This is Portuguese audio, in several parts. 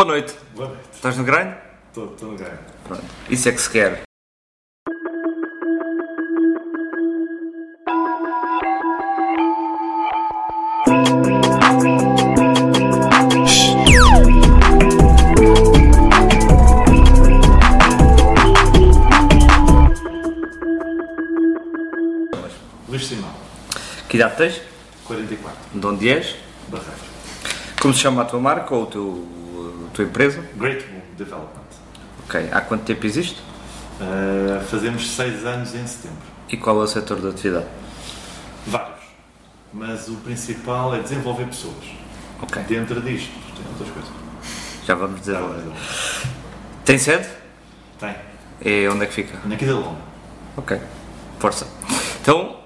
Boa noite. Boa noite. Estás no grande? Estou no ganho. Pronto. Isso é que se quer. Luís Simão, Que idade tens? 44, De onde és? Barreiros. Como se chama a tua marca ou a teu- tua empresa? Great Boom Development. Ok. Há quanto tempo existe? Uh, fazemos 6 anos em setembro. E qual é o setor de atividade? Vários. Mas o principal é desenvolver pessoas. Ok. Dentro disto, tem outras coisas. Já vamos dizer. Agora. Tem sede? Tem. É onde é que fica? Na Quinta Longa. Ok, força. Então,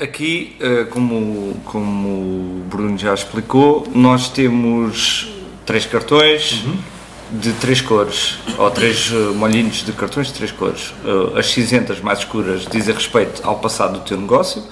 aqui, eh, como, como o Bruno já explicou, nós temos três cartões de três cores, ou três eh, molhinhos de cartões de três cores. Eh, As cinzentas mais escuras dizem respeito ao passado do teu negócio,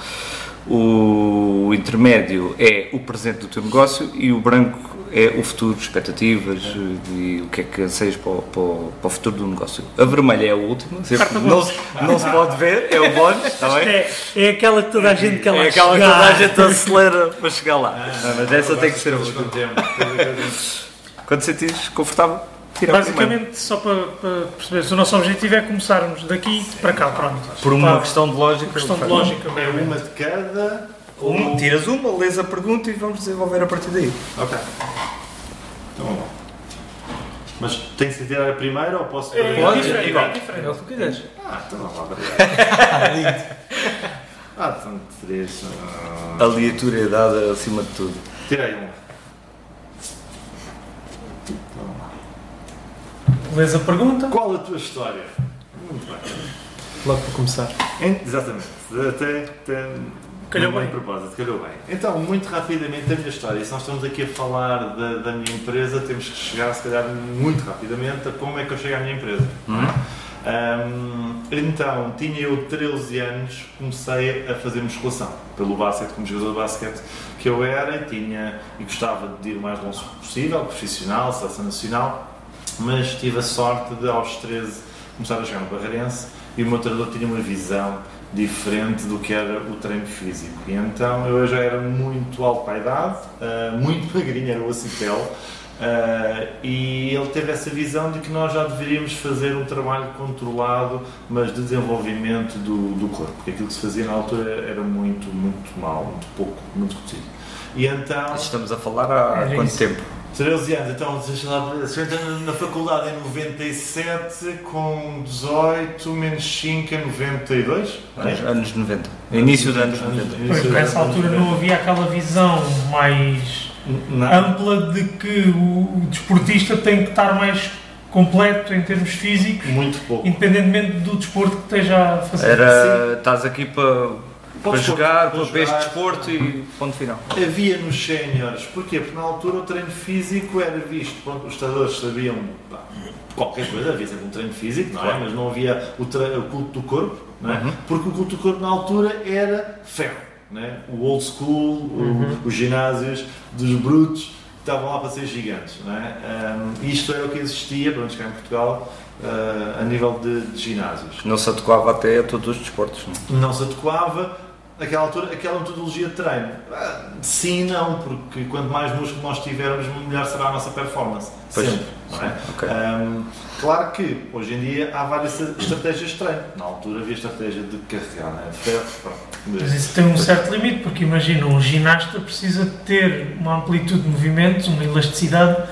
o intermédio é o presente do teu negócio e o branco é o futuro, expectativas eh, e o que é que anseias para o, para para o futuro do negócio. A vermelha é a última, não, se- não se pode ver, é o bónus, está bem? É, é aquela que toda a gente quer lá É aquela que chegar. toda a gente acelera para chegar lá. Não, mas essa tem que ser a última. Quando te sentires confortável, tira. Basicamente, só para, para perceber, o nosso objetivo é começarmos daqui para cá, pronto. Por uma questão de lógica. questão de lógica. É uma de cada. Um, tiras uma, lês a pergunta e vamos desenvolver a partir daí. Ok. Então vamos lá. Mas tem que tirar a primeira ou posso É, Pode, diferente, igual. é diferente. É o que tu quiseres. Ah, então vamos lá. obrigado. ah, então três. ah, Aleatoriedade acima de tudo. Tirei um. Lês a pergunta. Qual a tua história? Muito bem. Logo para começar. En- Exatamente. Até, até Calhou muito bem. propósito, calhou bem. Então, muito rapidamente a minha história. Se nós estamos aqui a falar da, da minha empresa, temos que chegar, se calhar, muito rapidamente a como é que eu chego à minha empresa. Ahm, então, tinha eu 13 anos, comecei a fazer musculação pelo basquete, como jogador de basquete que eu era e tinha e gostava de ir o mais longe possível, profissional, seleção nacional, mas tive a sorte de aos 13 começar a jogar no Barreirense e o meu treinador tinha uma visão diferente do que era o treino físico. E então eu já era muito alto para a idade, ah, muito magrinho, era o acipel, ah, e ele teve essa visão de que nós já deveríamos fazer um trabalho controlado, mas de desenvolvimento do, do corpo, porque aquilo que se fazia na altura era muito, muito mal, muito pouco, muito reduzido. E então... Estamos a falar há Era quanto tempo? 13 anos, então deixa lá ver, se eu na faculdade em 97, com 18, menos 5 é 92? Anos, anos 90. Início dos anos 90. Pois, nessa altura não havia aquela visão mais Não. ampla de que o, o desportista tem que estar mais completo em termos físicos, Muito pouco. independentemente do desporto que esteja a fazer. Era, estás aqui para, para jogar, para para este desporto e ponto final. Havia nos séniores, porquê? Porque na altura o treino físico era visto, pronto, os treinadores sabiam pá, qualquer coisa, havia sempre um treino físico, não é? Mas não havia o, tre- o culto do corpo, não é? Porque o culto do corpo na altura era ferro, é? O old school, o- os ginásios dos brutos, estavam lá para ser gigantes, não é? Ahm, isto era o que existia, pelo menos cá em Portugal, ah, a nível de, de ginásios Não se adequava até a todos os desportos. Não? não se adequava àquela altura, aquela metodologia de treino. Ah, Sim e não, porque quanto mais músculo nós tivermos, melhor será a nossa performance. Pois, Sempre. não é? ok. Ahm, claro que hoje em dia há várias estratégias de treino. Na altura havia estratégia de carregar, não é? de ferro. pronto. Mas isso tem um certo limite, porque imagina, um ginasta precisa ter uma amplitude de movimentos, uma elasticidade,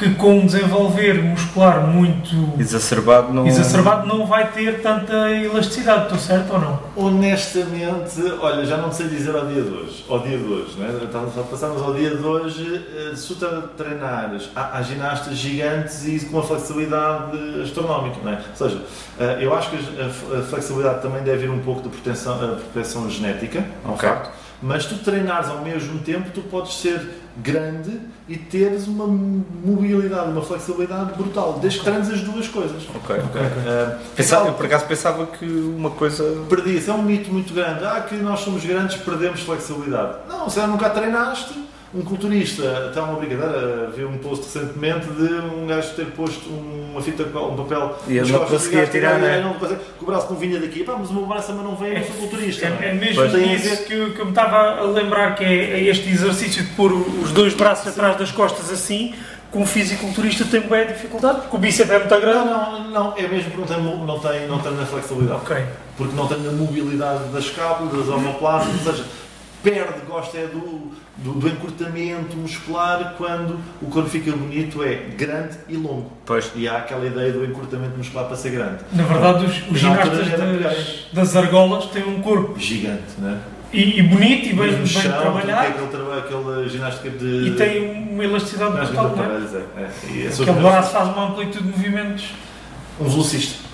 que com um desenvolver muscular muito Exacerbado não. exacerbado não vai ter tanta elasticidade, estou certo ou não? Honestamente, olha, já não sei dizer ao dia de hoje. Ao dia de hoje, não é? Estamos a passar, mas ao dia de hoje, eh, se tu tre- treinares, há, há ginastas gigantes e com uma flexibilidade astronómica, não é? Ou seja, eh, eu acho que a flexibilidade também deve vir um pouco de proteção, a proteção genética, é um Ok. facto, mas tu treinares ao mesmo tempo, tu podes ser grande e teres uma mobilidade, uma flexibilidade brutal, desde que treines as duas coisas. Ok, ok. Eh, Pensava, eu por acaso pensava que uma coisa. perdi-se. É um mito muito grande. Ah, que nós somos grandes, perdemos flexibilidade. Não, se nunca treinaste, um culturista, está uma brincadeira, vi um post recentemente de um gajo ter posto uma fita, um papel E ele nas não costas conseguia tirar, e né? não consegue, que o braço não vinha daqui. Pá, mas o meu braço também não vem, eu sou culturista. não É, é? é mesmo Pois. Tem isso que, eu- que eu me estava a lembrar, que é, é este exercício de pôr o- os dois braços atrás das costas assim, que um fisiculturista tem bem dificuldade, porque o bíceps é muito Não, grande. não, não, é mesmo porque não tem, não tem, não tem a flexibilidade. Ok. Porque não tem a mobilidade das escápulas, das omoplatas, ou seja, perde, gosta é do, do, do encurtamento muscular quando o corpo fica bonito, é grande e longo. Pois. E há aquela ideia do encurtamento muscular para ser grande. Na verdade, os, os ginastas das, das argolas têm um corpo Gigante, não é? e, e bonito e bem, bem chão, é trabalhado aquele, traba- aquela ginástica de... e tem uma elasticidade brutal, não é? aparelhos, é. é. E Aquele braço faz uma amplitude de movimentos. um velocista.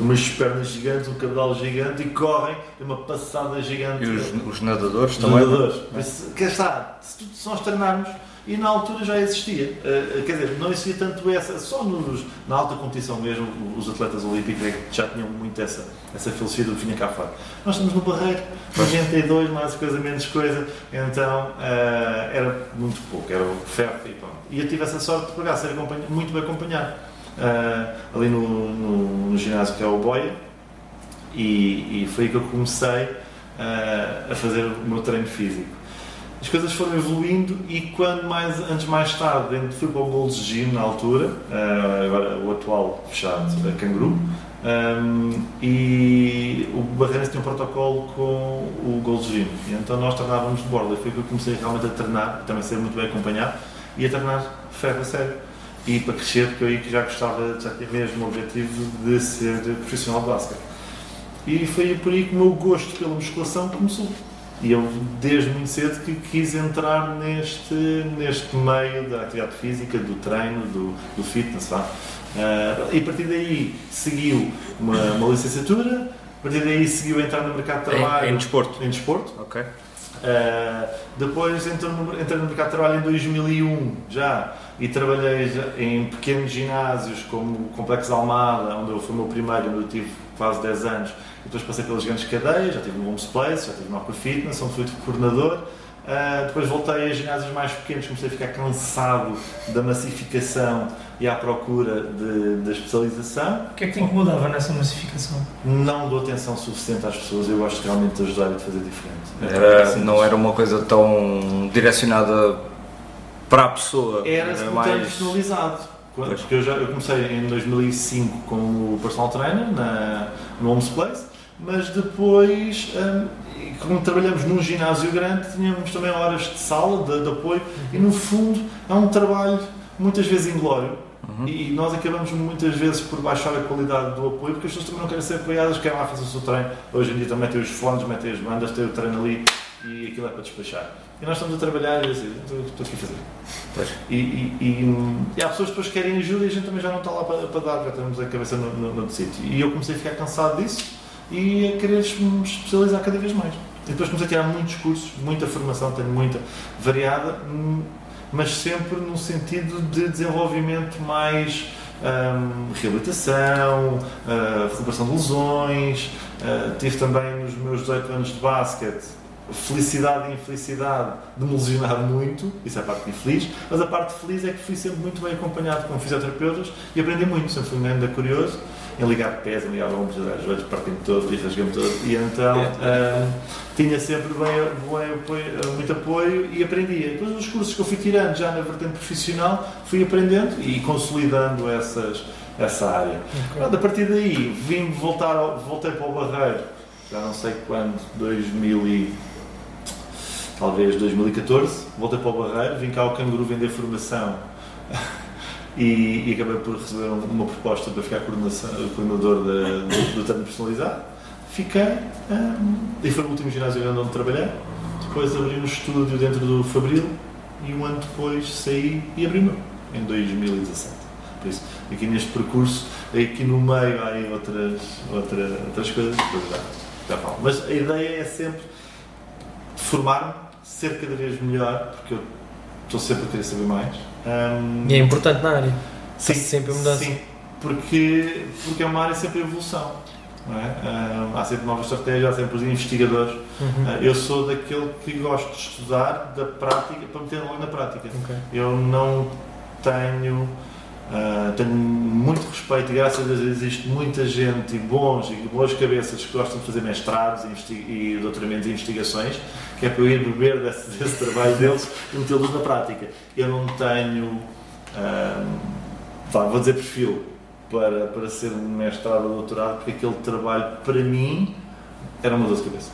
Umas pernas gigantes, um cabedal gigante e correm, uma passada gigante. E os, os nadadores Os também. nadadores. Mas, quer está, se, tu- se nós treinarmos, e na altura já existia, eh, quer dizer, não existia tanto essa, só nos, na alta competição mesmo, os atletas olímpicos é já tinham muito essa, essa filosofia do vinha cá fora. Nós estamos no Barreiro, 92, mais coisa, menos coisa, então eh, era muito pouco, era o ferro e pronto. E eu tive essa sorte de pegar, ser muito bem acompanhado. Eh, ali no, no, no ginásio que é o Boia, e, e foi aí que eu comecei eh, a fazer o meu treino físico. As coisas foram evoluindo e quando mais, antes mais tarde dentro- fui para o Gold's Gym na altura, eh, agora o atual fechado, a Canguru, um, e o Barreiras tinha um protocolo com o Gold's Gym, e então nós treinávamos de borda, foi que eu comecei realmente a treinar, também ser muito bem acompanhado, e a treinar ferro a sério. E para crescer, porque eu aí que já gostava, já tinha mesmo o objetivo de ser profissional de basquete. E foi por aí que o meu gosto pela musculação começou. E eu, desde muito cedo, que quis entrar neste, neste meio da atividade física, do treino, do, do fitness. Vá. Ah, e a partir daí seguiu uma, uma licenciatura, a partir daí seguiu entrar no mercado de trabalho Em, em desporto. em desporto. Ok. Uh, depois entrei no, no mercado de trabalho em 2001 já e trabalhei em pequenos ginásios como o Complexo Almada, onde eu fui o meu primeiro, onde eu tive quase 10 anos. Depois passei pelas grandes cadeias, já tive no Homes Place, já tive no Aqua Fitness, onde fui coordenador. Uh, depois voltei a ginásios mais pequenos, comecei a ficar cansado da massificação e à procura de, da especialização. O que é que te incomodava nessa massificação? Não dou atenção suficiente às pessoas, eu gosto realmente de ajudar e de fazer diferente. Era, Simples. não era uma coisa tão direcionada para a pessoa. Era simultâneo personalizado. Quando- Pois. Porque eu, já, eu comecei em 2005 com o personal trainer na, no Homes Place, mas depois, hum, e como trabalhamos num ginásio grande, tínhamos também horas de sala, de, de apoio, e no fundo é um trabalho muitas vezes inglório. Uhum. E nós acabamos muitas vezes por baixar a qualidade do apoio porque as pessoas também não querem ser apoiadas, querem lá fazer o seu treino. Hoje em dia também tem os fones, metem as bandas, tem o treino ali e aquilo é para despachar. E nós estamos a trabalhar e assim, estou, estou aqui a fazer. Pois. E, e, e, e há pessoas que depois querem ajuda e a gente também já não está lá para, para dar, já temos a cabeça no, no, no sítio. E eu comecei a ficar cansado disso e a querer me especializar cada vez mais. E depois comecei a tirar muitos cursos, muita formação, tenho muita variada, hum, mas sempre no sentido de desenvolvimento mais hum, reabilitação, ah, recuperação de lesões. ah, tive também nos meus 18 anos de basquete felicidade e infelicidade de me lesionar muito, isso é a parte infeliz, mas a parte feliz é que fui sempre muito bem acompanhado com fisioterapeutas e aprendi muito, sempre fui um ainda curioso em ligar pés, em ligar ombros, às vezes parti-me todo e rasguei-me todo e então ah, tinha sempre bem, bem apoio, muito apoio e aprendia. Depois os cursos que eu fui tirando já na vertente profissional, fui aprendendo e consolidando essas, essa área. Pronto, a partir daí vim voltar, ao- voltei para o Barreiro, já não sei quando, 2000 e, talvez 2014, voltei para o Barreiro, vim cá ao Canguru vender formação e, e acabei por receber um- uma proposta para ficar coordenador da- do, do treino personalizado. Fiquei hum, e foi o último ginásio grande onde trabalhei. Depois abri um estúdio dentro do Fabril e um ano depois saí e abri o meu, em 2017. Por isso, aqui neste percurso, aqui no meio há outras, outras, outras coisas, depois já, já falo. Mas a ideia é sempre formar-me, ser cada vez melhor, porque eu estou sempre a querer saber mais. Hum, E é importante na área. sim, sempre a mudança. Sim, porque, porque é uma área sempre em evolução. é? Ah, há sempre novas estratégias, há sempre os investigadores. Uhum. Ah, eu sou daquele que gosto de estudar da prática para meter logo na prática. Ok. Eu não tenho. Ah, tenho muito respeito e graças a Deus existe muita gente e bons e boas cabeças que gostam de fazer mestrados e, e doutoramentos e investigações, que é para eu ir beber desse, desse trabalho deles e metê-los na prática. Eu não tenho, vá, vou dizer perfil, para, para ser um mestrado ou doutorado, porque aquele trabalho para mim era uma dor de cabeça.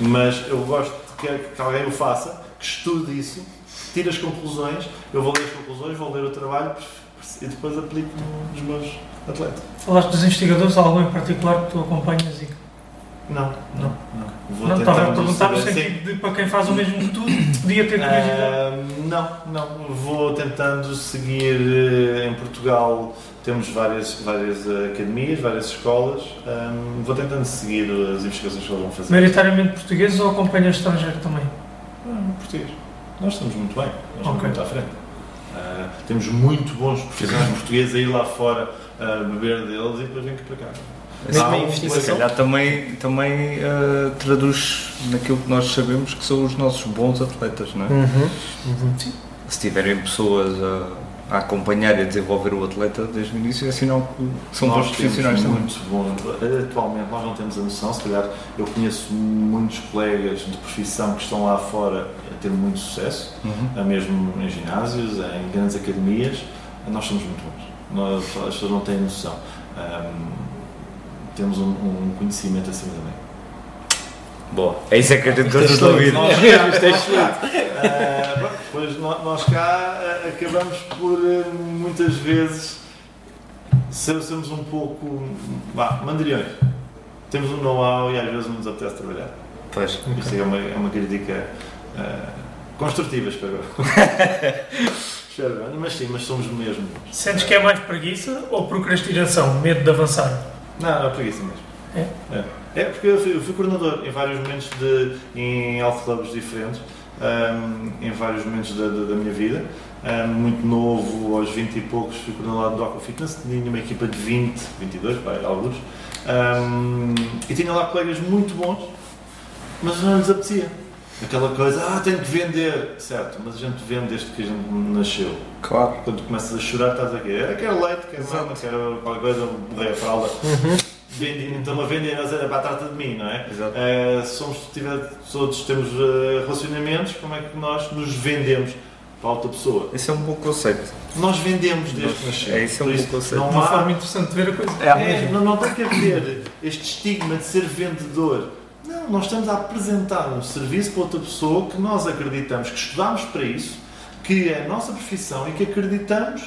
Mas eu gosto de que, que alguém o faça, que estude isso, tire as conclusões, eu vou ler as conclusões, vou ler o trabalho e depois aplico nos meus atletas. Falaste dos investigadores, há algum em particular que tu acompanhas e Não, Não. não. Vou não tentar estava a perguntar no sentido de para quem faz o mesmo que tu, podia ter curiosidade. Ah, não, não. Vou tentando seguir eh, em Portugal. Temos várias, várias eh, academias, várias escolas. Ah, vou tentando seguir as investigações que eles vão fazer. Maioritariamente portugueses ou acompanhas estrangeiro também? Ah, português. Nós estamos muito bem, nós estamos Ok. muito à frente. Ah, temos muito bons profissionais portugueses a ir lá fora a beber deles e depois vêm aqui para cá. Um- investigação? Se calhar também, também eh, traduz naquilo que nós sabemos que são os nossos bons atletas, não é? Uhum. Uhum. Se tiverem pessoas a, a acompanhar e a desenvolver o atleta desde o início, é sinal que são Nós bons profissionais temos também. muito bom. Atualmente nós não temos a noção, se calhar eu conheço muitos colegas de profissão que estão lá fora a ter muito sucesso, Uhum. a mesmo em ginásios, em grandes academias. Nós somos muito bons. Nós, as pessoas não têm noção. Ahm, temos um, um conhecimento acima da média. Boa. É isso é que a gente é gosta de ouvir. Nós É isto é excelente. Ah, bom, Pois nó- nós cá ah, acabamos por ah, muitas vezes ser- sermos um pouco vá, mandriões. Temos um know-how e às vezes não nos apetece trabalhar. Pois. Isto é uma, é uma crítica ah, construtiva, espero. mas sim, mas somos mesmo. Sentes que é mais preguiça ou procrastinação, medo de avançar? Não, é preguiça mesmo. É? É, É, porque eu fui, eu fui coordenador em vários momentos de, em health clubs diferentes, ahm, em vários momentos da, da- da minha vida. Ahm, muito novo, aos 20 e poucos, fui coordenador do Doco Fitness, tinha uma equipa de 20, 22, vai, alguns. Ahm, e tinha lá colegas muito bons, mas não lhes apetecia. Aquela coisa, ah, tenho que vender, certo, mas a gente vende desde que a gente nasceu. Claro. Quando tu começas a chorar, estás aqui, "Ah, quero leite, quero mama, quero qualquer coisa, borrei a fralda. Uhum. Vendem, então a vendem a para a trata de mim, não é? Exato. Eh, somos, tiver, todos temos eh, relacionamentos, como é que nós nos vendemos para outra pessoa? Esse é um bom conceito. Nós vendemos desde que nascemos. É, isso é um bom conceito. Não Uma há, forma interessante de ver a coisa. é, não, não tem que haver este estigma de ser vendedor. Não, nós estamos a apresentar um serviço para outra pessoa que nós acreditamos, que estudamos para isso, que é a nossa profissão e que acreditamos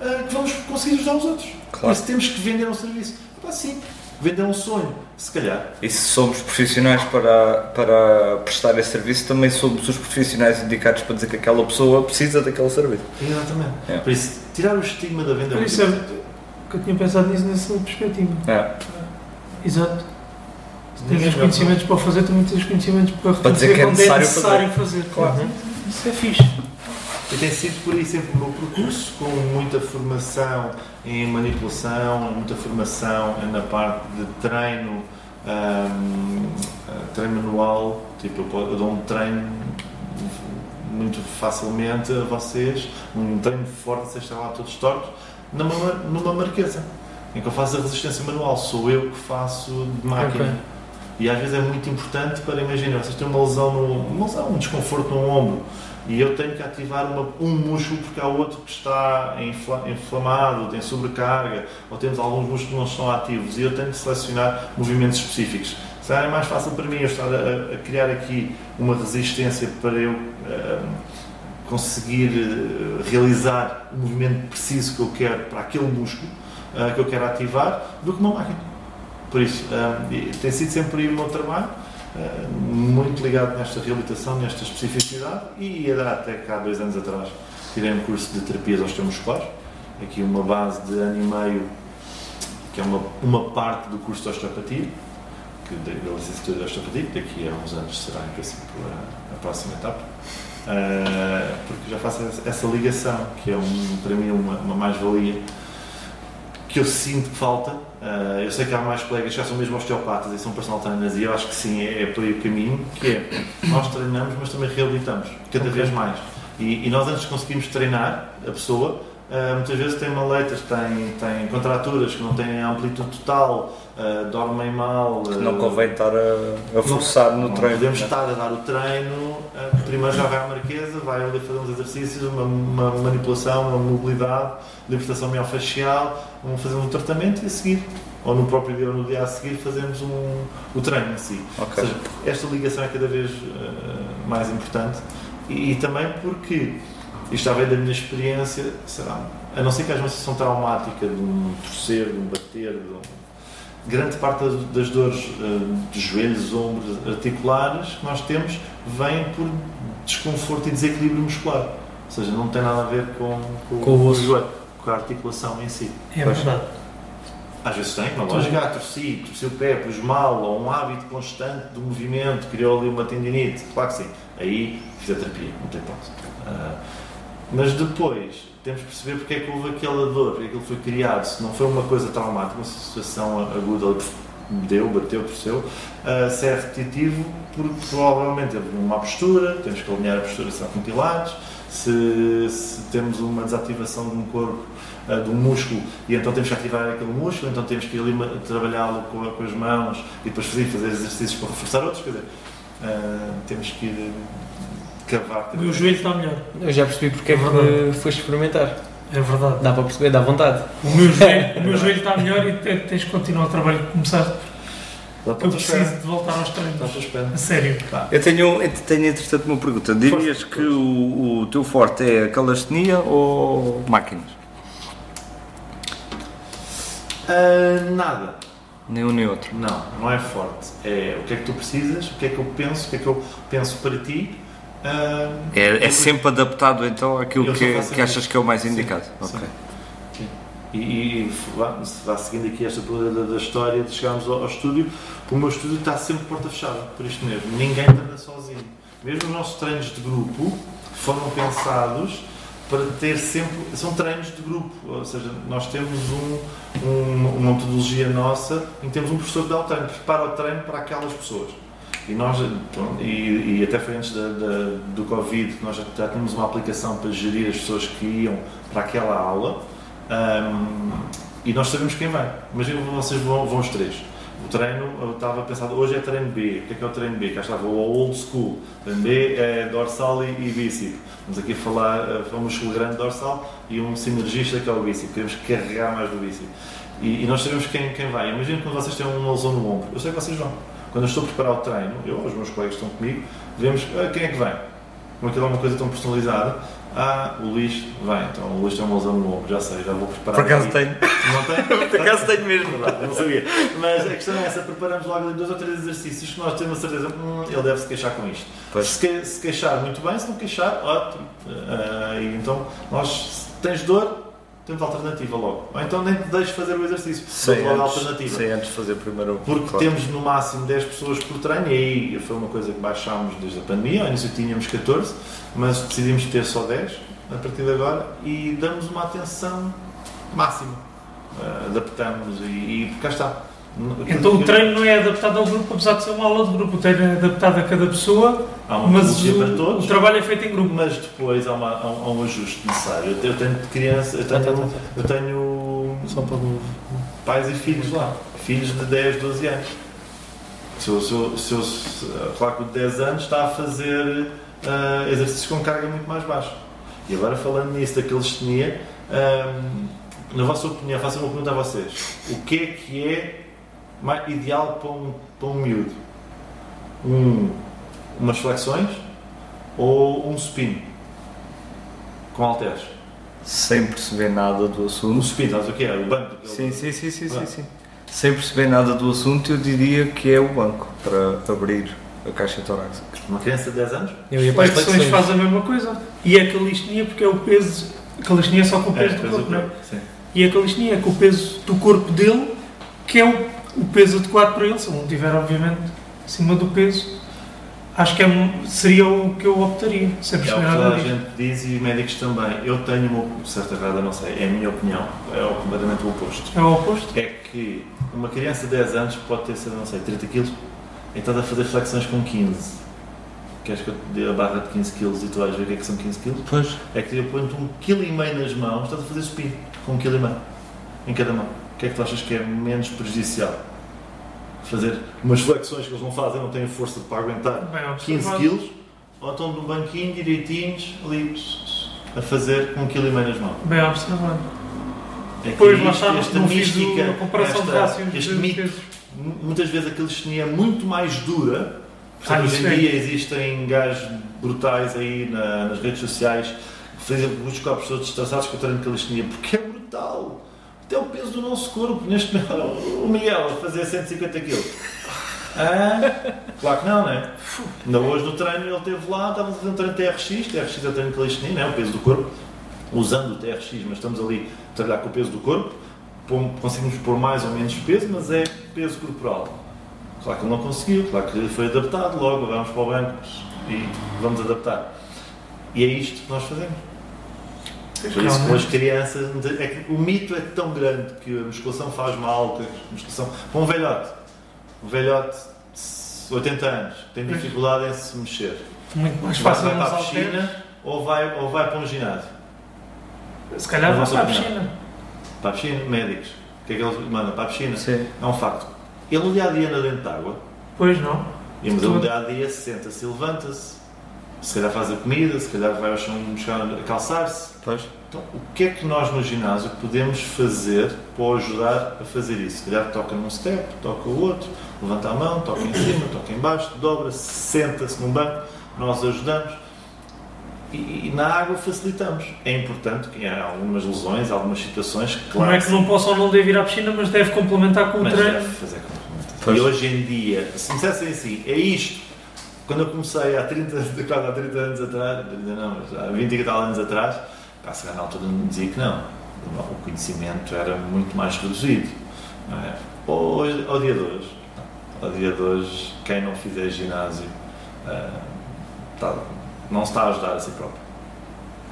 eh, que vamos conseguir ajudar os outros. Por Claro. isso temos que vender um serviço. Pá, sim, vender um sonho, se calhar. E se somos profissionais para, para prestar esse serviço, também somos os profissionais indicados para dizer que aquela pessoa precisa daquele serviço. Exatamente. É. Por isso, tirar o estigma da venda Por isso é que eu tinha pensado nisso nessa perspectiva. É. Exato. Vai conhecimentos para fazer, também tens os conhecimentos para Para dizer que é quando é necessário necessário fazer. Claro. Uhum. Isso é fixe. E tem sido por aí sempre o meu percurso, com muita formação em manipulação, muita formação na parte de treino, hum, treino manual. Tipo, eu dou um treino muito facilmente a vocês, um treino forte, vocês estão lá todos tortos, numa, numa marquesa, em que eu faço a resistência manual. Sou eu que faço de máquina. Ok. E às vezes é muito importante para, imagina, vocês têm uma lesão, no, uma lesão, um desconforto no ombro e eu tenho que ativar uma- um músculo porque há outro que está infla- inflamado, tem sobrecarga, ou temos alguns músculos que não estão ativos e eu tenho que selecionar movimentos específicos. Se calhar é mais fácil para mim eu estar a, a criar aqui uma resistência para eu eh, conseguir eh, realizar o movimento preciso que eu quero para aquele músculo eh, que eu quero ativar do que uma máquina. Por isso, ah, e tem sido sempre o meu trabalho, ah, muito ligado nesta reabilitação, nesta especificidade, e ia dar até cá dois anos atrás. Tirei um curso de terapias osteomusculares, aqui uma base de ano e meio, que é uma, uma parte do curso de osteopatia, que da licenciatura de osteopatia, que daqui a uns anos será, em princípio, a, a próxima etapa. Ah, porque já faço essa ligação, que é um, para mim uma, uma mais-valia, que eu sinto que falta. Uh, eu sei que há mais colegas que já são mesmo osteopatas e são personal trainers e eu acho que sim, é, é por aí o caminho, que é, nós treinamos, mas também reabilitamos, cada Ok. vez mais. E, e nós antes conseguimos treinar a pessoa, uh, muitas vezes tem maleitas, tem, tem contraturas que não têm amplitude total, uh, dormem mal. uh, Não convém estar a, a forçar no não treino. podemos né? estar a dar o treino, primeiro já vai à marquesa, vai ali fazer uns exercícios, uma, uma manipulação, uma mobilidade, libertação miofascial, vamos fazer um tratamento e a seguir, ou no próprio dia ou no dia a seguir, fazemos um, o treino em si. Ok. Ou seja, esta ligação é cada vez mais importante e, e também porque isto já vem da minha experiência, será, a não ser que haja uma situação traumática de um torcer, de um bater, de um, grande parte das, dores eh, de joelhos, ombros, articulares que nós temos vem por desconforto e desequilíbrio muscular. Ou seja, não tem nada a ver com, Com o osso. joelho, com a articulação em si. É Pois. verdade. Às vezes tem, uma lógica, ah, torci, torci o pé, pus mal, ou um hábito constante do movimento, criou ali uma tendinite, claro que sim. Aí, fisioterapia, não tem hipótese. Ah, mas depois, temos que perceber porque é que houve aquela dor, porque é que ele foi criado. Se não foi uma coisa traumática, uma situação aguda, ele deu, bateu, torceu, ah, se é repetitivo, porque provavelmente teve uma postura, temos que alinhar a postura se há pilates, se, se temos uma desativação de um corpo uh, de um músculo e então temos que ativar aquele músculo, então temos que ali trabalhá-lo com, com as mãos e depois fazer, fazer exercícios para reforçar outros, quer dizer, uh, temos que ir uh, cavar. O meu joelho está melhor. Eu já percebi porque é que foste experimentar. É verdade. Dá para perceber, dá vontade. O meu joelho, o meu joelho está melhor e te- tens que continuar o trabalho que começaste. Dá Eu preciso de voltar aos treinos. Espera. A sério. Eu tenho, eu tenho entretanto uma pergunta. Dirias que o, o teu forte é a calistenia ou máquinas? Uh, nada. Nem um nem outro. Não, não é forte. É o que é que tu precisas, o que é que eu penso, o que é que eu penso para ti. Uh, É, é sempre adaptado então àquilo que, que achas que é o mais Sim, indicado. sim. Ok. E, e vá, vá seguindo aqui esta coisa da, da história de chegarmos ao, ao estúdio, o meu estúdio está sempre porta fechada, por isto mesmo. Ninguém treina sozinho. Mesmo os nossos treinos de grupo foram pensados para ter sempre. São treinos de grupo, ou seja, nós temos um, um- uma metodologia nossa em que temos um professor que dá o treino, prepara o treino para aquelas pessoas. E, nós, e, e até foi antes da, da- do Covid nós já, já tínhamos uma aplicação para gerir as pessoas que iam para aquela aula Ahm, e nós sabemos quem vai. Imagina que vocês vão, vão os três. O treino, eu estava pensando, hoje é treino B. O que é que é o treino B? Cá estava o old school. Treino B é dorsal e, e bíceps. Vamos aqui falar, um músculo grande dorsal e um sinergista que é o bíceps. Queremos carregar mais do bíceps. E, e nós sabemos quem, quem vai. Imagina quando vocês têm uma lesão no ombro. Eu sei que vocês vão. Quando eu estou a preparar o treino, eu os meus colegas que estão comigo, vemos ah, quem é que vai. Como aquilo é uma coisa tão personalizada. Ah, o Luís vai. Então o Luís tem uma lesão no ombro, já sei, já vou preparar. Por acaso tenho. Não tem? Por acaso tenho mesmo. Eu não sabia. Mas a questão é essa, preparamos logo dois ou três exercícios que nós temos a certeza, hum, ele deve se queixar com isto. Pois. Se, que- se queixar, muito bem, se não queixar, ótimo. Ah, e então, nós, se tens dor, temos alternativa logo. Ou então nem te deixes fazer o exercício, dou logo antes, alternativa. sei antes fazer primeiro Porque claro. temos no máximo 10 pessoas por treino e aí foi uma coisa que baixámos desde a pandemia, ao início tínhamos 14, mas decidimos ter só 10 a partir de agora e damos uma atenção máxima. Ah, adaptamos e, e cá está. Então o treino não é adaptado ao grupo, apesar de ser uma aula de grupo. O treino é adaptado a cada pessoa, Há uma mas o, para todos. o trabalho é feito em grupo. Mas depois há, uma- há um, há um ajuste necessário. Eu tenho criança, eu Tá, tá, tenho, tá, tá. eu tenho Só para o. pais e filhos lá, filhos de 10, 12 anos. Se eu, se eu, se eu se, claro que o de 10 anos está a fazer ah, exercícios com carga muito mais baixa. E agora falando nisso da calistenia, ahm, na vossa opinião, faço uma pergunta a vocês. O que é que é mais ideal para um, para um miúdo? Um, umas flexões ou um supino? Com halteres? Sem perceber nada do Um assunto. supino, sabes o que é? O banco. Sim, sim, sim, sim, sim, sim. Sem perceber nada do assunto, eu diria que é o banco para abrir a caixa torácica. Uma criança de 10 anos? Eu ia para Flexões flexões. faz a mesma coisa. E a calistenia, porque é o peso. A calistenia é só com o peso do depois corpo, não é? Sim. E a calistenia é com o peso do corpo dele, que é o, o peso adequado para ele, se ele não tiver, obviamente, acima do peso. acho que é- seria o que eu optaria, sem É o que toda a gente diz e os médicos também. Eu tenho uma certa errada, não sei, é a minha opinião, é completamente o oposto. É o oposto? É que uma criança de 10 anos pode ter, sei, não sei, 30 kg, então a fazer flexões com 15. Queres que eu te dê a barra de 15 kg e tu vais ver o que é que são 15 kg? Pois. É que eu ponho-te um quilo e meio nas mãos, estás a fazer supino com um quilo e meio em cada mão. O que é que tu achas que é menos prejudicial? Fazer umas flexões que eles não fazem, não têm força para aguentar Bem 15 observado. quilos, ou estão num banquinho direitinhos ali a fazer com um quilo e meio nas mãos. Bem observado. É que Pois, isto- está, esta mística, de esta- este de mito, muitas vezes a calistenia é muito mais dura. Portanto, Ah, hoje em é. dia existem gajos brutais aí na- nas redes sociais que fazem muitos corpos todos destroçados com o treino de calistenia, porque é brutal. Até o peso do nosso corpo, neste momento, o Miguel a fazer 150 kg. Ah, claro que não, né? Ainda hoje no treino ele esteve lá, estava a fazer um treino TRX, TRX é o treino não é? o peso do corpo, usando o TRX, mas estamos ali a trabalhar com o peso do corpo, conseguimos pôr mais ou menos peso, mas é peso corporal. Claro que ele não conseguiu, claro que foi adaptado logo, vamos para o banco e vamos adaptar. E é isto que nós fazemos. Por isso, com as crianças, é que o mito é tão grande que a musculação faz mal, que a musculação. Para um velhote, um velhote de 80 anos, tem dificuldade em se mexer, Muito mais fácil vai para a piscina ou vai, ou vai para um ginásio? Se calhar vai para a piscina. Para a piscina, médicos. O que é que eles mandam? Para a piscina? Sim. É um facto. Ele no dia a dia anda dentro de água, Pois não. e mas ele Tudo. dia a dia senta-se e levanta-se, se calhar faz a comida, se calhar vai ao chão buscar a calçar-se. Pois. Então, o que é que nós no ginásio podemos fazer para ajudar a fazer isso? Se calhar toca num step, toca o outro, levanta a mão, toca em cima, toca em baixo, dobra-se, senta-se num banco, nós ajudamos. E, e na água facilitamos. É importante que há algumas lesões, algumas situações, claro. Não é que não possa ou não deve ir à piscina, mas deve complementar com o mas treino. deve fazer complemento. Pois. E hoje em dia, se me dissessem assim, é isto. Quando eu comecei há 30, de quase há 30 anos atrás, 30 não, há 20 e tal anos atrás, calhar na altura me dizia que não. O conhecimento era muito mais reduzido. É? Hoje, ao dia de hoje, ao dia de hoje, quem não fizer ginásio ah, tá- não se está a ajudar a si próprio.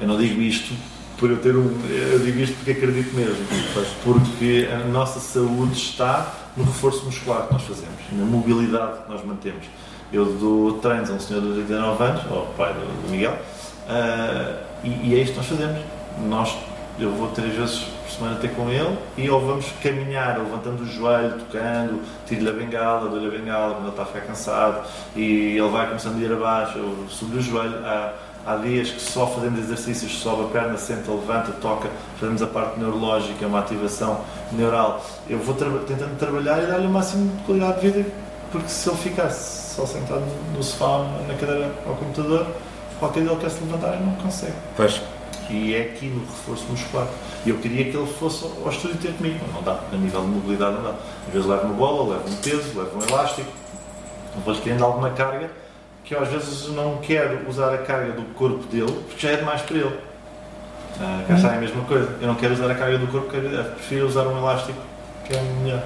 Eu não digo isto por eu ter um. Eu digo isto porque acredito mesmo. Porque a nossa saúde está no reforço muscular que nós fazemos, na mobilidade que nós mantemos. Eu dou treinos a um senhor de 89 anos, ao pai do Miguel, ah, e, e é isto que nós fazemos. Nós, eu vou três vezes por semana ter com ele e ou vamos caminhar, levantando o joelho, tocando, tiro-lhe a bengala, dou-lhe a bengala quando ele está a ficar cansado e ele vai começando a ir abaixo, eu subo o joelho. Há, há dias que só fazemos exercícios, sobe a perna, senta, levanta, toca, fazemos a parte neurológica, uma ativação neural. Eu vou traba- tentando trabalhar e dar-lhe o máximo de qualidade de vida, porque se ele ficasse só sentado no sofá, na cadeira ao computador, qualquer dia ele quer se levantar e não consegue. Pois. E é aqui no reforço muscular. E eu queria que ele fosse ao estúdio ter comigo, mas não dá, a nível de mobilidade não dá. Às vezes levo uma bola, levo um peso, levo um elástico, vou-lhe querendo alguma carga que eu às vezes não quero usar a carga do corpo dele porque já é demais para ele. Ah, cá está é a mesma coisa. Eu não quero usar a carga do corpo, quero, prefiro usar um elástico que é melhor.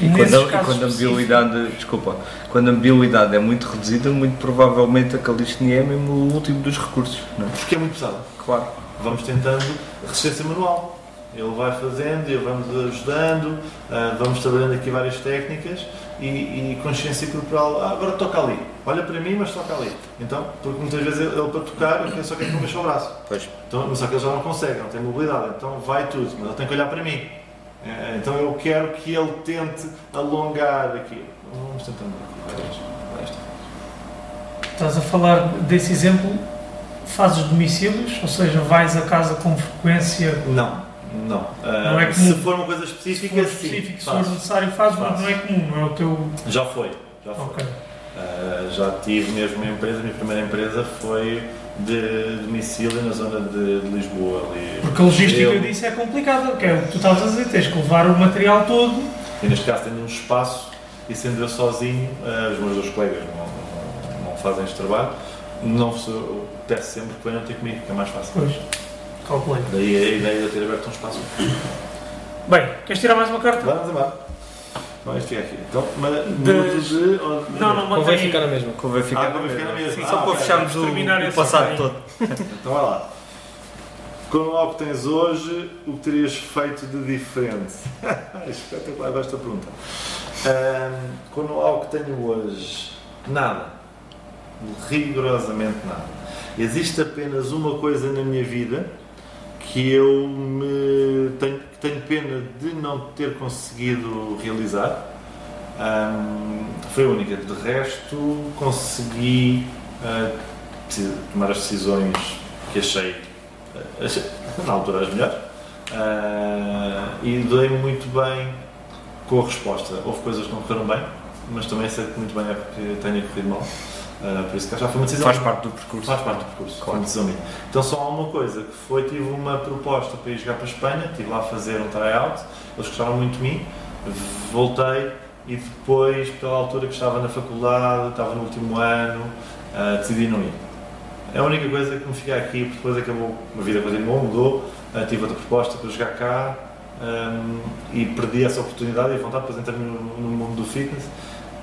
E quando, a- e quando a mobilidade, desculpa, quando a mobilidade é muito reduzida, muito provavelmente a calistenia é mesmo o último dos recursos, não é? Porque é muito pesado. Claro. vamos tentando resistência manual. Ele vai fazendo e vamos ajudando, ah, vamos trabalhando aqui várias técnicas e, e consciência corporal. Ah, agora toca ali, olha para mim, mas toca ali. Então, porque muitas vezes ele, ele para tocar, eu só quero que eu mexa o braço. Pois. Então, mas só que ele já não consegue, não tem mobilidade, então vai tudo, mas ele tem que olhar para mim. Eh, Então eu quero que ele tente alongar aqui. Vamos tentando. Estás a falar desse exemplo, fazes domicílios, ou seja, vais a casa com frequência, Não, não. Ah, Não é se comum. for uma coisa se específica, for sim. específico, se for necessário, fazes, mas não é comum, não é o teu. Já foi, já foi. Ok. Uh, já tive mesmo uma empresa, a minha primeira empresa foi de domicílio na zona de, Lisboa. Ali. Porque a logística Eu- disso é complicada, que é o que tu estavas a dizer, tens que levar o material todo. E neste caso tenho um espaço e sendo eu sozinho, uh, os meus dois colegas não, não, não fazem este trabalho, não eu peço sempre que venham ter comigo, que é mais fácil. Pois, calculei. Daí a ideia de ter aberto um espaço. Bem, queres tirar mais uma carta? Vamos embora. Então isto fica aqui. Então, mas Das- de. ou Não, não, Convém mantém ficar na mesma. Convém ficar Ah, na convém ficar na mesma. Só Ah, para ok. fecharmos o, Terminar o passado todo. Então vai lá. Com o algo que tens hoje, o que terias feito de diferente? Espetacular esta pergunta. Ahm, com o algo que tenho hoje, nada. Rigorosamente nada. Existe apenas uma coisa na minha vida que eu me tenho, tenho pena de não ter conseguido realizar. Ahm, foi a única. De resto, consegui deci- tomar as decisões que achei, ah, achei na altura as melhores Ah, e dei muito bem com a resposta. Houve coisas que não correram bem, mas também sei que muito bem é porque tenha corrido mal. Ah, por isso que já foi uma decisão. Faz parte do percurso. Faz parte do percurso, Claro. foi. Então só há uma coisa que foi, tive uma proposta para ir jogar para a Espanha, estive lá a fazer um tryout, eles gostaram muito de mim, voltei e depois, pela altura que estava na faculdade, estava no último ano, ah, decidi não ir. É a única coisa que me fica aqui, porque depois acabou, a vida continuou, mudou, ah, tive outra proposta para jogar cá ahm, e perdi essa oportunidade e a vontade, depois entrei no, no mundo do fitness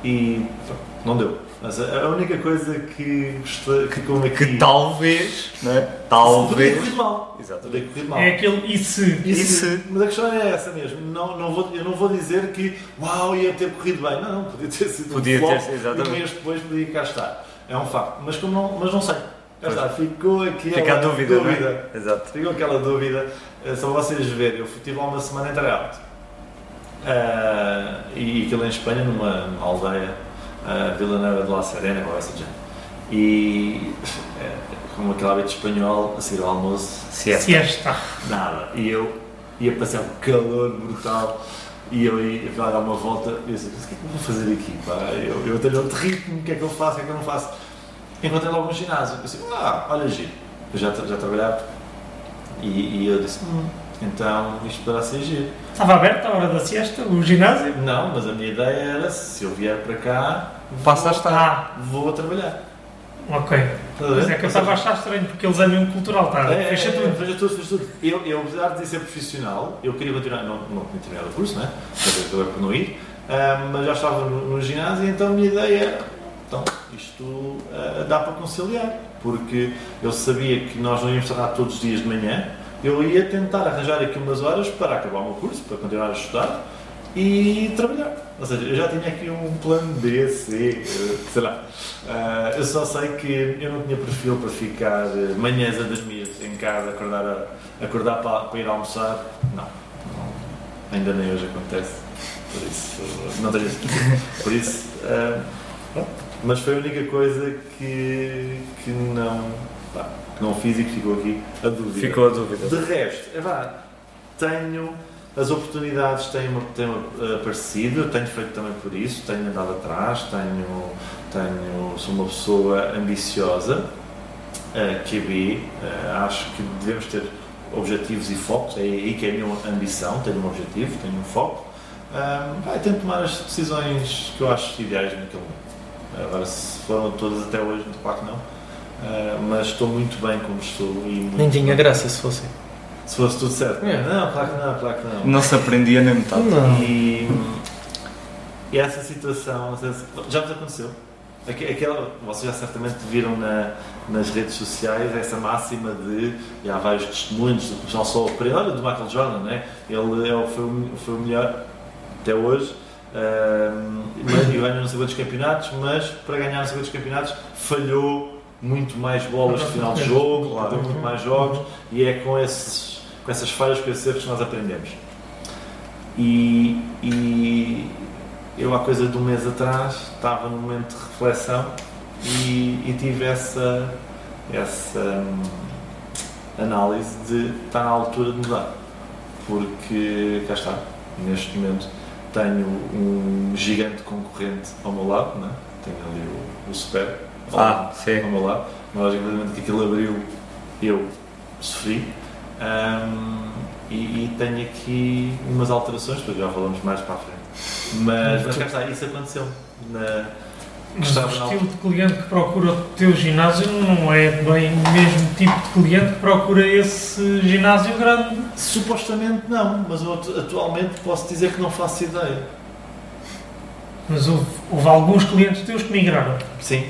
e pronto, não deu. Mas a, única coisa que gostei, que como aqui... Que talvez, né? Podia Talvez. correr mal. Exatamente. Podia correr mal. É aquele e se. E se- Mas a questão é essa mesmo. Não, não vou, eu não vou dizer que uau, ia ter corrido bem. Não, não, podia ter sido Podia um flop ter, exatamente. e um mês depois podia cá estar. É um facto. Mas, como não, mas não sei. Cá está, ficou aqui Fica a dúvida, é? dúvida. Exato. Ficou aquela dúvida. Eh, Só vocês verem, eu estive lá uma semana em tryout. Ah, e aquilo em Espanha, numa, aldeia, uh, Vila Nova de La Serena, ou essa gente. E eh, como aquele hábito espanhol, a seguir ao almoço, Siesta. Siesta. nada. E eu ia passar um calor brutal e eu ia, ia dar uma volta e eu disse, mas o que é que eu vou fazer aqui? Pá? Eu, eu tenho outro ritmo, o que é que eu faço, o que é que eu não faço? Encontrei logo um ginásio. Eu disse, ah, olha giro. Eu já, já trabalhava e, e eu disse, hum, então isto poderá ser giro. Estava aberto à hora da siesta, o ginásio? Não, mas a minha ideia era, se eu vier para cá, Passa a vou- estar. Ah, vou trabalhar. ok. Ver? Mas é que eu estava a achar estranho, porque eles é mesmo cultural, tá? É, Fecha é, tudo. Fecha tudo, fecha tudo. Eu, eu, apesar de ser profissional, eu queria continuar, não, não tinha terminado o curso, né? Acabei por não ir, ah, mas já estava no, no ginásio, então a minha ideia era, então, isto ah, dá para conciliar, porque eu sabia que nós não íamos estar todos os dias de manhã, eu ia tentar arranjar aqui umas horas para acabar o meu curso, para continuar a estudar e trabalhar. Ou seja, eu já tinha aqui um plano B, C, eh, sei lá. Ah, eu só sei que eu não tinha perfil para ficar eh, manhãs a dormir em casa, acordar, a- acordar para, para ir almoçar. Não, não. Ainda nem hoje acontece. Por isso, não tenho Por isso, pronto. mas foi a única coisa que, que não, pá, que não fiz e que ficou aqui a dúvida. Ficou a dúvida. De resto, é vá, tenho as oportunidades têm, têm eh, aparecido, eu tenho feito também por isso, tenho andado atrás, tenho, tenho, sou uma pessoa ambiciosa, eh, que vi, eh, acho que devemos ter objetivos e focos, é aí que é a minha ambição, tenho um objetivo, tenho um foco, um, e tento tomar as decisões que eu acho ideais naquele momento. Agora, se foram todas até hoje, claro que não, eh, mas estou muito bem como estou e muito Nem tinha graça se fosse. se fosse tudo certo. É. Não, claro que não, claro que não. Não se aprendia nem metade. Não. E, e essa situação, não já vos aconteceu? Aque- Aquela, vocês já certamente viram na, nas redes sociais essa máxima de, e há vários testemunhos, o pessoal só aprende, olha, do Michael Jordan, né? ele é, o- foi, o, foi o melhor até hoje, mas- e ganhou não sei quantos campeonatos, mas para ganhar não sei quantos campeonatos falhou muito mais bolas de final de jogo, Claro. perdeu muito mais jogos, e é com, esses, com essas falhas, com esses erros que nós aprendemos. E, e eu, há coisa de um mês atrás, estava num momento de reflexão e, e tive essa, essa hum, análise de estar na altura de mudar. Porque, cá está, neste momento tenho um gigante concorrente ao meu lado, né? tenho ali o, o Super Ah, sim. ao meu lado. Logicamente que aquilo abriu, eu sofri. Hum, e, e tenho aqui umas alterações, depois já falamos mais para a frente. Mas, mas cá está, isso aconteceu. Na, Mas o estilo de cliente que procura o teu ginásio não é bem o mesmo tipo de cliente que procura esse ginásio grande. supostamente não, mas eu atualmente posso dizer que não faço ideia. Mas houve, houve alguns clientes teus que migraram. Sim.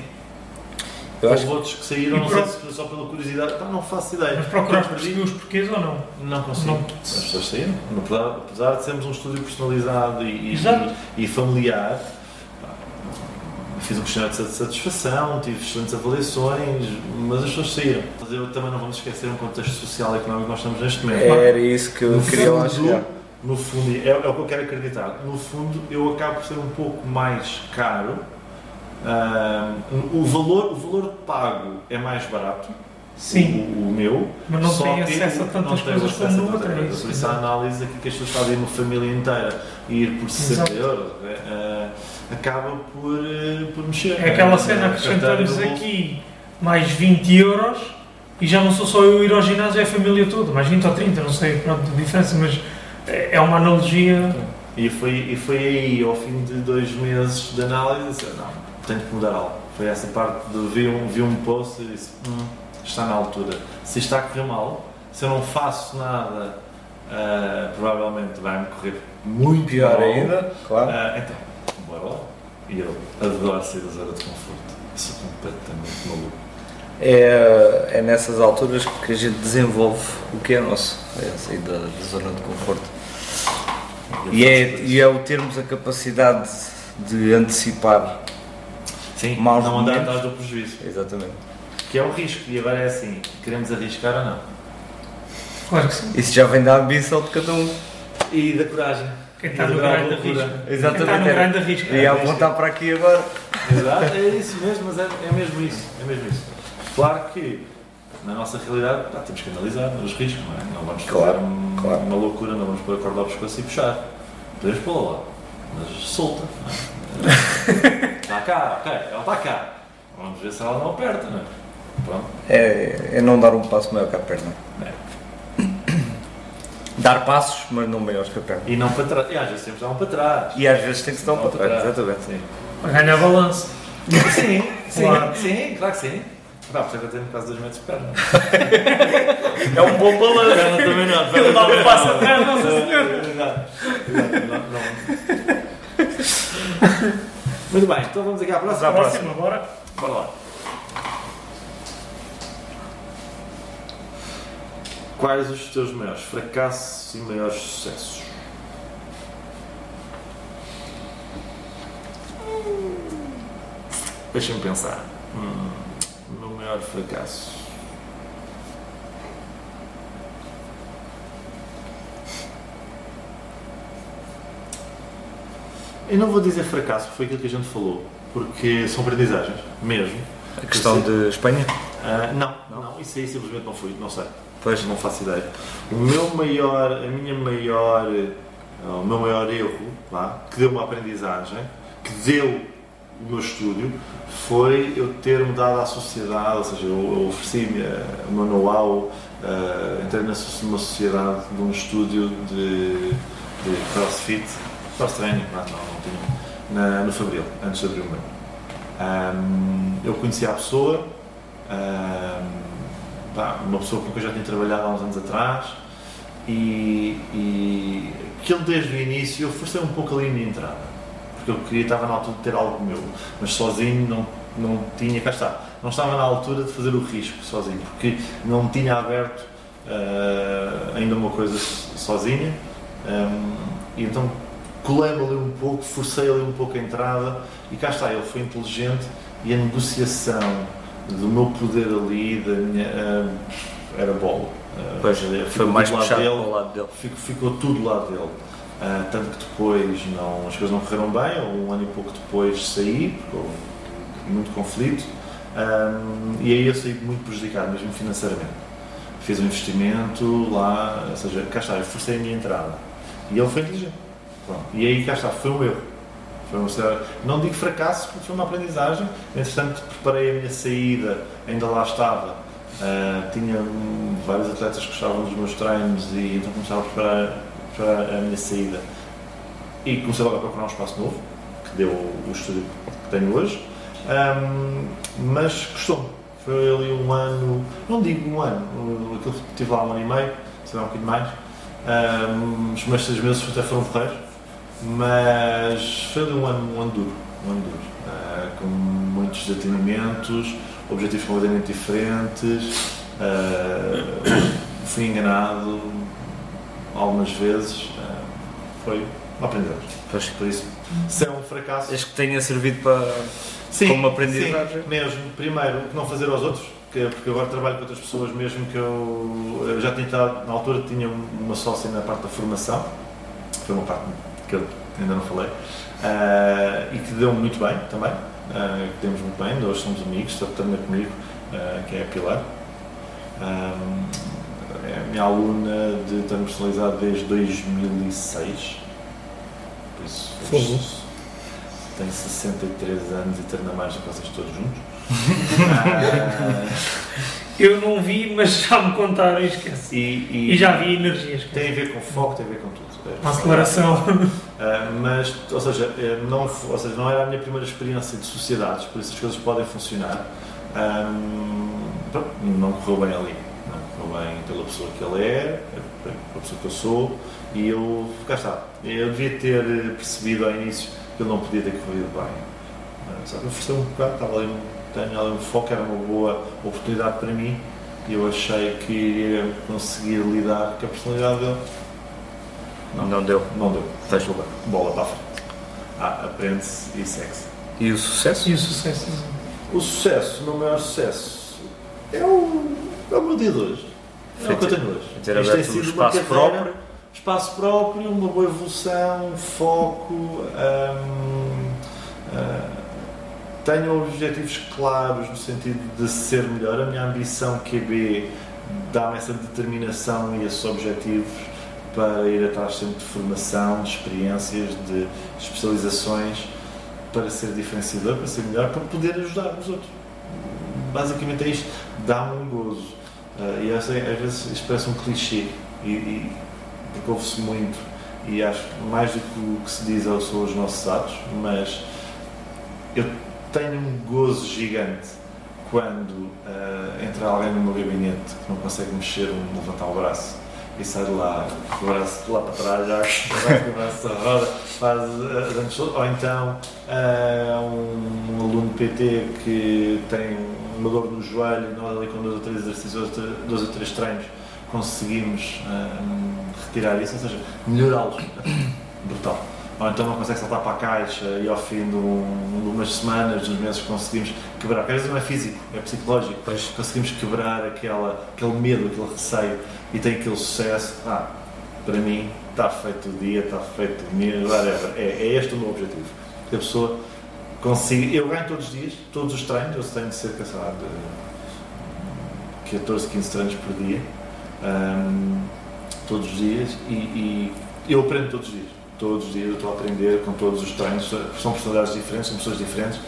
Eu acho Houve outros que saíram, não sei se foi só pela curiosidade. Pá, não faço ideia. Mas procuraste perceber os porquês ou não? Não consigo. Não. As pessoas saíram. Apesar, apesar de sermos um estúdio personalizado e, e, e familiar, fiz um questionário de satisfação, tive excelentes avaliações, mas as pessoas saíram. Mas eu também não vamos esquecer um contexto social e económico que nós estamos neste momento. Era isso que eu No queria lá fundo, chegar. No fundo, é, é o que eu quero acreditar. No fundo, eu acabo por ser um pouco mais caro. Ah, o, valor, o valor pago é mais barato. Sim, O, o meu. mas não tem que acesso a tantas coisas como no outro. É. Por isso a análise aqui que as pessoas fazem uma família inteira e ir por 60 Exato. euros eh, acaba por, eh, por mexer. É aquela cena, carteira acrescentamos no bolso. aqui mais 20 euros e já não sou só eu ir ao ginásio, é a família toda, mais 20 ou 30, não sei pronto, a diferença, mas é é uma analogia. E foi, e foi aí, ao fim de dois meses de análise, disse, não, tenho que mudar algo. Foi essa parte de vi um, vi um post e disse, hum, está na altura. Se isto está a correr mal, se eu não faço nada, ah, provavelmente vai-me correr muito Pior mal. ainda, claro. Ah, então, bora lá. E eu adoro sair da zona de conforto. Sou completamente maluco. É, é nessas alturas que a gente desenvolve o que é nosso, é sair da, da zona de conforto. E é, e é o termos a capacidade de antecipar. Sim, maus não andar atrás do prejuízo. Exatamente. Que é o risco. E agora é assim, queremos arriscar ou não? Claro que sim. Isso já vem da ambição de cada um. E da coragem. Quem está no grande loucura. arrisca. Quem Exatamente. está no grande arrisca. E a apontar para aqui agora. Exato, é isso mesmo, mas é, é mesmo isso, é mesmo isso. Claro que na nossa realidade pá, temos que analisar os riscos, não é? Não vamos fazer Claro, um- claro. uma loucura, não vamos pôr a corda ao pescoço e puxar. Podemos pô-la lá, mas solta. Não é? Está cá, ok, ela está cá. Vamos ver se ela não aperta, não é? Pronto. É, é não dar um passo maior que a perna. Dar passos, mas não maiores que a perna. E não para trás. E às vezes temos que dar um para trás. E às vezes tem que se dar um Não para trás. Exatamente. Sim. Ganhar balanço. Sim, sim, Claro. sim, claro que sim. Pá, por isso é que eu tenho quase 2 metros de perna. É um bom balanço. Perna também não. Ele dá um passo atrás, Nossa Senhora. Exato. Não, não. Muito bem, então vamos aqui à próxima. Próxima, bora. Bora lá. Quais os teus maiores fracassos e maiores sucessos? Deixa-me pensar. Hum, o meu maior fracasso. Eu não vou dizer fracasso, foi aquilo que a gente falou, porque são aprendizagens, mesmo. A questão de Espanha? Ah, não, não, isso aí simplesmente não fui, não sei. Pois. Não faço ideia. O meu maior, a minha maior, ah, o meu maior erro, vá, que deu uma aprendizagem, que deu o meu estúdio, foi eu ter mudado à sociedade, ou seja, eu, eu ofereci-me ah, o meu know-how, ah, entrei numa sociedade de um estúdio de, de crossfit, cross-training, não, não, não tinha, na, no Fabril, antes de abrir o meu. Ahm, eu conheci a pessoa, ahm, pá, uma pessoa com quem eu já tinha trabalhado há uns anos atrás e, e que ele desde o início eu forcei um pouco ali a minha entrada porque eu queria, estava na altura de ter algo meu mas sozinho não, não tinha, cá está não estava na altura de fazer o risco sozinho porque não tinha aberto ah, ainda uma coisa sozinha Ahm, e então colei-me ali um pouco, forcei ali um pouco a entrada e cá está, ele foi inteligente e a negociação do meu poder ali, da minha, ah, era bola. Ah, Pois, foi mais do lado puxado dele, para o lado dele. Ficou, ficou tudo do lado dele. Ah, tanto que depois não, as coisas não correram bem, ou um ano e pouco depois saí, porque houve muito conflito, Ah, e aí eu saí muito prejudicado, mesmo financeiramente. Fiz um investimento lá, ou seja, cá está, eu forcei a minha entrada. E ele foi inteligente. Pronto. E aí cá está, foi um erro. Foi um, não digo fracasso, porque foi uma aprendizagem. Entretanto, preparei a minha saída, ainda lá estava. Ah, tinha hum, vários atletas que gostavam dos meus treinos e então começava a preparar, preparar a minha saída. E comecei logo a procurar um espaço novo, que deu o estúdio que tenho hoje. Ahm, mas custou-me. Foi ali um ano, não digo um ano, aquilo que estive lá um ano e meio, sei lá um bocadinho mais. Ahm, os primeiros seis meses até foram porreiros. Mas foi um ano, um ano duro, um ano duro ah, com muitos desatendimentos, objetivos completamente diferentes. ah, fui enganado algumas vezes. ah, foi um aprendizagem. Pois. Por isso, se é um fracasso. Acho que tenha servido para. Sim, como aprendizagem. sim, mesmo. Primeiro, o que não fazer aos outros, que- porque agora trabalho com outras pessoas, mesmo que eu, eu já tinha estado, na altura tinha uma sócia na parte da formação, foi uma parte que eu ainda não falei, ah, e que deu muito bem também, ah, que demos muito bem, hoje somos amigos, está também comigo, ah, que é a Pilar. Ah, é a minha aluna de treino personalizado desde 2006, por isso Fogo. tenho 63 anos e treino mais do que vocês todos juntos. Ah, Eu não vi, mas já me contaram e esqueci. e, e- E já vi energias. Tem a ver com foco, tem a ver com tudo. Uma aceleração. Ah, mas, ou seja, eh, não, ou seja, não era a minha primeira experiência de sociedades, por isso as coisas podem funcionar. Ahm, pronto, não correu bem ali. Não correu bem pela pessoa que ele é, pela pessoa que eu sou, e eu, cá está. Eu devia ter eh, percebido ao início que ele não podia ter corrido bem. Ah, Só que ofereceu um bocado, estava ali, um- tenho ali um foco, era uma boa oportunidade para mim, e eu achei que iria conseguir lidar com a personalidade dele. Não. Não deu. Não deu. Fecha. Bola para a frente. Ah, aprende-se e segue-se. E o sucesso? E o sucesso. O sucesso, o meu maior sucesso, é o, é o meu dia de hoje. É o que eu tenho hoje. Ter Isto aberto um espaço próprio. Espaço próprio, uma boa evolução, foco. hum, ah, tenho objetivos claros no sentido de ser melhor. A minha ambição QB dá-me essa determinação e esses objetivos para ir atrás sempre de formação, de experiências, de especializações, para ser diferenciador, para ser melhor, para poder ajudar os outros. Basicamente é isto, dá-me um gozo. Ah, e às vezes parece um clichê, e, e, porque ouve-se muito, e acho mais do que o que se diz são os nossos atos, mas eu tenho um gozo gigante quando ah, entra alguém no meu gabinete que não consegue mexer, um, levantar o braço e sai de lá, com o braço lá para trás, já, com o braço à roda, faz ah, dantes todos. ou então ah, um, aluno PT que tem uma dor no joelho nós ali com dois ou três exercícios, dois ou três treinos conseguimos ah, retirar isso, ou seja, melhorá-los. Brutal. Ou então não consegue saltar para a caixa e ao fim de, um, de umas semanas, de uns meses conseguimos quebrar, porque às vezes não é físico, é psicológico, Pois. conseguimos quebrar aquela, aquele medo, aquele receio e tem aquele sucesso, ah, para mim está feito o dia, está feito o mês, whatever. É, é este o meu objetivo. Que a pessoa consiga. Eu ganho todos os dias, todos os treinos, eu tenho cerca sei lá, de 14, 15 treinos por dia, hum, todos os dias, e, e eu aprendo todos os dias. Todos os dias eu estou a aprender com todos os treinos, são personalidades diferentes, são pessoas diferentes,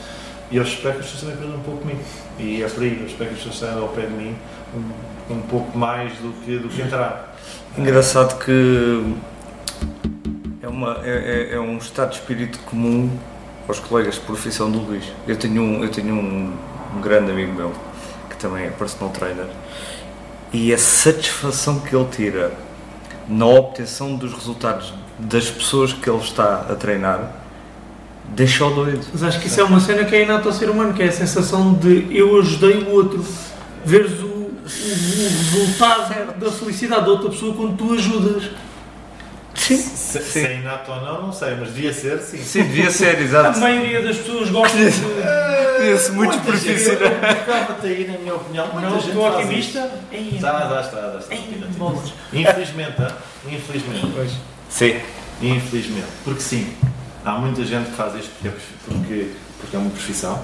e eu espero que as pessoas também aprendam um pouco comigo. E é por aí, eu espero que as pessoas saiam ao pé de mim um, um pouco mais do que, do que entrar. Engraçado que é, uma, é, é- é um estado de espírito comum aos colegas de profissão do Luís. Eu tenho um, eu tenho um, um grande amigo meu que também é personal trainer e a satisfação que ele tira na obtenção dos resultados das pessoas que ele está a treinar deixa-o doido. Mas acho que isso é uma cena que é inata ao ser humano, que é a sensação de eu ajudei o outro. Veres o, o- o resultado da felicidade da outra pessoa quando tu ajudas. Sim, Se, se é inato ou não, não sei, mas devia ser, sim. sim devia ser, A exato. maioria das pessoas gosta de. Devia-se muito profissional. Eu ficava-te aí, na minha opinião. Muita Não, gente estou isso. Já, já está, já está. Infelizmente, infelizmente. Sim. Infelizmente. Porque sim, há muita gente que faz isto porque é, porque, porque é uma profissão,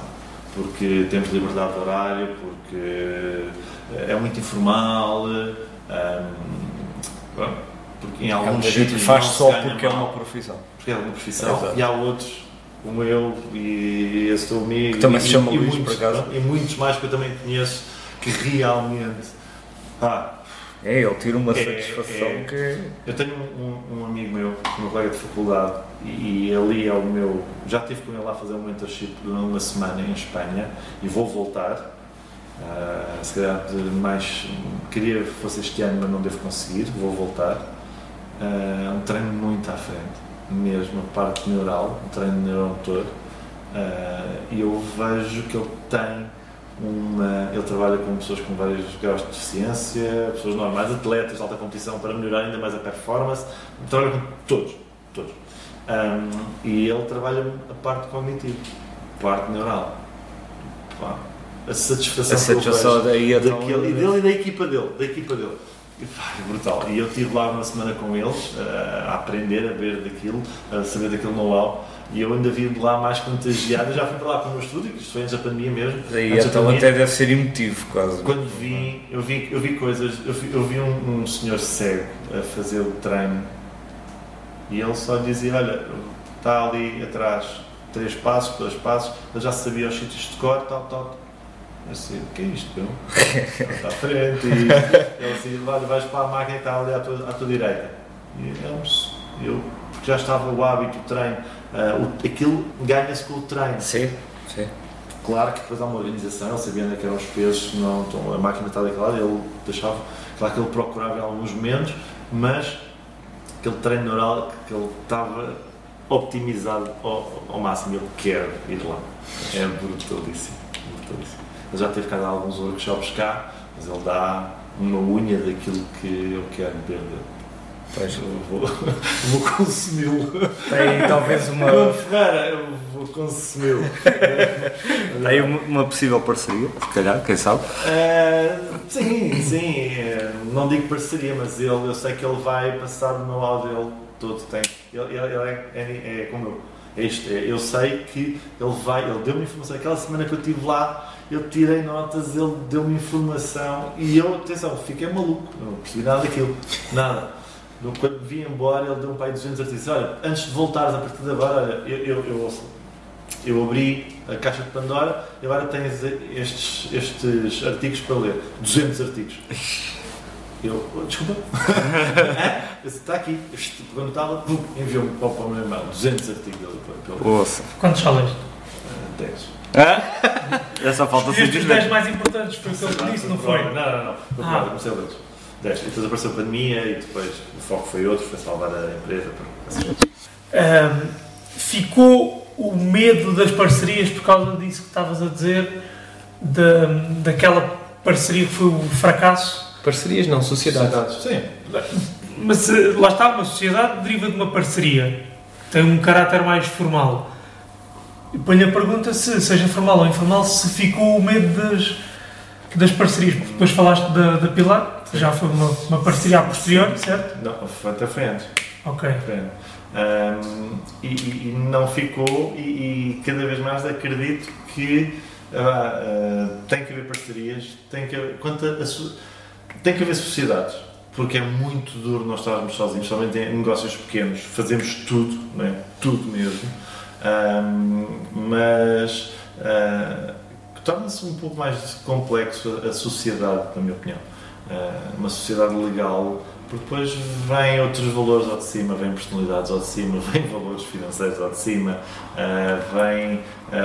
porque temos liberdade de horário, porque é muito informal, hum, porque em alguns jeito sítios faz só porque é uma profissão. porque é uma profissão, Exato. e há outros, como eu e esse teu amigo, Que também se e, chama e Luís, muitos, por acaso. e muitos mais que eu também conheço, que realmente, pá, É, ele tira uma É, satisfação é. que Eu tenho um, um amigo meu, um colega de faculdade, e, e ali é o meu. Já estive com ele lá a fazer um mentorship durante uma semana em Espanha e vou voltar. Ah, se calhar mais. Queria que fosse este ano, mas não devo conseguir. Vou voltar. Ah, É um treino muito à frente. Mesmo a parte neural, o treino neuromotor, uh, e eu vejo que ele tem uma. Ele trabalha com pessoas com vários graus de deficiência, pessoas normais, atletas de alta competição para melhorar ainda mais a performance, trabalha com todos, todos. Um, e ele trabalha a parte cognitiva, a parte neural. Pá, a satisfação, A satisfação que eu daí vejo é tão- daquele, e dele e da equipa dele, da equipa dele. Pá, é brutal. E eu estive lá uma semana com eles eh, a aprender, a ver daquilo, a saber daquele know-how. E eu ainda vim de lá mais contagiado. Eu já fui para lá com o meu estúdio, que isto foi antes da pandemia mesmo. Da então pandemia. até deve ser emotivo quase. Quando vim, eu vi, eu vi coisas, eu vi, eu vi um, um senhor cego a fazer o treino e ele só dizia, olha, está ali atrás três passos, dois passos, ele já sabia os sítios de cor, tal, tal. Assim, o que é isto, meu? Ele está à frente e ele assim, olha, vais para a máquina que está ali à tua, à tua direita. E eu, eu já estava o hábito, o treino, ah, o- aquilo ganha-se com o treino. Sim, sim. Claro que depois há uma organização, ele sabia onde é que eram os pesos, não, então, a máquina está daquele lado, ele deixava, claro que ele procurava em alguns momentos, mas aquele treino neural que- ele estava optimizado ao, ao máximo, eu quero ir lá. É brutalíssimo, brutalíssimo. Ele já teve cá dar alguns workshops cá, mas ele dá uma unha daquilo que eu quero ver dele. Pois. Eu vou, vou consumi-lo. Tem talvez uma, Ferreira, eu vou consumi-lo. tem uma, uma possível parceria, se calhar, quem sabe. Uh, sim, sim. uh, Não digo parceria, mas ele, eu sei que ele vai passar o know-how dele todo. Tem. Ele, ele- ele é, é- é como eu. É, eu sei que ele vai, ele deu-me informação. Aquela semana que eu estive lá, eu tirei notas, ele deu-me informação e eu, atenção, fiquei maluco. Não percebi nada daquilo. Nada. No- Quando vim embora, ele deu-me para aí 200 artigos. Olha, antes de voltares a partir de agora, olha, eu, eu, eu ouço. Eu abri a caixa de Pandora e agora tens estes, estes artigos para ler. 200 artigos. Eu, oh, desculpa. É? Está aqui. Este, Quando estava, enviou-me para o meu e-mail. 200 artigos Ouça. Quantos já leste? 10. Hã? É só falta Estes os 10 simplesmente. mais importantes, foi o que ele disse, não foi? Não, não, não. Foi Ah. comecei a ler 10. E depois apareceu a pandemia e depois o foco foi outro, foi salvar a empresa. Ahm, ficou o medo das parcerias por causa disso que estavas a dizer, da, daquela parceria que foi o fracasso. Parcerias não, sociedades. Sim. Mas eh, lá está, uma sociedade deriva de uma parceria, tem um caráter mais formal. E ponho a pergunta se, seja formal ou informal, se ficou o medo das, das parcerias. Porque depois falaste da, da Pilar, já foi uma, uma parceria a posteriori, certo? Não, foi- até foi antes. Ok. Ahm, e, e- e não ficou, e, e cada vez mais acredito que ah, ah, tem que haver parcerias, tem que haver, quanto a- a tem que haver sociedades, porque é muito duro nós estarmos sozinhos, somente em negócios pequenos, fazemos tudo, não é? tudo mesmo, Mas ah, torna-se um pouco mais complexo a, sociedade, na minha opinião. Ah, uma sociedade legal porque depois vêm outros valores ao de cima, vêm personalidades ao de cima, vêm valores financeiros ao de cima, ah, vêm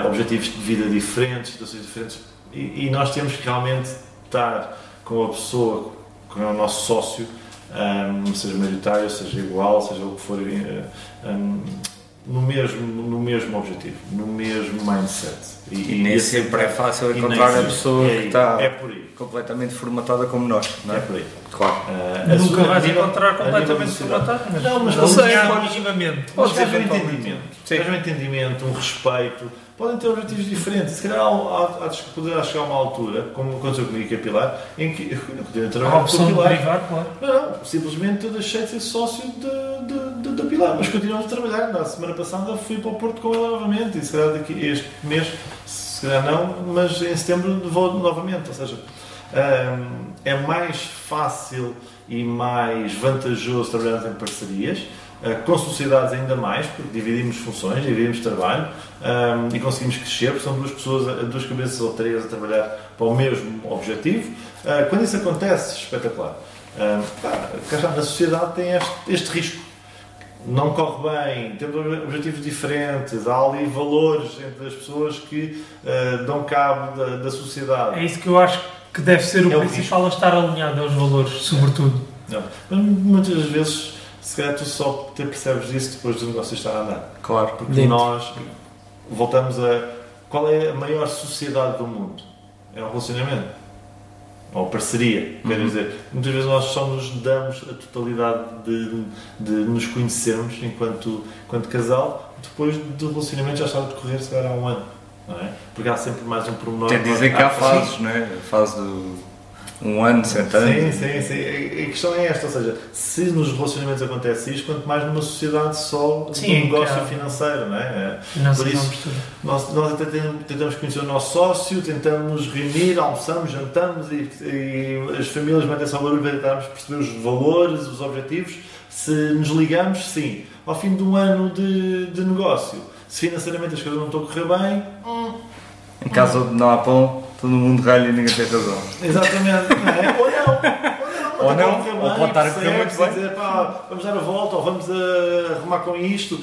objetivos de vida diferentes, situações diferentes, e, e nós temos que realmente estar com a pessoa, com o nosso sócio, ah, seja maioritário, seja igual, seja o que for, ah, no, mesmo, no mesmo objetivo, no mesmo mindset. E nem esse- sempre é fácil e encontrar a pessoa é que está É por aí. completamente formatada como nós, não É é? por aí. Claro. A Nunca vais nível- encontrar completamente formatado, mas, Não, mas alinhado pode- minimamente. Pode Mas haver um entendimento. Sim. Um entendimento, um respeito. Podem ter objetivos diferentes. Se calhar há, há, há, poderá chegar a uma altura, como aconteceu comigo com a Pilar, em que eu continuo a Há a trabalhar com a opção de Pilar. derivar, claro. Não, não, simplesmente eu deixei de ser sócio da Pilar, mas continuamos a trabalhar. Na semana passada fui para o Porto com ela novamente e se calhar daqui este mês, se calhar não, mas em setembro vou novamente. Ou seja, hum, é mais fácil e mais vantajoso trabalharmos em parcerias. Uh, Com sociedades ainda mais, porque dividimos funções, dividimos trabalho hum, e conseguimos crescer, porque são duas pessoas, duas cabeças ou três a trabalhar para o mesmo objetivo. Uh, Quando isso acontece, espetacular. Pá, está, na sociedade tem este, este risco. Não corre bem, temos objetivos diferentes, há ali valores entre as pessoas que ah, dão cabo da, da sociedade. É isso que eu acho que deve ser o É o principal a estar alinhado aos valores, sobretudo. Não. Mas muitas vezes, calhar tu só te percebes disso depois do negócio estar a andar. Claro. Porque nós voltamos a. Qual é a maior sociedade do mundo? É o relacionamento. Ou parceria, quer Uhum. dizer. Muitas vezes nós só nos damos a totalidade de, de nos conhecermos enquanto, enquanto casal, depois do relacionamento já está a decorrer, se calhar, há um ano. Não é? Porque há sempre mais um pormenor. Quer dizer que há Ah, fases, não é? A fase do um ano, sentando. Sim, sim, sim. A questão é esta, ou seja, se nos relacionamentos acontece isto, quanto mais numa sociedade só de um negócio claro. financeiro, não é? Não Por sei isso-. Nós, nós até tentamos, conhecer o nosso sócio, tentamos nos reunir, almoçamos, jantamos e, e as famílias metem-se ao barulho para tentarmos perceber os valores, os objetivos. Se nos ligamos, sim. Ao fim de um ano de, de negócio, se financeiramente as coisas não estão a correr bem, Em casa onde não há pão, todo mundo ralha e ninguém tem razão. Exatamente, não é? Ou não, Ou ou não, não, a correr ou pode estar a correr muito bem. Dizer, pá, vamos dar a volta ou vamos a arrumar com isto.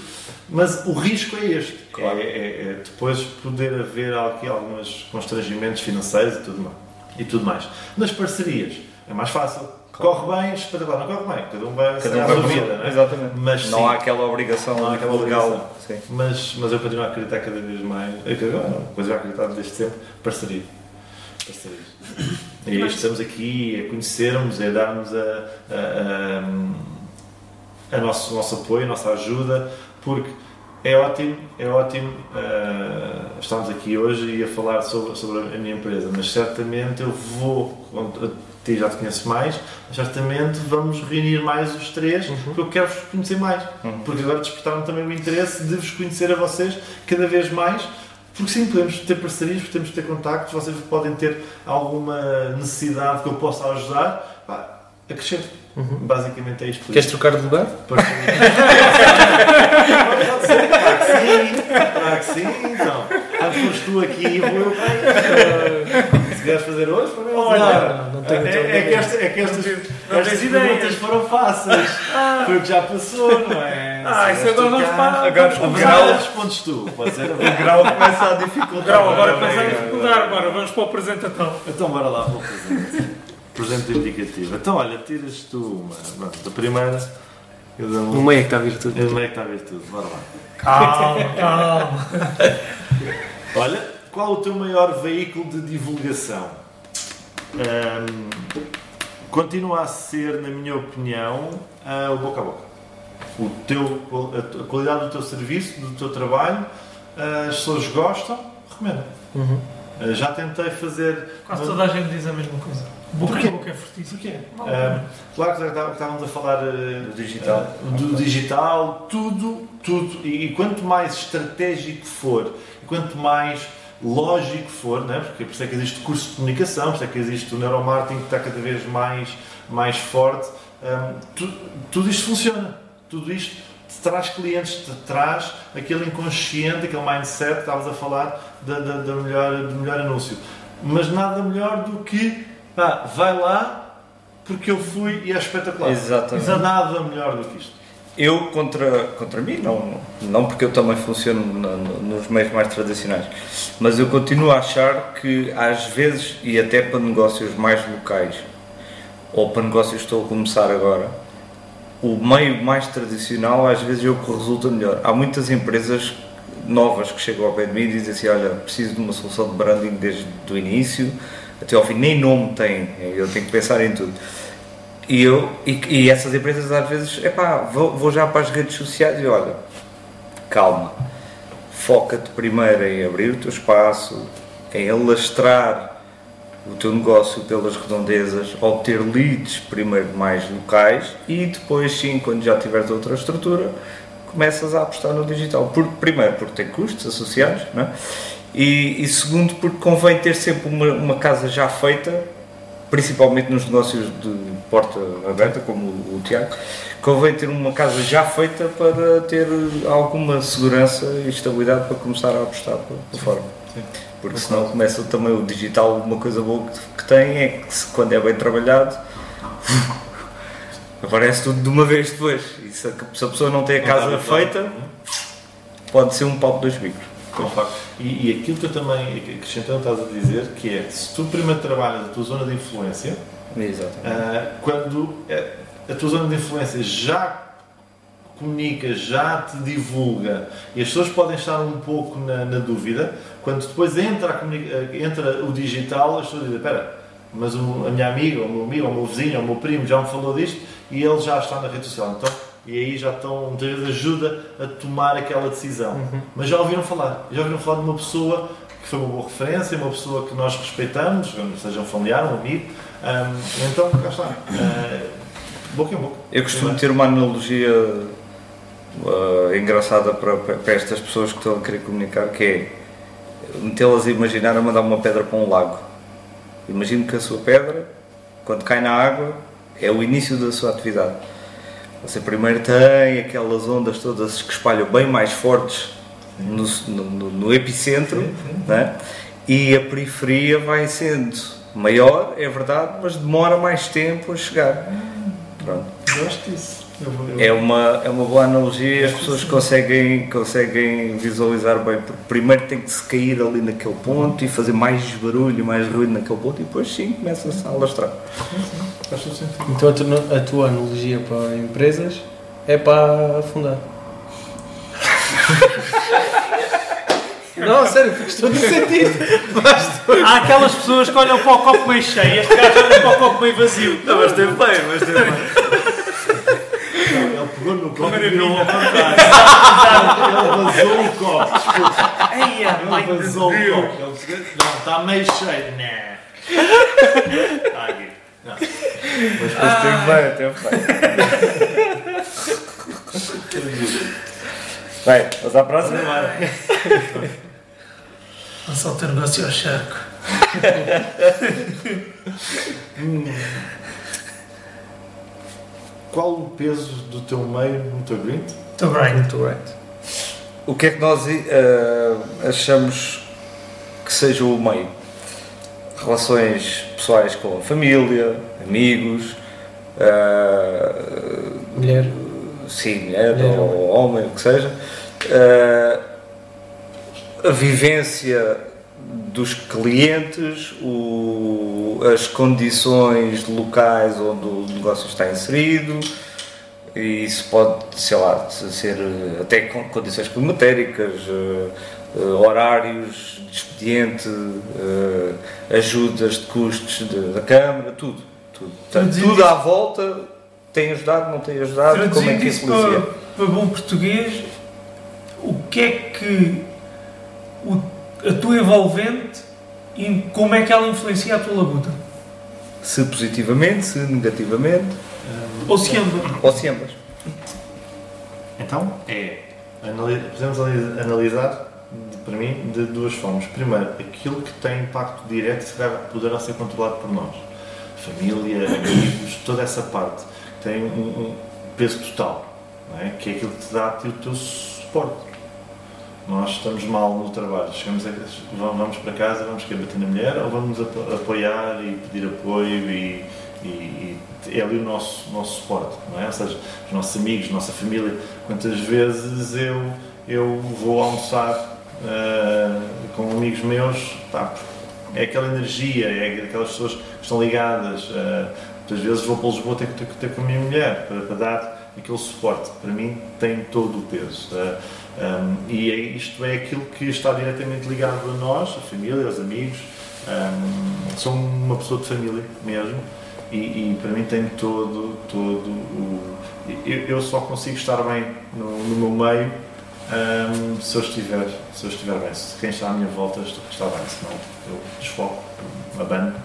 Mas o risco é este: Claro. é, é- é depois poder haver aqui alguns constrangimentos financeiros e tudo mais. E tudo mais. Nas parcerias é mais fácil. Corre bem, espetacular. Não corre bem, cada um vai Cada um vai sua vida, não é? Exatamente. Mas não sim. há aquela obrigação Não há aquela legal. Mas, mas eu continuo a acreditar cada vez mais, é que agora, não, coisa a acreditar desde sempre, parceria. E é isto, estamos aqui a conhecermos, a darmos a, a, a, a nosso, o nosso apoio, a nossa ajuda, porque é ótimo, é ótimo uh, estarmos aqui hoje e a falar sobre, sobre a minha empresa, mas certamente eu vou, a ti já te conheço mais, mas certamente vamos reunir mais os três, porque eu quero vos conhecer mais. Uhum. Porque agora despertaram também o interesse de vos conhecer a vocês cada vez mais. Porque sim, podemos ter parcerias, podemos ter contactos, vocês podem ter alguma necessidade que eu possa ajudar. Pá, acrescento. Basicamente é isto. Queres trocar de lugar? Pode ser, claro que sim, claro que sim, então. Quando fores tu aqui, vou eu. Se queres fazer hoje, para mim, Olha, não, não tenho é, é que, esta, é que estas, Não estas perguntas ideias. foram fáceis. Foi o que já passou, não é? Ah, isso agora vamos para- Agora o grau, agora respondes tu, pode ser? o grau começa a dificultar. Grau, agora em vem, dificuldar, agora vamos para o presente então. Então bora lá para o presente. presente indicativo. Então olha, tiras tu uma. Pronto, a primeira. Eu dou No uma. meio é que está a vir tudo. Eu meio que está a ver tudo, bora lá. Calma, calma. Olha, qual o teu maior veículo de divulgação? Ahm, continua a ser, na minha opinião, ah, o boca a boca. O teu, a, qualidade do teu serviço, do teu trabalho, ah, as pessoas gostam, recomendo. Uhum. Ah, já tentei fazer. Quase toda a gente diz a mesma coisa. Boca Porquê? a boca é fortíssimo. Porquê? Ah, claro que já estávamos a falar Do digital. do digital, tudo, tudo. E, quanto mais estratégico for, quanto mais lógico for, né? porque por isso é que existe curso de comunicação, por isso é que existe o neuromarketing que está cada vez mais, mais forte, ah, tu- tudo isto funciona. Tudo isto te traz clientes, te traz aquele inconsciente, aquele mindset que estavas a falar da, da, da melhor, do melhor anúncio. Mas nada melhor do que pá, vai lá porque eu fui e é espetacular. Exatamente. Nada melhor do que isto. Eu contra, contra mim, não, não porque eu também funciono na- no- nos meios mais tradicionais, mas eu continuo a achar que às vezes, e até para negócios mais locais, ou para negócios que estou a começar agora, o meio mais tradicional às vezes é o que resulta melhor. Há muitas empresas novas que chegam ao pé de mim e dizem assim, olha, preciso de uma solução de branding desde o início até ao fim, nem nome tem, eu tenho que pensar em tudo. E, eu, e, e essas empresas às vezes, epá, vou, vou já para as redes sociais e olha, calma, foca-te primeiro em abrir o teu espaço, em alastrar o teu negócio pelas redondezas, obter leads primeiro mais locais e depois sim, quando já tiveres outra estrutura, começas a apostar no digital. Por, primeiro porque tem custos associados, é? e, e segundo porque convém ter sempre uma, uma casa já feita, principalmente nos negócios de porta aberta, como o, o Tiago, convém ter uma casa já feita para ter alguma segurança e estabilidade para começar a apostar por, por fora. Porque senão começa também o digital, uma coisa boa que, tem é que se- quando é bem trabalhado aparece tudo de uma vez depois. E se a, se a pessoa não tem a casa feita, pode ser um pau de dois bicos. E, e aquilo que eu também acrescentando estás a dizer, que é, se tu primeiro trabalhas a tua zona de influência, ah, quando eh, a tua zona de influência já comunica, já te divulga e as pessoas podem estar um pouco na, na dúvida, quando depois entra, comunica- entra o digital, as pessoas dizem: Espera, mas o- a minha amiga, o meu amigo, o meu vizinho, o meu primo já me falou disto e ele já está na rede social. Então, e aí já estão, muitas vezes ajuda a tomar aquela decisão. Mas já ouviram falar, já ouviram falar de uma pessoa que foi uma boa referência, uma pessoa que nós respeitamos, seja um familiar, um amigo. Hum, então, cá está. Uh, boca em boca. Eu costumo ter uma analogia uh, engraçada para, para estas pessoas que estão a querer comunicar, que é metê-las a imaginar a mandar uma pedra para um lago. Imagino que a sua pedra, quando cai na água, é o início da sua atividade. Você primeiro tem aquelas ondas todas que espalham bem mais fortes no, no- no epicentro, né? e a periferia vai sendo maior, é verdade, mas demora mais tempo a chegar. Pronto. Gosto disso. É uma, é uma boa analogia e as pessoas conseguem, conseguem visualizar bem, porque primeiro tem que se cair ali naquele ponto e fazer mais barulho, mais ruído naquele ponto e depois sim começa-se a alastrar. Então a tua, a tua analogia para empresas é para afundar. Não, sério, faz todo sentido. Há aquelas pessoas que olham para o copo meio cheio, este gajo olha para o copo meio vazio. Não, mas teve bem, mas teve bem. Pegou no copo e virou ao contrário. Ele vazou o copo, desculpa. Ele vazou o copo. Ele Não, está meio cheio. Não. Está aqui. Não. Mas depois teve bem, teve bem. Bem, vamos à próxima? Lança o teu negócio ao charco. Qual o peso do teu meio no teu grind? Estou bem. Muito right. O que é que nós eh, achamos que seja o meio? Relações pessoais com a família, amigos, eh, Mulher. sim, mulher, Mulher, ou homem, o que seja, eh, a vivência dos clientes, o- as condições locais onde o negócio está inserido, e isso pode, sei lá, ser até com condições climatéricas, eh, eh, horários de expediente, eh, ajudas de custos da Câmara, tudo. Tudo, Portanto, tudo à volta tem ajudado, não tem ajudado, como é que isso para, para bom português, o que é que o- a tua envolvente, e como é que ela influencia a tua labuta? Se positivamente, se negativamente, Ou se ambas? ou se ambas. Então, é. anali- Podemos ali- analisar, de- para mim, de duas formas. Primeiro, aquilo que tem impacto direto se calhar poderá ser controlado por nós. Família, amigos, toda essa parte que tem um, um peso total, não é? que é aquilo que te dá o teu suporte. Nós estamos mal no trabalho, chegamos a, vamos para casa, vamos querer bater na mulher ou vamos apo- apoiar e pedir apoio e, e- e é ali o nosso, nosso suporte, não é? Ou seja, os nossos amigos, nossa família. Quantas vezes eu, eu vou almoçar ah, com amigos meus, pá, é aquela energia, é aquelas pessoas que estão ligadas. ah, muitas vezes vou para Lisboa ter que ter, ter com a minha mulher para, para dar aquele suporte. Para mim, tem todo o peso. ah, um, e é, isto é aquilo que está diretamente ligado a nós, a família, aos amigos. Um, sou uma pessoa de família mesmo e, e para mim tem todo, todo o. Eu, eu só consigo estar bem no, no meu meio um, se, eu estiver, se eu estiver bem. Se quem está à minha volta está bem, senão eu desfoco, abano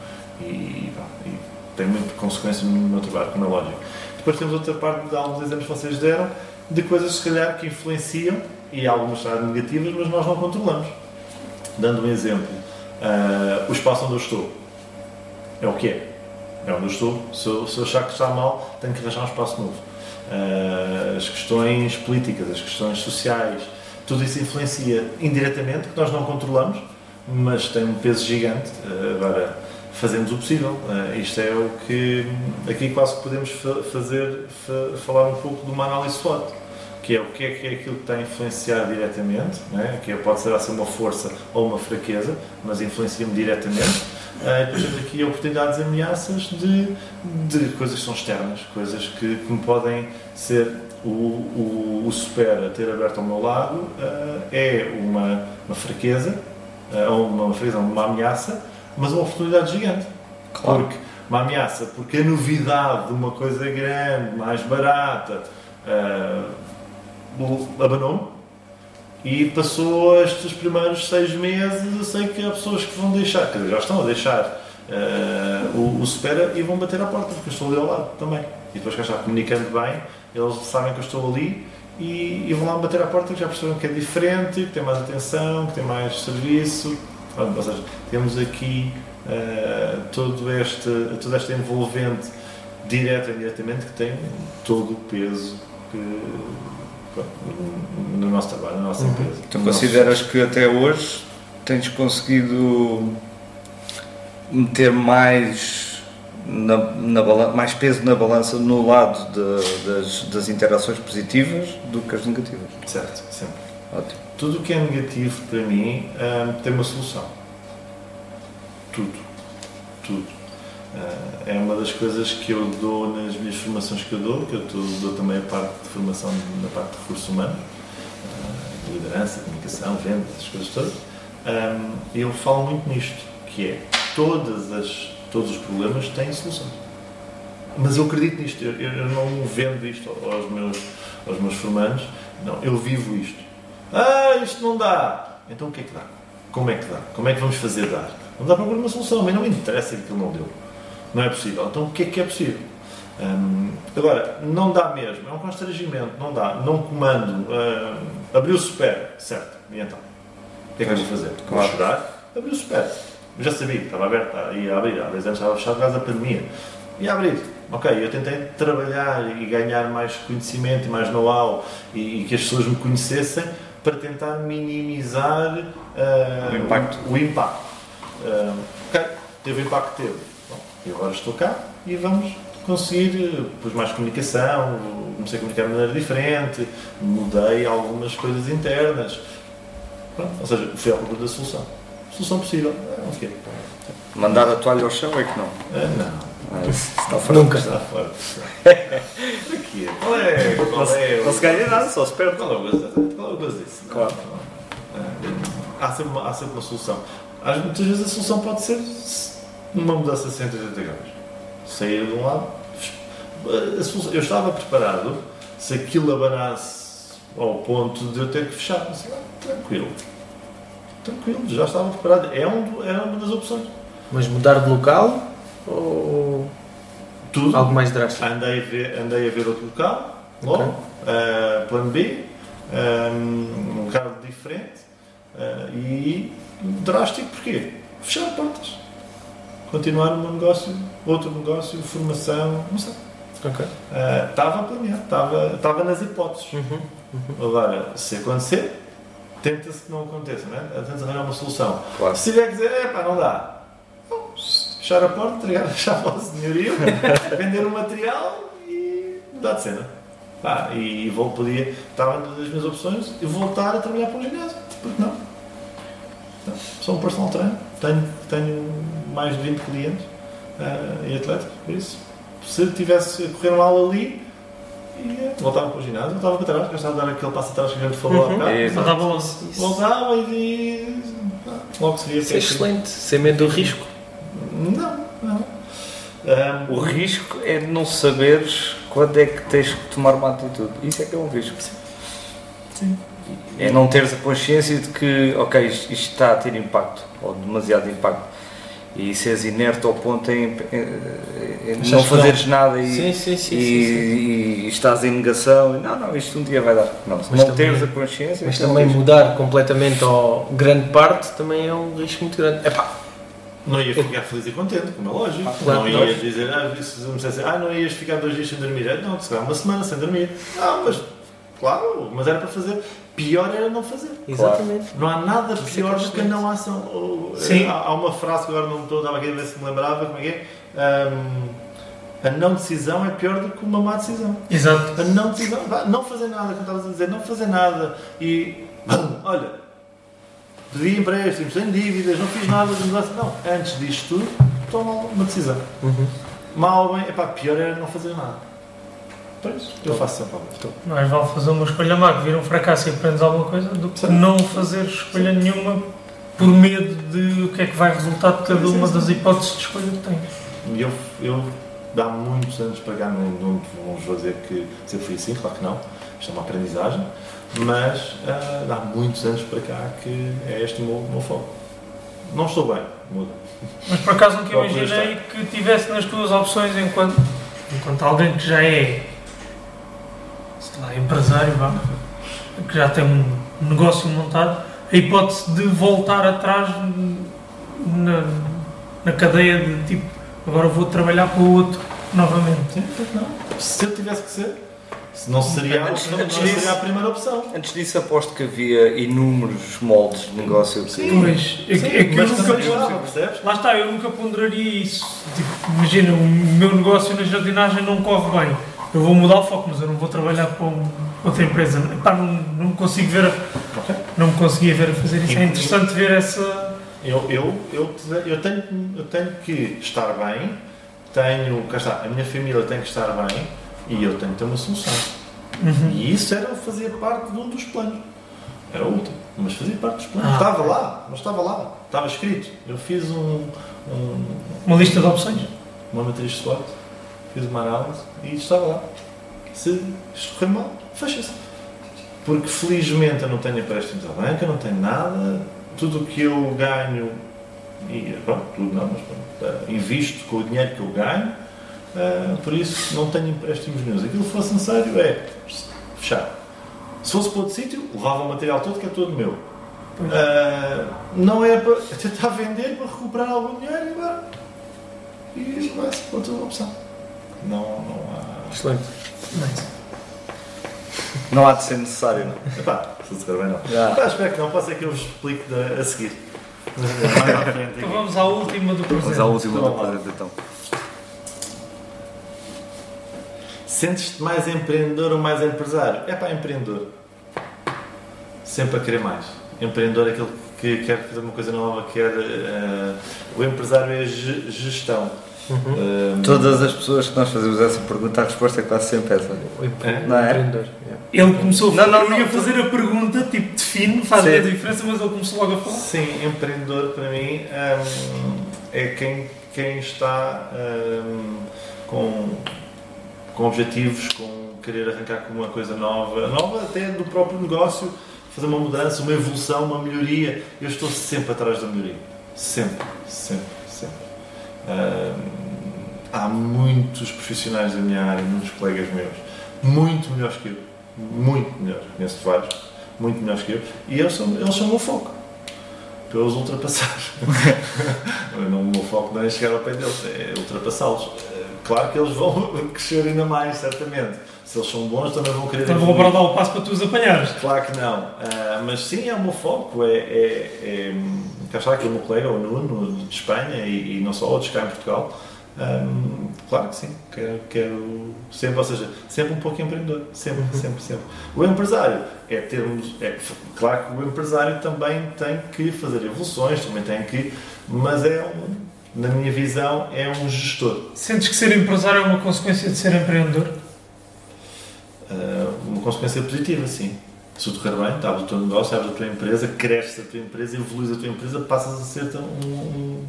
e, e, e tem muita consequência no meu trabalho, como é lógico. Depois temos outra parte de alguns exemplos que vocês deram de coisas se calhar que influenciam e algumas serão negativas, mas nós não controlamos. Dando um exemplo, ah, o espaço onde eu estou é o que é. É onde eu estou. Se eu, se eu achar que está mal, tenho que arranjar um espaço novo. Ah, as questões políticas, as questões sociais, tudo isso influencia indiretamente, que nós não controlamos, mas tem um peso gigante. Ah, agora, fazemos o possível. Ah, isto é o que aqui quase podemos fa- fazer, fa- falar um pouco de uma análise SWOT, que é o que é, que é aquilo que está a influenciar diretamente, não é? que pode ser assim uma força ou uma fraqueza, mas influencia-me diretamente. Uh, depois temos aqui oportunidades e ameaças de, de coisas que são externas, coisas que, que me podem ser o, o, o super a ter aberto ao meu lado uh, é uma, uma fraqueza, uh, ou uma fraqueza, uma ameaça, mas uma oportunidade gigante. Claro. Porque, uma ameaça, porque a novidade de uma coisa grande, mais barata, uh, abanou-me e passou estes primeiros seis meses. Eu sei que há pessoas que vão deixar, que já estão a deixar uh, o, o Supera e vão bater à porta, porque eu estou ali ao lado também. E depois que estou comunicando bem, eles sabem que eu estou ali e, e vão lá bater à porta, que já perceberam que é diferente, que tem mais atenção, que tem mais serviço. Ou seja, temos aqui uh, todo este, toda esta envolvente, direta e indiretamente, que tem todo o peso que, no nosso trabalho, na nossa empresa. Tu consideras que até hoje tens conseguido meter mais, na, na balança, mais peso na balança no lado de, das, das interações positivas do que as negativas? Certo, sempre. Ótimo. Tudo o que é negativo para mim hum, tem uma solução. Tudo. Tudo. É uma das coisas que eu dou nas minhas formações que eu dou, que eu dou, também a parte de formação na parte de recursos humanos, liderança, comunicação, vendas, essas coisas todas. Eu falo muito nisto, que é todas as, todos os problemas têm soluções. Mas eu acredito nisto, eu, eu não vendo isto aos meus, aos meus formandos, não, eu vivo isto. Ah, isto não dá! Então o que é que dá? Como é que dá? Como é que vamos fazer dar? Vamos dar para uma solução, mas não me interessa que aquilo não deu. Não é possível. Então o que é que é possível? Hum, agora, não dá mesmo, é um constrangimento, não dá. Não comando. Hum, abriu o super, certo. E então? O que é que vamos fazer? Vou chorar? Abriu o super. Eu já sabia estava aberto, ia abrir. Há dois anos estava fechado por causa da pandemia. Ia abrir. Ok, eu tentei trabalhar e ganhar mais conhecimento e mais know-how e, e, que as pessoas me conhecessem para tentar minimizar uh, o impacto. O, o impacto. Uh, ok, teve o impacto que teve. E agora estou cá e vamos conseguir depois mais comunicação, comecei a comunicar de maneira diferente, mudei algumas coisas internas. Pronto, ou seja, fui à procura da solução. Solução possível. É o quê? Mandar a toalha ao chão é que não. Ah, não. Ah, isso está fora. Nunca. Está fora. Aqui é. Qual é? Qual é? Não se ganha nada, só se perde. Qual é o? Qual é disso? Claro. Há sempre, uma, há sempre uma solução. Às, muitas vezes a solução pode ser uma mudança de 180 graus. Sair de um lado. solução- Eu estava preparado se aquilo abanasse ao ponto de eu ter que fechar. Mas, tranquilo. Tranquilo, já estava preparado. É, um, é uma das opções. Mas mudar de local ou Tudo. algo mais drástico? Andei a ver, andei a ver outro local, logo, Ok. uh, plano B, um, um local diferente uh, e drástico porquê? Fechar portas. Continuar o meu negócio, outro negócio, formação, não sei. Ok. Uh, Estava a planear, estava, estava nas hipóteses. Uhum. Agora, se acontecer, tenta-se que não aconteça, não é? Tenta arranjar uma solução. Claro. Se tiver que dizer, epá, não dá. Fechar a porta, entregar a chave ao senhorio, vender o material e mudar de cena. Pá, e vou, podia, estava nas minhas opções e voltar a trabalhar para um ginásio. Porque não? Não. Sou um personal trainer, tenho, tenho mais de 20 clientes ah, e atletas, por isso. Se tivesse a correr uma aula ali, ia, voltava para o ginásio, voltava para trás, gostava de dar aquele passo atrás que a gente falou há Uhum. bocado. Exato. Não estava logo. Voltava e, pá, logo se via Isso é que- excelente, sem medo do risco. Não, não. Ahm, O risco é de não saberes quando é que tens que tomar uma atitude. Isso é que é um risco. Sim. É não teres a consciência de que, ok, isto, está a ter impacto, ou demasiado impacto. E seres inerte ao ponto em, em- em não fazeres nada e, Sim, sim, sim, e, sim, sim. e estás em negação. E, não, não, isto um dia vai dar. Não, Mas não também- teres a consciência. Mas é também risco. mudar completamente ou grande parte também é um risco muito grande. Epá, Não ia ficar feliz e contente, como é lógico. Ah, claro, não ia claro. dizer, ah, se me dissesse, ah, não ias ficar dois dias sem dormir. Ah, Não, se calhar uma semana sem dormir. Não, mas, claro, mas era para fazer. Pior era não fazer. exatamente. Não há nada Isso é pior é do que a não ação. Ou, Sim. Há, há uma frase que agora não me estou, estava aqui a ver se me lembrava, como é que é? Ahm, a não decisão é pior do que uma má decisão. Exato. A não decisão, não fazer nada, como estavas a dizer, não fazer nada e, bum, olha, pedi empréstimos, tenho dívidas, não fiz nada de mudança. Não, antes disto tudo, toma uma decisão. Mal ou bem, epá, pior era não fazer nada. Pois, eu faço sempre algo. Mais vale fazer uma escolha má que vir um fracasso e aprendes alguma coisa do que Sim. não fazer escolha nenhuma por medo de o que é que vai resultar de cada Sim, sim, uma sim. das hipóteses de escolha que tens. Eu, eu há muitos anos para cá, não, não vamos dizer que sempre fui assim, claro que não. Isto é uma aprendizagem. Mas ah, há muitos anos para cá que é este o meu, meu foco. Não estou bem, muda. Mas por acaso nunca imaginei que tivesse nas tuas opções enquanto, enquanto alguém que já é sei lá, empresário, vá, que já tem um negócio montado, a hipótese de voltar atrás na, na cadeia de tipo, agora vou trabalhar para o outro novamente. Sim, não? Se eu tivesse que ser, se não seria, Antes- opção, não antes seria disso- a primeira opção. Antes disso, aposto que havia inúmeros moldes de negócio. que- Sim. Pois, é, que- é que eu mas nunca também estava, percebes? Lá está, eu nunca ponderaria isso. Tipo, imagina, o meu negócio na jardinagem não corre bem. Eu vou mudar o foco, mas eu não vou trabalhar para um- outra empresa. Epá, não, não me consigo ver a, não me conseguia ver a fazer isso. É interessante ver essa. Eu, eu, eu, eu, tenho, eu tenho que estar bem, tenho, cá está, a minha família tem que estar bem e eu tenho que ter uma solução. Uhum. E isso era fazer parte de um dos planos. Era o último, mas fazia parte dos planos. Ah. estava lá, mas estava lá, estava escrito. Eu fiz um, um- Uma lista de opções. uma matriz de SWOT, fiz uma análise e estava lá. Se isto correr mal, fecha-se. Porque felizmente eu não tenho empréstimos à banca, não tenho nada, tudo o que eu ganho, e pronto, tudo não, mas pronto, eh, invisto com o dinheiro que eu ganho, eh, por isso não tenho empréstimos nenhum. Aquilo fosse necessário, é fechar. Se fosse para outro sítio, levava o material todo que é todo meu. Eh, não é para tentar vender para recuperar algum dinheiro e vai. E vai-se para outra opção. Não, não há. Excelente. Nice. Não há de ser necessário, não. Epá, se disser bem não. Já. Epá, espero que não, pode ser que eu vos explique da- a seguir. Mais à frente. Então vamos à última do Vamos presente. à última do presente, então. Sentes-te mais empreendedor ou mais empresário? É pá, empreendedor. Sempre a querer mais. Empreendedor é aquele que quer fazer uma coisa nova, quer. eh, o empresário é ge- gestão. Eh, Todas as pessoas que nós fazemos essa pergunta, a resposta é quase sempre essa. É? Não é? yeah. Ele começou a Não, não, não. fazer a pergunta, tipo, define, faz Sim. a diferença, mas ele começou logo a falar. Sim, empreendedor para mim hum, é quem, quem está hum, com, com objetivos, com querer arrancar com uma coisa nova, nova até do próprio negócio, fazer uma mudança, uma evolução, uma melhoria. Eu estou sempre atrás da melhoria. Sempre, sempre, sempre. Hum, há muitos profissionais da minha área, muitos colegas meus, muito melhores que eu. Muito melhores. Conheço vários, muito melhores que eu. E eles são, eles são o meu foco para eu os ultrapassar. não, o meu foco não é chegar ao pé deles, é ultrapassá-los. Eh, Claro que eles vão crescer ainda mais, certamente. Se eles são bons, também vão querer Então vou evoluir. agora dar o passo para tu os apanhares. Claro que não. Ah, mas sim, é o meu foco. É, é, é, cá está aqui o meu colega, o Nuno, de Espanha, e, e não só outros cá em Portugal. Ahm, claro que sim, quero, quero sempre, ou seja, sempre um pouco empreendedor, sempre, sempre, sempre. O empresário é termos, é, claro que o empresário também tem que fazer evoluções, também tem que, mas é um, na minha visão, é um gestor. Sentes que ser empresário é uma consequência de ser empreendedor? Uh, uma consequência positiva, sim. Se tudo correr bem, abres o teu negócio, abres a tua empresa, cresces a tua empresa, evoluís a tua empresa, passas a ser um, um,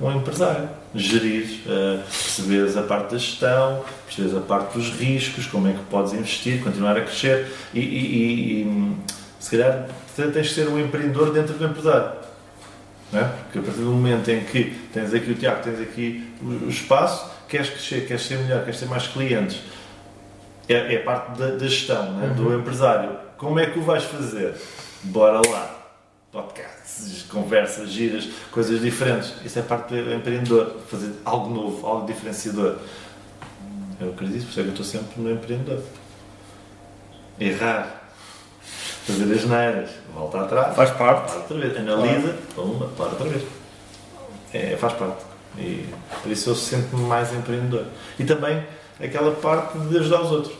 um empresário. Gerir, uh, perceberes a parte da gestão, perceberes a parte dos riscos, como é que podes investir, continuar a crescer e, e- e- se calhar tens que ser um empreendedor dentro do empresário. É? Porque a partir do momento em que tens aqui o Tiago, tens aqui o, o espaço, queres crescer, queres ser melhor, queres ter mais clientes, é, é parte da, da gestão, né? do empresário. Como é que o vais fazer? Bora lá. Podcasts, conversas, giras, coisas diferentes. Isso é parte do empreendedor. Fazer algo novo, algo diferenciador. Eu acredito, por isso é que eu estou sempre no empreendedor. Errar. Fazer as neiras. Volta atrás. Faz parte. Para outra vez. Analisa. Pumba, para outra vez. É, faz parte. E por isso eu sinto-me mais empreendedor. E também aquela parte de ajudar os outros.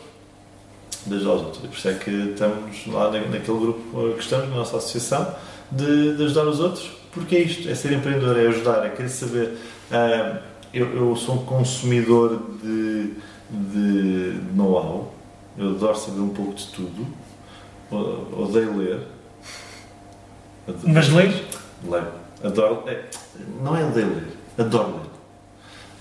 de ajudar os outros. E por isso é que estamos lá na- naquele grupo que estamos, na nossa associação, de, de ajudar os outros, porque é isto, é ser empreendedor, é ajudar, é querer saber. ah, eu, eu sou um consumidor de, de know-how, eu adoro saber um pouco de tudo, o- odeio ler. Adoro- Mas leis? Leio. Adoro. é, não é ler, ler. Adoro ler.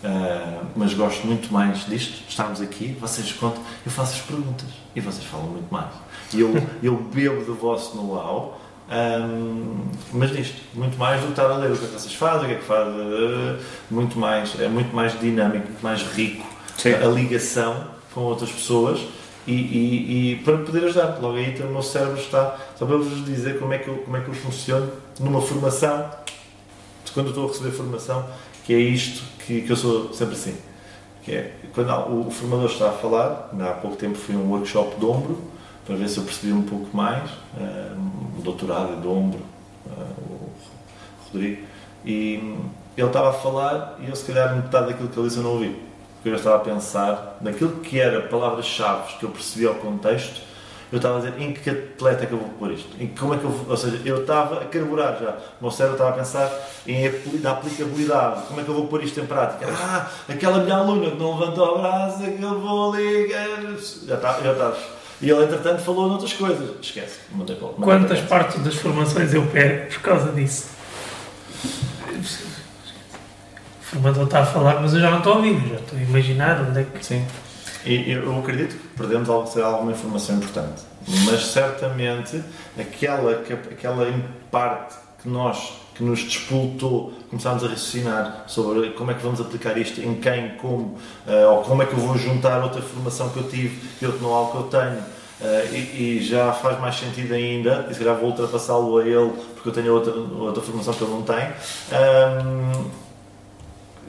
Ah, mas gosto muito mais disto, estarmos aqui, vocês contam, eu faço as perguntas e vocês falam muito mais. E eu, eu bebo do vosso know-how, ahm, mas disto, muito mais do que estar a ler o que é que vocês fazem, o que é que fazem, ah, muito mais, é muito mais dinâmico, muito mais rico Sim. a ligação com outras pessoas e, e- e para poder ajudar. Logo aí então, o meu cérebro está, só para vos dizer como é que eu, como é que eu funciono numa formação, quando estou a receber formação, que é isto que, que eu sou sempre assim. Que é, quando o, formador está a falar, há pouco tempo fui a um workshop de ombro, para ver se eu percebi um pouco mais, eh, um doutorado de ombro, eh, o Rodrigo, e ele estava a falar e eu se calhar metade daquilo que ele disse eu não ouvi. Porque eu já estava a pensar naquilo que era palavras-chave que eu percebi ao contexto, eu estava a dizer em que atleta é que eu vou pôr isto? Em como é que eu vou, ou seja, eu estava a carburar já. O meu cérebro estava a pensar em na aplicabilidade. Como é que eu vou pôr isto em prática? Ah, aquela minha aluna que não levantou o braço, é que eu vou eh, Já está, já está. E ele, entretanto, falou noutras coisas. Esquece. Para- mandei Quantas partes das formações eu pego por causa disso? O formador está a falar, mas eu já não estou a ouvir, já estou a imaginar onde é que. Sim. E eu acredito que perdemos alguma informação importante. Mas certamente aquela, que- aquela parte que nós, que nos despoltou, começámos a raciocinar sobre como é que vamos aplicar isto, em quem, como, eh, ou como é que eu vou juntar outra formação que eu tive e outro know-how que eu tenho. eh, e, e já faz mais sentido ainda, e se calhar vou ultrapassá-lo a ele, porque eu tenho outra, outra formação que ele não tem. Ahm,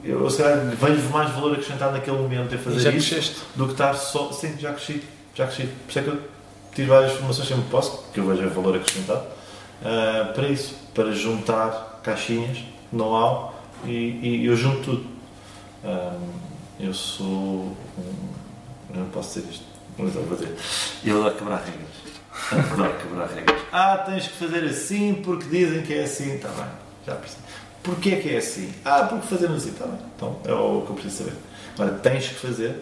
eu se calhar vejo mais valor acrescentado naquele momento em fazer isso do que estar só. Sim, já cresci, já cresci. Por isso é que eu tive várias formações sempre que posso, que eu vejo valor acrescentado, ah, para isso, para juntar caixinhas, know-how e, e eu junto tudo. Ah, eu sou. Um, eu não posso dizer isto, mas eu vou dizer. Eu adoro quebrar regras. Adoro quebrar regras. Ah, tens que fazer assim porque dizem que é assim. Está bem, já percebi. Porquê que é assim? Ah, porque fazemos assim. Está bem, então é o que eu preciso saber. Agora tens que fazer.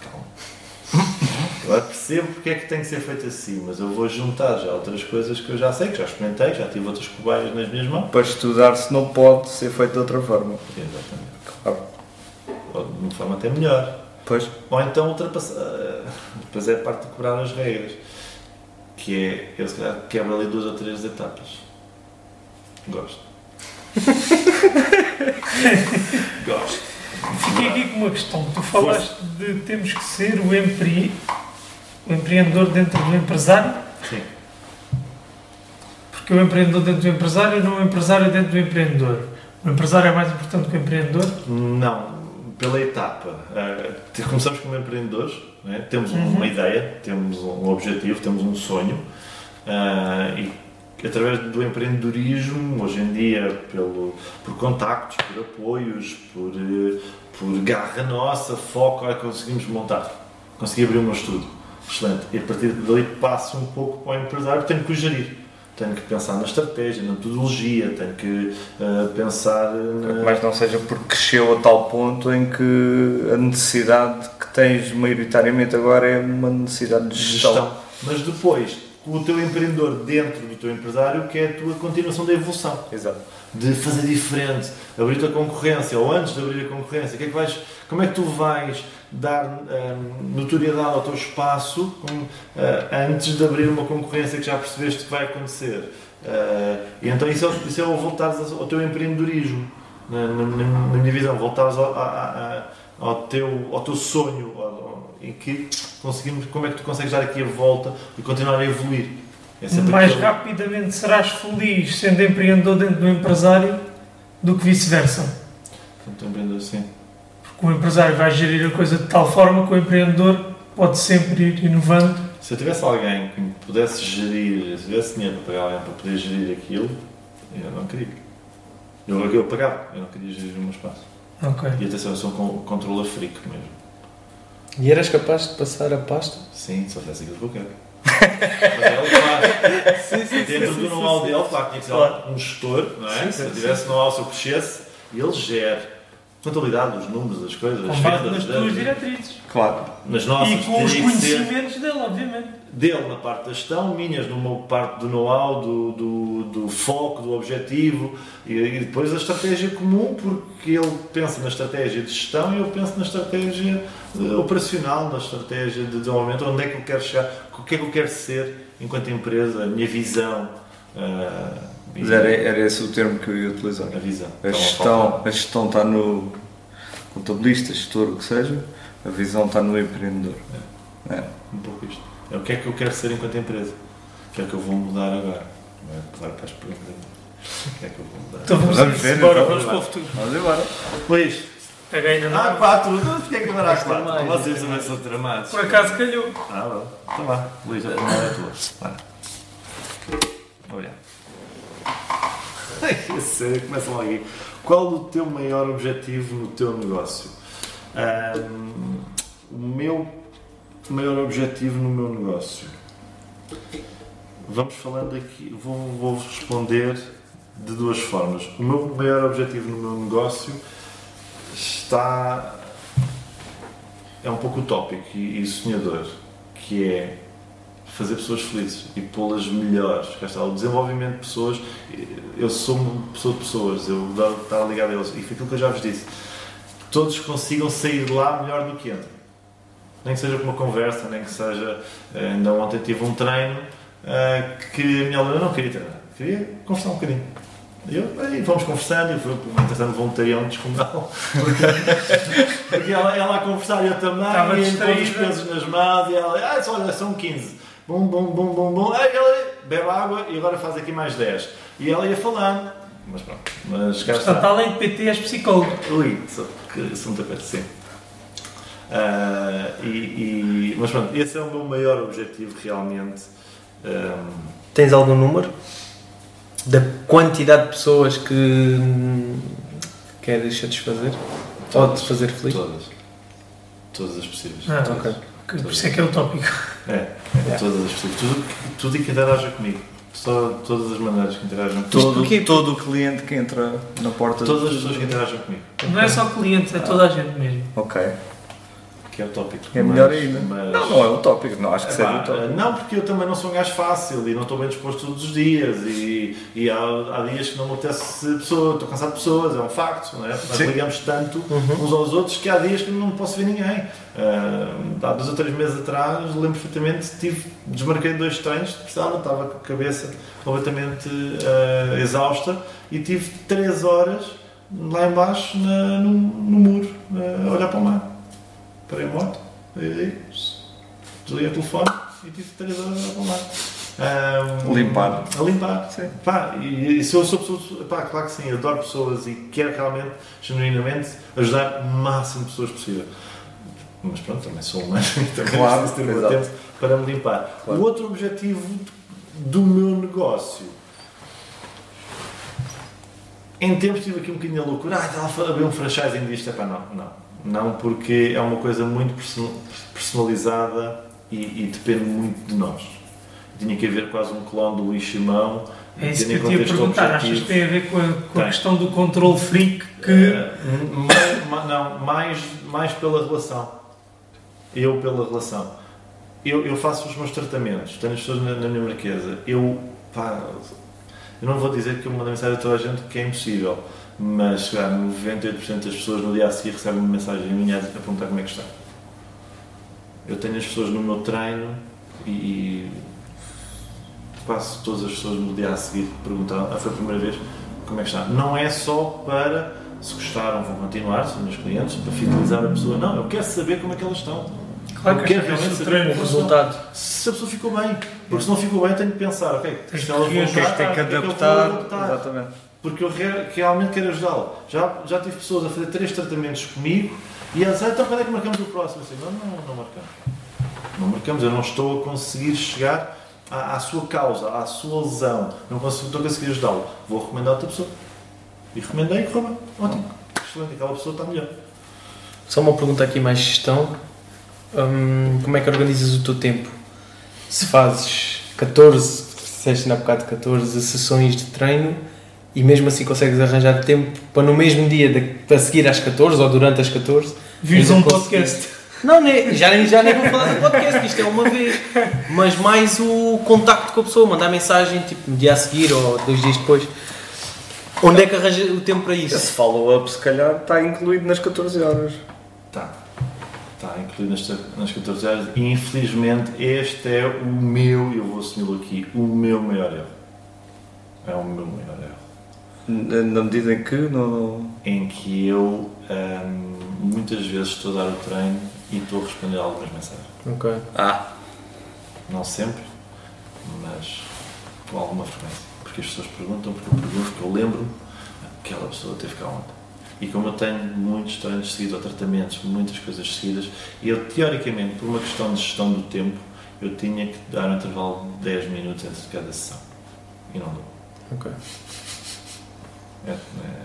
Calma. Agora percebo porque é que tem que ser feito assim, mas eu vou juntar já outras coisas que eu já sei, que já experimentei, já tive outras cobaias nas minhas mãos. Para estudar se não pode ser feito de outra forma. Exatamente. Claro. Ou de uma forma até melhor. Pois. Ou então ultrapassar. ah, Depois é a parte de quebrar as regras. Que é, eu se calhar quebro ali duas ou três etapas. Gosto. Gosto. Fiquei aqui com uma questão. Tu falaste de temos que ser o, empre... o empreendedor dentro do empresário, Sim. porque o empreendedor dentro do empresário não é o empresário dentro do empreendedor. O empresário é mais importante que o empreendedor? Não, pela etapa. Te- começamos como empreendedores, né? temos uma ideia, temos um objetivo, temos um sonho ah, e através do empreendedorismo, hoje em dia, pelo, por contactos, por apoios, por, eh, por garra nossa, foco, é conseguimos montar. Consegui abrir o meu estudo. Excelente. E a partir dali passo um pouco para o empresário, tenho que o gerir. Tenho que pensar na estratégia, na metodologia, tenho que ah, pensar na, Mas não seja porque cresceu a tal ponto em que a necessidade que tens maioritariamente agora é uma necessidade de gestão. gestão. Mas depois, o teu empreendedor dentro do teu empresário, que é a tua continuação da evolução. Exato. De fazer diferente, abrir a concorrência, ou antes de abrir a concorrência, que é que vais, como é que tu vais dar hum, notoriedade ao teu espaço ah, antes de abrir uma concorrência que já percebeste que vai acontecer? Ah, e então isso é, isso é o voltares ao teu empreendedorismo, na, na- na- minha visão, voltares ao, a- a- ao, teu, ao teu sonho, ao- em que conseguimos, como é que tu consegues dar aqui a volta e continuar a evoluir? É Mais aquele- rapidamente serás feliz sendo empreendedor dentro do empresário do que vice-versa. Portanto, empreendedor, sim. O empresário vai gerir a coisa de tal forma que o empreendedor pode sempre ir inovando. Se eu tivesse alguém que me pudesse gerir, se tivesse dinheiro para pagar alguém para poder gerir aquilo, eu não queria. Eu, eu pagava, eu não queria gerir o meu espaço. Ok. E atenção, eu sou um con- controller freak mesmo. E eras capaz de passar a pasta? Sim, só fizesse aquilo que eu quero. Mas é ele faz. Sim, sim, Dentro do know-how dele, claro, tinha que ser um gestor, não é? Sim, se eu tivesse know-how, se eu crescesse, e ele gera. Contabilidade, os números, as coisas, as Com base vendas, nas tuas diretrizes. Claro. nas nossas, e com os conhecimentos dele, obviamente. dele na parte da gestão, minhas numa parte do know-how, do, do, do foco, do objetivo e, e depois a estratégia comum, porque ele pensa na estratégia de gestão e eu penso na estratégia eh, operacional, na estratégia de desenvolvimento, onde é que eu quero chegar, o que é que eu quero ser enquanto empresa, a minha visão. e- Mas era, era esse o termo que eu ia utilizar. a visão. A a gestão, a gestão está no contabilista, gestor, o que seja, a visão está no empreendedor. É. Um pouco isto. É o que é que eu quero ser enquanto empresa. O que é que eu vou mudar agora? Não é claro que estás perguntando. O que é que eu vou mudar? Então vamos, Vamos ver, Bora, então. vamos para o futuro. Vamos embora. Luís, A ganha não. Ah, quatro. Então é que agora há quatro? mais, Vocês também são tramados. Por acaso calhou. Ah, bom. Então vá. Luís, a primeira é tua. Vai. Olha. Sério, começa logo aqui. Qual o teu maior objetivo no teu negócio? Ahm, o meu maior objetivo no meu negócio. Vamos falando aqui, vou, vou responder de duas formas. O meu maior objetivo no meu negócio está. é um pouco utópico e, e sonhador, que é fazer pessoas felizes e pô-las melhores. Está, o desenvolvimento de pessoas. Eu sou uma pessoa de pessoas, eu adoro estar ligado a eles. E foi aquilo que eu já vos disse. Todos consigam sair de lá melhor do que entram. Nem que seja com uma conversa, nem que seja. eh, Ainda ontem tive um treino eh, que a minha aluna não queria treinar, queria conversar um bocadinho. E eu, e fomos conversando, e foi interessante voluntarião descomunal. Porque, porque ela, ela a conversar e eu também, Estava e pesos nas mãos, e ela, ah, olha, são 15. Bum, bum, bum, bum, bum. Aí ela bebe água e agora faz aqui mais 10. E ela ia falando. Mas pronto, mas cá está. Portanto, além de PT, és psicólogo. Ui, sou, que, sou muita coisa, sim. Ah, e, e- mas pronto, esse é o meu maior objetivo realmente. Ahm, Tens algum número? Da quantidade de pessoas que hum, queres satisfazer? Ou te fazer feliz? todas. Todas as possíveis. Ah, todas. ok. Que por isso é que é utópico. É, é, todas as possíveis. Tudo, que- tudo e que interaja comigo. Só todas as maneiras que interajam comigo. Todo, todo o cliente que entra na porta Todas as pessoas que interagem comigo. Não é só clientes, é toda a gente mesmo. Ok. Que é utópico. É melhor Mas- ainda. mas- Não, não é utópico, não acho que seja Epá, utópico. não, porque eu também não sou um gajo fácil e não estou bem disposto todos os dias e, e há, há dias que não me apetece pessoa, estou cansado de pessoas, é um facto, não é? Nós ligamos tanto Uhum. uns aos outros que há dias que não posso ver ninguém. Ah, há dois ou três meses atrás, lembro perfeitamente, tive, desmarquei dois treinos, precisava, estava com a cabeça completamente ah, exausta e tive três horas lá embaixo na- no, no muro, ah, a olhar para o mar. Parei a moto, e desliguei o telefone e tive três horas a olhar para o mar. Ah, Limpar. A limpar. Sim. Pá, e, e se eu sou pessoa, pá, claro que sim, adoro pessoas e quero realmente, genuinamente, ajudar o máximo de pessoas possível. Mas pronto, também sou humano e também Claro, preciso ter o tempo para me limpar. Claro. O outro objetivo do meu negócio. Em tempos tive aqui um bocadinho a loucura, ah, estava a ver um franchising disto. Epá, não, não. Não, porque é uma coisa muito perso- personalizada e, e depende muito de nós. Tinha que haver quase um clone do Luís Simão. É isso que eu contexto perguntar. Achas que tem a ver com a, com a questão do controle freak que. Mais, ma- não, mais, mais pela relação. Eu pela relação. Eu, eu faço os meus tratamentos, tenho as pessoas na, na minha marquesa. Eu, pá, eu não vou dizer que eu mando mensagem a toda a gente que é impossível, mas se calhar 98% das pessoas no dia a seguir recebem uma mensagem minha a perguntar como é que está. Eu tenho as pessoas no meu treino e, e quase todas as pessoas no dia a seguir perguntaram, ah, foi a primeira vez, como é que está. Não é só para se gostaram, vão continuar, são meus clientes, para fidelizar a pessoa. Não, eu quero saber como é que elas estão. Claro eu que quero realmente saber O resultado. Se a pessoa ficou bem. Porque se não ficou bem, tenho que pensar, ok, se que ela voltar, Tem que que é que adaptar? Exatamente. Porque eu re- realmente quero ajudá-lo. Já, já tive pessoas a fazer três tratamentos comigo e elas disseram, então quando é que marcamos o próximo? Eu disse, não, não, não marcamos. Não marcamos, eu não estou a conseguir chegar à, à sua causa, à sua lesão. Não consigo, estou a conseguir ajudá-lo. Vou recomendar outra pessoa. E recomendei e correu. Ótimo. Excelente, aquela pessoa está melhor. Só uma pergunta aqui mais gestão. hum, como é que organizas o teu tempo? Se fazes 14, disseste na bocado 14 sessões de treino e mesmo assim consegues arranjar tempo para no mesmo dia de, para seguir às 14 ou durante as 14 Vires um conseguir- podcast. Não, nem, já, nem- já nem vou falar do podcast, isto é uma vez. Mas mais o contacto com a pessoa, mandar mensagem tipo no dia a seguir ou dois dias depois. Onde é que arranja o tempo para isso? Esse follow-up, se calhar, está incluído nas 14 horas. Tá. Está incluído nas, nas 14 horas. E infelizmente este é o meu, eu vou assumi-lo aqui, o meu maior erro. É o meu maior erro. Na medida em que não. Em que eu hum, muitas vezes estou a dar o treino e estou a responder algumas mensagens. Ok. Ah, Não sempre, mas com alguma frequência. Porque as pessoas perguntam, porque eu pergunto, porque eu lembro-me que aquela pessoa teve cá ontem. E como eu tenho muitos treinos seguidos ou tratamentos, muitas coisas seguidas, eu teoricamente, por uma questão de gestão do tempo, eu tinha que dar um intervalo de 10 minutos entre cada sessão. E não dou. Ok. É, é,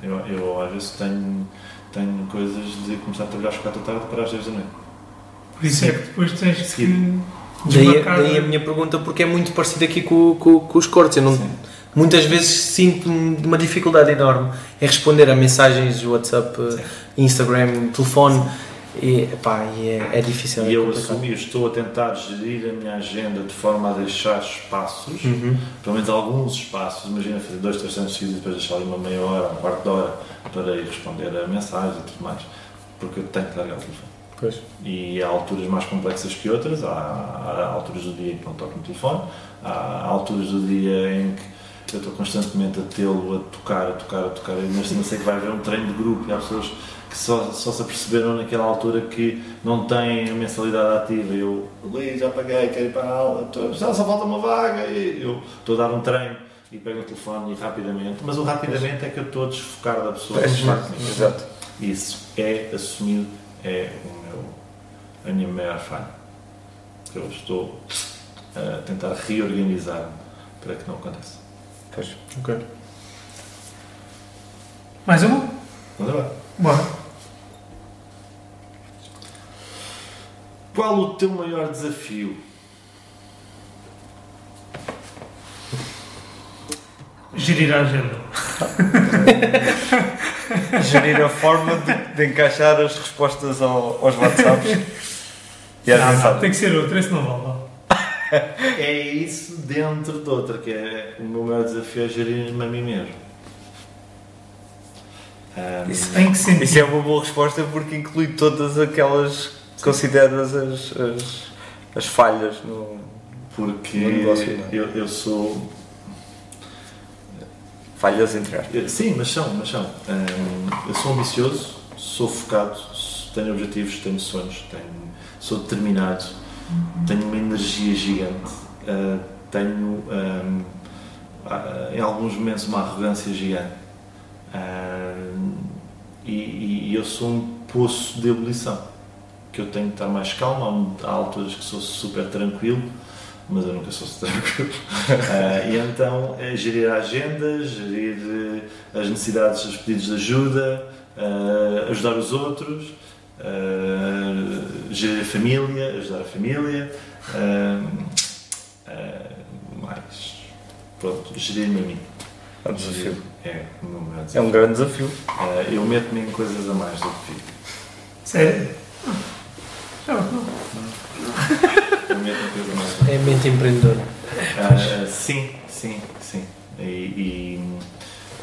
eu, eu às vezes tenho, tenho coisas de começar a trabalhar às 4 da tarde para às 10 da noite. Por isso é que depois tens que Seguido. Daí, desmarcar. daí a minha pergunta, porque é muito parecido aqui com, com, com os cortes. Eu não, Sim. muitas vezes sinto uma dificuldade enorme em responder a mensagens WhatsApp, Sim. Instagram, telefone. E, e é, é difícil. E é eu assumi, estou a tentar gerir a minha agenda de forma a deixar espaços, Uhum. pelo menos alguns espaços, imagina fazer dois, três anos seguidos e depois deixar ali uma meia hora, um quarto de hora para ir responder a mensagens e tudo mais, porque eu tenho que largar o telefone. Pois. E há alturas mais complexas que outras, há, há alturas do dia em que não toco no telefone, há alturas do dia em que eu estou constantemente a tê-lo a tocar, a tocar, a tocar, mas não sei que vai haver um treino de grupo e há pessoas que só, só se aperceberam naquela altura que não têm a mensalidade ativa. Eu, Luís, já paguei, quero ir para a aula, já só falta uma vaga, e eu estou a dar um treino e pego o telefone e rapidamente, mas o rapidamente é que eu estou a desfocar da pessoa. é, exato. Isso é assumido, é o meu, a minha maior falha. Eu estou a tentar reorganizar-me para que não aconteça. Pois. Ok. Mais uma? Mas agora, Bora. qual o teu maior desafio? Gerir a agenda. Gerir a forma de, de encaixar as respostas ao- aos WhatsApps e às Não, não, tem que ser outro, esse não vale. É isso dentro de outra, que é o meu maior desafio é gerir-me a mim mesmo. Ahm, Isso Tem que sentir. Isso é uma boa resposta porque inclui todas aquelas que consideras as, as, as falhas no. porque No negócio, não é? eu, eu sou Falhas entre aspas. Eh, Sim, mas são, mas são. Hum, eu sou ambicioso, sou focado, tenho objetivos, tenho sonhos, tenho, sou determinado, tenho uma energia gigante, eh, tenho hum, ah, em alguns momentos uma arrogância gigante. Hum, e, e- eu sou um poço de ebulição, que eu tenho que estar mais calmo, há, alturas que sou super tranquilo, mas eu nunca sou tranquilo. Ah, e então gerir a agenda, gerir eh, as necessidades, os pedidos de ajuda, ajudar os outros, ah, gerir a família, ajudar a família, mais pronto, gerir-me a mim. É um desafio. É o meu maior É desafio. um grande desafio. Eu meto-me em coisas a mais do que fico. Sério? Já não. Eu meto-me em coisas a mais É mente empreendedora. Ah, sim, sim, sim. E, e-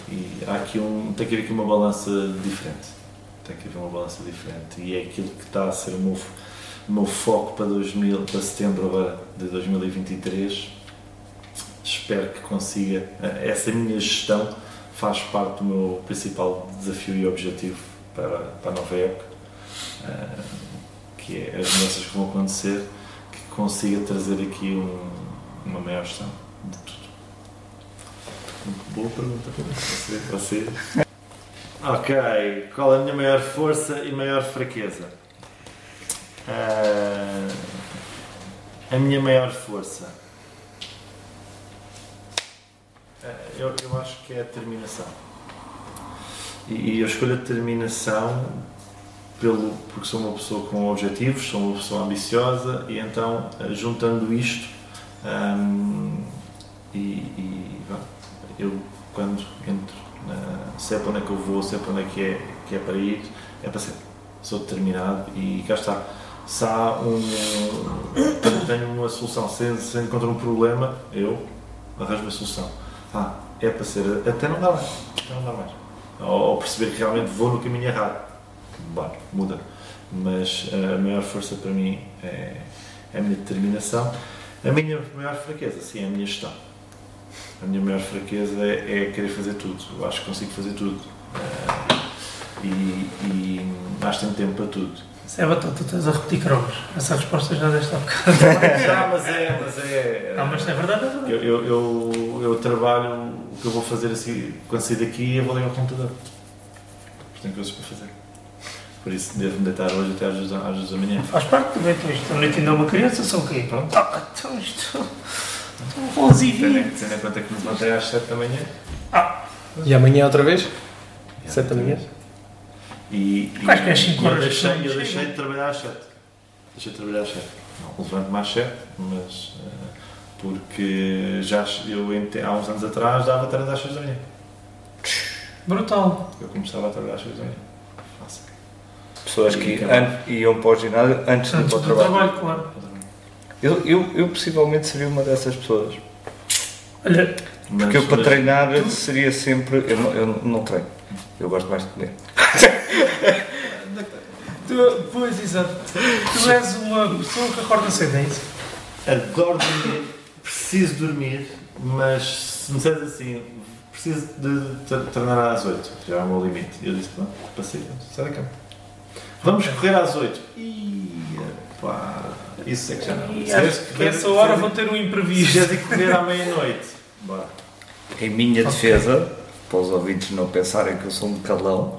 e há aqui um, tem que haver aqui uma balança diferente. Tem que haver uma balança diferente. E é aquilo que está a ser o meu, o meu foco para, 2000, para setembro agora de 2023. Espero que consiga. ah, Essa minha gestão faz parte do meu principal desafio e objetivo para, para a nova época. Ah, que é as mudanças que vão acontecer, que consiga trazer aqui um, uma maior gestão de tudo. Boa pergunta. Você, você. Ok, qual é a minha maior força e maior fraqueza? Ah, a minha maior força. Ah, eu, eu acho que é a determinação. E, e eu escolho a determinação pelo, porque sou uma pessoa com objetivos, sou uma pessoa ambiciosa e então eh, juntando isto hum, e, e, bom, eu quando entro, na, sei para onde é que eu vou, sei para onde é que é, que é para ir, é para ser. Sou determinado e cá está. Se há um. Tenho, tenho uma solução, se, se encontro um problema, eu arranjo uma solução. Ah, é para ser. Até não dá mais. Até não dá mais. Ou, ou perceber que realmente vou no caminho errado. Bom, muda. Mas a maior força para mim é, é a minha determinação. A minha maior fraqueza, sim, é a minha gestão. A minha maior fraqueza é, é querer fazer tudo. Eu acho que consigo fazer tudo. Eh, e, e acho que tenho tempo para tudo. Isso é batata, tu estás a repetir cromos. Essa resposta já deste há bocado. Já, mas é. Mas é Não, mas é verdade, é verdade. eu, eu, eu, eu trabalho, o que eu vou fazer assim, quando sair daqui, eu vou ligar o computador. Porque tenho coisas para fazer. Por isso, devo-me deitar hoje até às 10 da- às 10 da manhã. Faz parte também, tu isto. A noite ainda é uma criança, são o quê? Pronto. Ah, então isto. Estão 11 e Tendo em 20. tendo em conta que me levantei às 7 da manhã. E amanhã outra vez? Sete da manhã? E, e, Acho que é cinco e eu horas deixei, eu deixei de trabalhar às 7. Deixei de trabalhar às 7. Não levanto-me às 7, mas. eh, porque já eu há uns anos atrás dava treino às 6 da manhã. Brutal. Eu começava a trabalhar às 6 da manhã. Fácil. Pessoas que iam para o ginásio antes de ir Antes para o do trabalho. trabalho, claro. Eu, eu, eu possivelmente seria uma dessas pessoas. Olha, Mas, Porque eu para mas- treinar seria sempre. Eu não, eu não treino. Eu gosto mais de comer. tu, pois, exato. Tu és uma pessoa que acorda cedo, é isso? Adoro dormir, preciso dormir, mas se me disseres assim, preciso de tre- treinar às 8, já é o meu limite. Eu disse, pronto, passei, sai da cama. Vamos correr às 8. Ih, pá, isso é que já não. E acho que essa hora vão ter um imprevisto. Se és ir correr à meia-noite, bora. Em minha defesa, para os ouvintes não pensarem que eu sou um calão,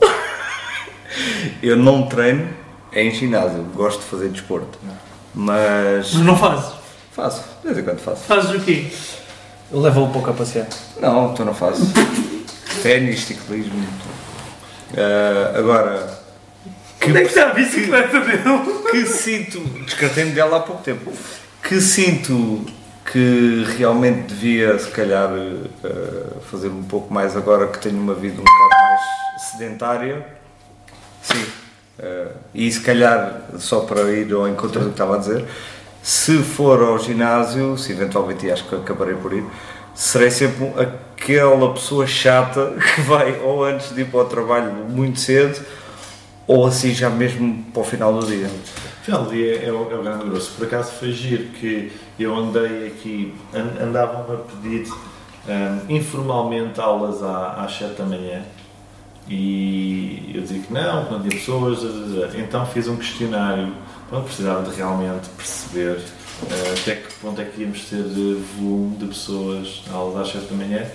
eu não treino em ginásio. Gosto de fazer desporto. Mas Mas não fazes. faço, de vez em quando faço. Fazes o quê? Leva um pouco a passear. Não, tu não fazes. Ténis, ciclismo. Ah, agora, Onde é que está a bicicleta dele? que sinto, descartei-me dela há pouco tempo, que sinto que realmente devia, se calhar, eh, fazer um pouco mais agora que tenho uma vida um bocado mais sedentária. Sim. Eh, e se calhar, só para ir ao encontro do que estava a dizer, se for ao ginásio, se eventualmente, acho que acabarei por ir, serei sempre aquela pessoa chata que vai ou antes de ir para o trabalho muito cedo ou assim já mesmo para o final do dia. Final do dia é o, é o grande grosso. Por acaso foi giro que eu andei aqui, an- andavam-me a pedir hum, informalmente aulas à, às 7 da manhã e eu dizia que não, que não tinha pessoas, então fiz um questionário, pronto, precisava de realmente perceber eh, até que ponto é que íamos ter de volume de pessoas aulas às 7 da manhã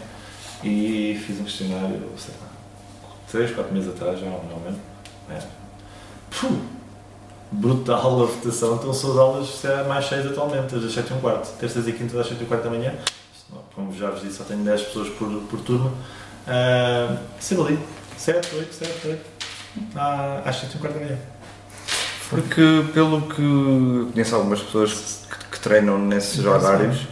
e fiz um questionário, sei lá, 3, 4 meses atrás, já não não lembro. É. Puh, brutal a votação, então são as aulas mais cheias atualmente, às 7 e um quarto, terças e quintas às 7 e um quarto da manhã. Não, Como já vos disse, só tenho 10 pessoas por, por turma. Uh, sempre ali, 7, 8, 7, 8, ah, às 7 e um quarto da manhã. Porque, pelo que conheço algumas pessoas que, que treinam nesses horários,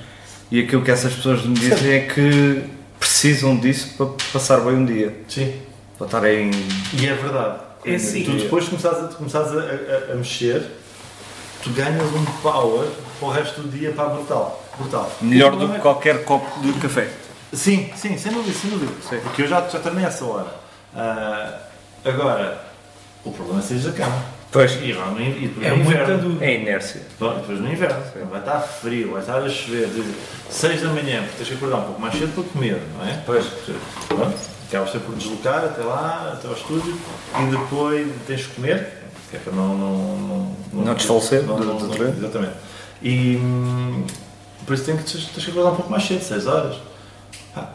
e aquilo que essas pessoas me dizem é que precisam disso para passar bem um dia. Sim. Para estarem. E é verdade. É assim. Tu depois começares a, começares a, a- a mexer, tu ganhas um power para o resto do dia para brutal. brutal. melhor do que é- qualquer copo de café. Sim, sim, sem dúvida, sem dúvida. Sim. Porque eu já, já treinei essa hora. Ah, agora, o problema é sair da cama. Pois. E, no, e É no muito inverno. É inércia. Bom, depois no inverno. Vai estar frio, vai estar a chover. 6 da manhã, porque tens que acordar um pouco mais cedo para comer, não é? Pois. Pronto, acabas sempre por deslocar até lá, até ao estúdio, e depois tens que comer, que é para não... Não, Não desfalecer durante o treino. Exatamente. E hum, por isso tens que, tens que acordar um pouco mais cedo, 6 horas. Pá,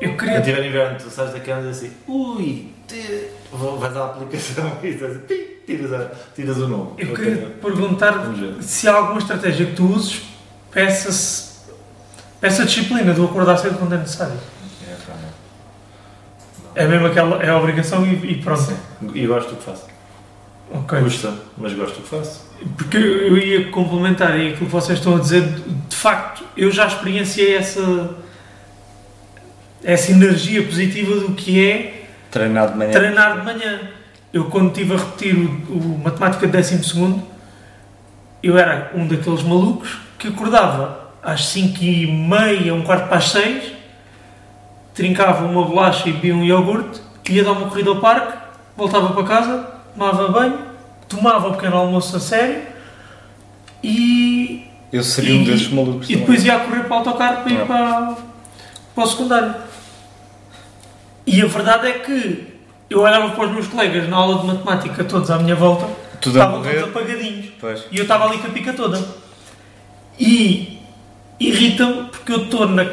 Eu quando queria. tiver inverno, tu sais da cama e dizes assim, ui, te... vais à aplicação e dizes assim, pi, tiras, a- tiras o nome. Eu queria perguntar se há alguma estratégia que tu uses para essa disciplina do acordar cedo quando é necessário. É, mesmo aquela. É a obrigação e, e pronto. Sim. E gosto do que faço. Ok. Custa, mas gosto do que faço. Porque eu ia complementar aí aquilo que vocês estão a dizer. De facto, eu já experienciei essa, essa energia positiva do que é Treinar de manhã. treinar de manhã. Eu, quando estive a repetir o, o Matemática de 12, eu era um daqueles malucos que acordava às 5 e meia, um quarto para as 6, trincava uma bolacha e bebia um iogurte, ia dar uma corrida ao parque, voltava para casa, tomava banho, tomava um pequeno almoço a sério e, Eu seria um E- desses malucos. e também. depois ia a correr para o autocarro para ir É. para, para o secundário. E a verdade é que eu olhava para os meus colegas na aula de matemática, todos à minha volta, Tudo estavam todos apagadinhos. Pois. E eu estava ali com a pica toda. E irrita-me porque eu estou na,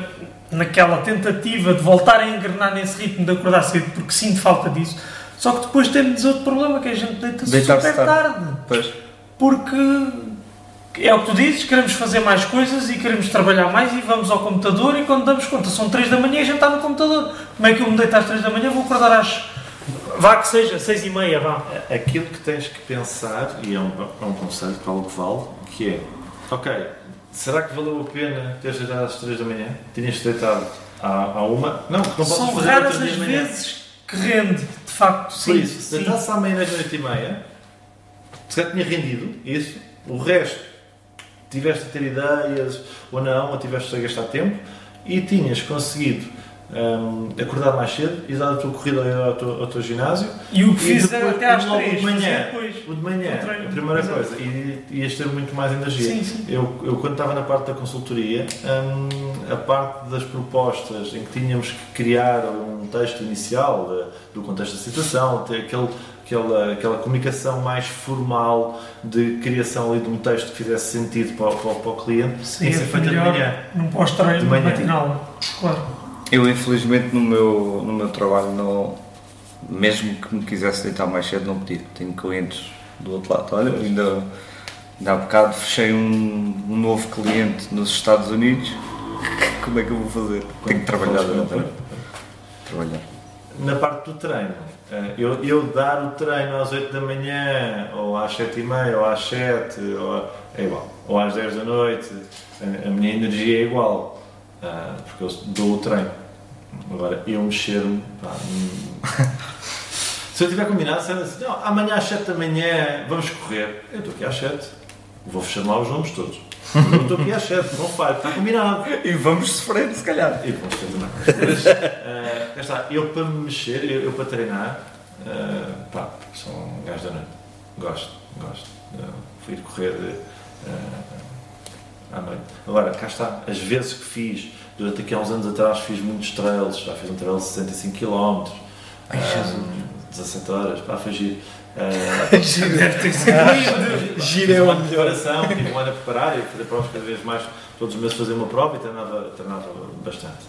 naquela tentativa de voltar a engrenar nesse ritmo de acordar cedo, porque sinto falta disso. Só que depois temos outro problema, que a gente deita-se Deitar-se super tarde. tarde. Pois. Porque é o que tu dizes, queremos fazer mais coisas e queremos trabalhar mais e vamos ao computador e quando damos conta são 3 da manhã e a gente está no computador. Como é que eu me deito às 3 da manhã vou acordar às... Vá que seja, 6 e meia, vá. Aquilo que tens que pensar, e é um, é um conselho para o que vale, que é, ok, será que valeu a pena teres deitado às 3 da manhã? Tinhas-te deitado à, à uma? Não, porque não podes São fazer raras as vezes que rende, de facto, Por sim. isso, se deitasse à meia-noite, noite e meia, se calhar tinha rendido isso, o resto tiveste a ter ideias ou não, ou tiveste a gastar tempo e tinhas conseguido hum, acordar mais cedo e dar a tua corrida ao teu, ao teu ginásio. E o que fizer depois, até às logo 3, de manhã. depois. O de manhã, treino, a primeira exato. coisa, e ias ter muito mais energia. Sim, sim. Eu, eu quando estava na parte da consultoria, hum, a parte das propostas em que tínhamos que criar um texto inicial de- do contexto da situação, ter aquele, aquela, aquela comunicação mais formal de criação ali de um texto que fizesse sentido para, o- para, para o cliente, Sim, tinha que ser é feita de manhã. num pós-treino matinal. Claro. Eu, infelizmente, no meu, no meu trabalho, não, mesmo que me quisesse deitar mais cedo, não podia. Tenho clientes do outro lado. Olha, ainda, ainda há bocado fechei um, um novo cliente nos Estados Unidos. Como é que eu vou fazer? Tenho que trabalhar durante a. Trabalhar. Na parte do treino, eh, eu, eu dar o treino às 8 da manhã, ou às 7 e meia, ou às 7, ou, é igual. Ou às 10 da noite, a, a minha energia é igual, ah, porque eu dou o treino. Agora, eu mexer-me, hum. se eu tiver combinado, sendo assim, não, amanhã às 7 da manhã vamos correr, eu estou aqui às 7, vou fechar lá os nomes todos. Eu estou aqui às 7, não falho, está combinado. E vamos sofrer, se calhar. E vamos ter também. Cá está, eu para me mexer, eu, eu para treinar, eh, pá, sou um gajo da noite. Gosto, gosto. Uh, fui correr eh, à noite. Agora, cá está, as vezes que fiz, durante aqui há uns anos atrás, fiz muitos trails, já fiz um trail de 65 km. Ai, Jesus. 17 horas, foi giro. Eh, Deve ter sido lindo. Gira é Fiz um o ano de melhor. preparação, tive um ano a preparar e fazer provas cada vez mais. Todos os meses fazia uma prova e treinava, treinava bastante.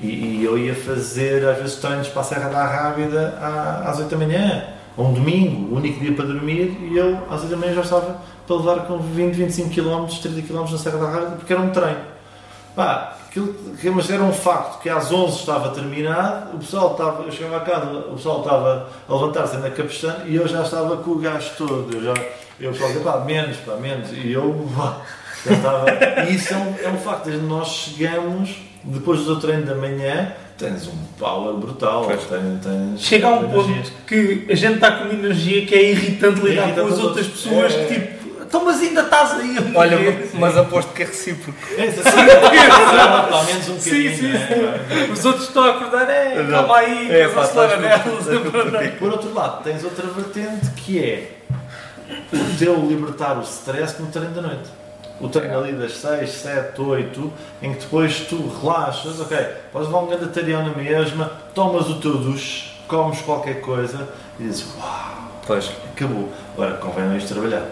E, e eu ia fazer, às vezes, treinos para a Serra da Rábida às 8 da manhã, um domingo, o único dia para dormir, e eu, às 8 da manhã, já estava para levar com 20, 25 km, 30 km na Serra da Rábida, porque era um treino. Pá, aquilo, mas era um facto que às 11 estava terminado, o pessoal estava, eu chegava a casa, o pessoal estava a levantar-se na cabeçada e eu já estava com o gajo todo. Eu já, eu pessoal dizia, pá, menos, pá, menos. E eu, pá, já estava. E isso é um, é um facto, nós chegamos, depois do treino da manhã, tens um power brutal. Pois. Tens, tens Chega a um energia. ponto que a gente está com uma energia que é irritante lidar Irrita com as outras pessoas É. que tipo, então mas ainda estás aí a Olha, morrer." mas aposto que é recíproco. É, assim, pelo menos um Sim, bocadinho. sim, né? Os outros estão a acordar, é, calma aí, É, é, pá, acelera nelas. Por outro lado, tens outra vertente que é o teu libertar o stress no treino da noite. O treino ali das 6, 7, 8, em que depois tu relaxas, ok, podes levar um grande tarião na mesma, tomas o teu duche, comes qualquer coisa e dizes, uau, Pois. acabou. Agora, convém não ires trabalhar.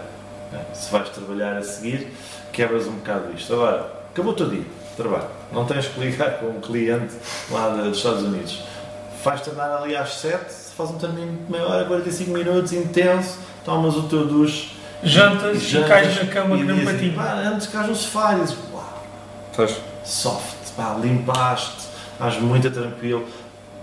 né? Se vais trabalhar a seguir, quebras um bocado isto. Agora, acabou o teu dia, trabalho. Não tens que ligar com um cliente lá dos Estados Unidos. Vais-te andar ali às 7, faz um termino de meia hora, 45 minutos, intenso, tomas o teu duche. Jantas e jantas cais na cama e que não patinho. pá, Antes cais no sofá e dizes, uau, Pois. soft, pá, limpaste, estás muito tranquilo.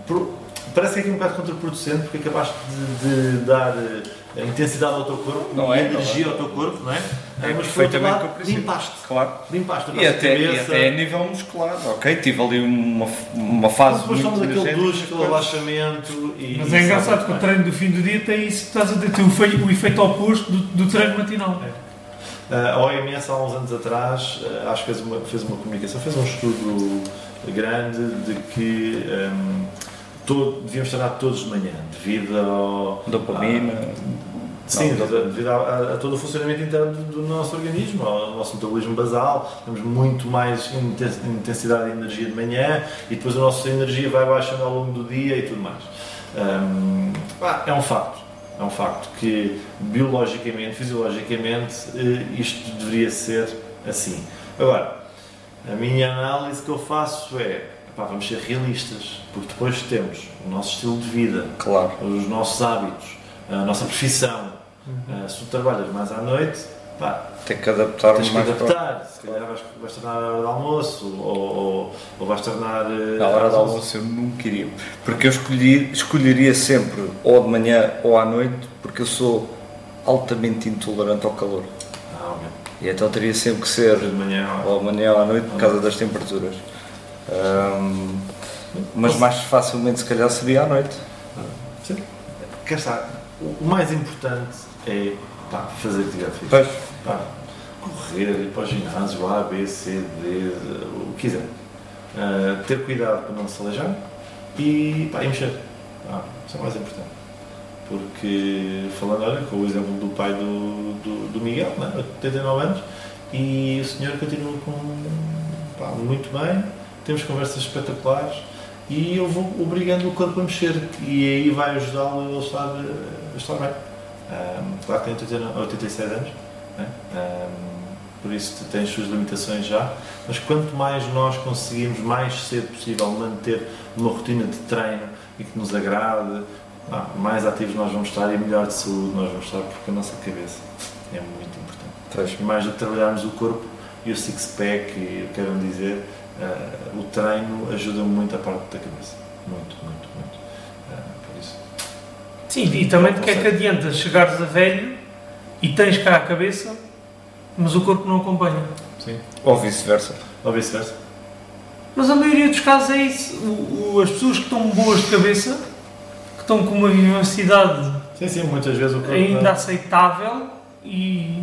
Pro- Parece que é aqui um bocado contraproducente porque acabaste de, de dar a intensidade ao teu corpo, Não a é, não energia ao teu corpo, não é? É mas outro perfeitamente lado, limpaste. Claro. Limpaste a E nossa até, e cabeça. até a nível muscular, ok? Tive ali uma, uma fase depois muito somos aquele duche, aquele depois- relaxamento e. Mas e é engraçado que o treino do fim do dia tem isso que estás a dizer, tem o, o efeito oposto do, do treino matinal. Uh, A OMS há uns anos atrás uh, acho que fez uma, fez uma comunicação, fez um estudo grande de que um, todo, devíamos treinar todos de manhã, devido ao. Dopamina. Sim, Não, devido, a, a- todo o funcionamento interno do, do nosso organismo, ao nosso metabolismo basal, temos muito mais inten- intensidade de energia de manhã e depois a nossa energia vai baixando ao longo do dia e tudo mais. Um, é um facto, é um facto que biologicamente, fisiologicamente, eh, isto deveria ser assim. Agora, a minha análise que eu faço é, pá, vamos ser realistas, porque depois temos o nosso estilo de vida, Claro. os nossos hábitos, a nossa profissão. Uh, se tu trabalhas mais à noite, pá, Tem que adaptar tens que adaptar. Se calhar vais, vais tornar a hora de almoço ou, ou, ou vais tornar. uh, Na hora do almoço eu não queria. Porque eu escolhi, escolheria sempre ou de manhã ou à noite, porque eu sou altamente intolerante ao calor. Ah. E então teria sempre que ser De manhã. ou amanhã ou à noite por causa das temperaturas. Ahm, mas mais facilmente se calhar seria à noite. Sim. Cá está. O mais importante é pá, fazer atividade física. Pois. Pá, correr, ir para o ginásio, A, B, C, D, o que quiser. Uh, ter cuidado para não se aleijar e, pá, e mexer. Pá, isso é o mais importante. Porque, falando olha, com o exemplo do pai do, do, do Miguel, né, 89 anos, e o senhor continua com, pá, muito bem, temos conversas espetaculares e eu vou obrigando o corpo a mexer e aí vai ajudá-lo a estar, a estar bem. Um, claro que tem 89 86 anos, né? Um, por isso tem as suas limitações já, mas quanto mais nós conseguimos mais cedo possível manter uma rotina de treino e que nos agrade, ah, mais ativos nós vamos estar e melhor de saúde nós vamos estar, porque a nossa cabeça é muito importante. Pois. Mais do que trabalharmos o corpo e o six-pack, e eu quero dizer, ah, o treino ajuda muito a parte da cabeça. Muito, muito, muito. Ah, por isso. Sim, e também de que é que adianta chegares a velho e tens cá a cabeça, mas o corpo não acompanha. Sim. Ou vice-versa. Ou vice-versa. Mas a maioria dos casos é isso. O- o- as pessoas que estão boas de cabeça, que estão com uma vivacidade Sim, sim, muitas vezes o corpo. ainda aceitável e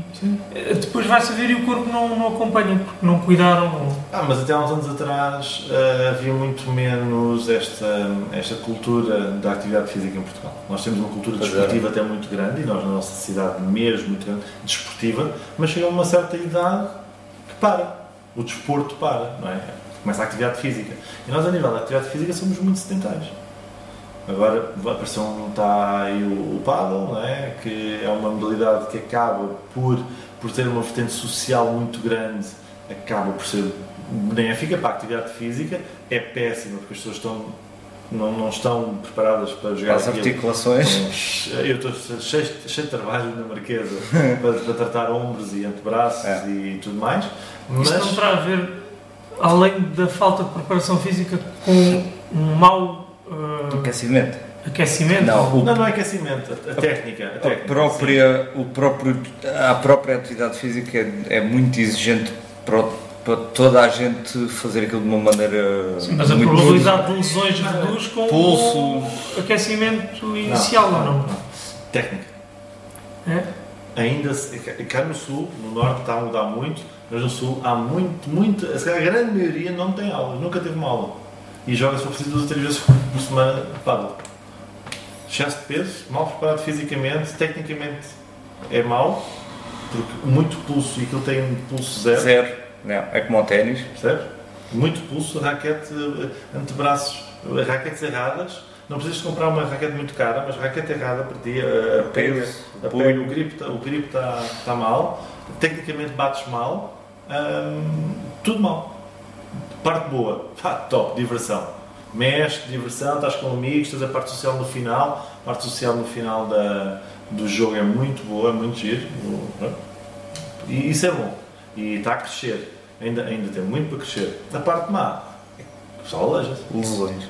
eh, depois vai-se a ver e o corpo não, não acompanha porque não cuidaram. não- Ah, mas até há uns anos atrás ah, havia muito menos esta, esta cultura da atividade física em Portugal. Nós temos uma cultura Pois é. desportiva até muito grande e nós na nossa cidade mesmo muito grande, desportiva, mas chega a uma certa idade que para. O desporto para, não é? Começa a atividade física. E nós a nível da atividade física somos muito sedentários. Agora apareceu um, está aí o, o paddle, não é? que é uma modalidade que acaba por, por ter uma vertente social muito grande, acaba por ser benéfica para a atividade física, é péssima porque as pessoas estão, não, não estão preparadas para jogar As aquilo. articulações. Eu estou cheio, cheio de trabalho na Marquesa para, para tratar ombros e antebraços É. e tudo mais, mas Isto não terá a ver, além da falta de preparação física, com um mau eh, Aquecimento. aquecimento? Não, o- não, não é aquecimento, a, a técnica. A, A técnica própria, o próprio, a própria atividade física é, é muito exigente para, o- para toda a gente fazer aquilo de uma maneira. Sim, mas a probabilidade de lesões reduz com Pulso. o aquecimento inicial, ou não? Técnica. É? Ainda se- cá no sul, no norte está a mudar muito, mas no sul há muito, muito, a grande maioria não tem aulas, nunca teve uma aula. E joga só preciso duas ou três vezes por semana paddle. Excesso de peso, mal preparado fisicamente, tecnicamente é mau, porque muito pulso e aquilo tem um pulso zero, Zero. Não, é como o ténis. percebes? Muito pulso, raquete, eh, antebraços, eh, raquetes erradas. Não precisas comprar uma raquete muito cara, mas raquete errada para ti, a, pega, Peso, a pega, o grip está o grip tá, tá mal, tecnicamente bates mal, hum, tudo mal. Parte boa, pá, top, diversão. Mexe, diversão, estás com amigos, tens a parte social no final, a parte social no final da, do jogo é muito boa, é muito giro. E isso é bom. E está a crescer. Ainda, ainda tem muito para crescer. A parte má, é o pessoal aleja-se as lesões.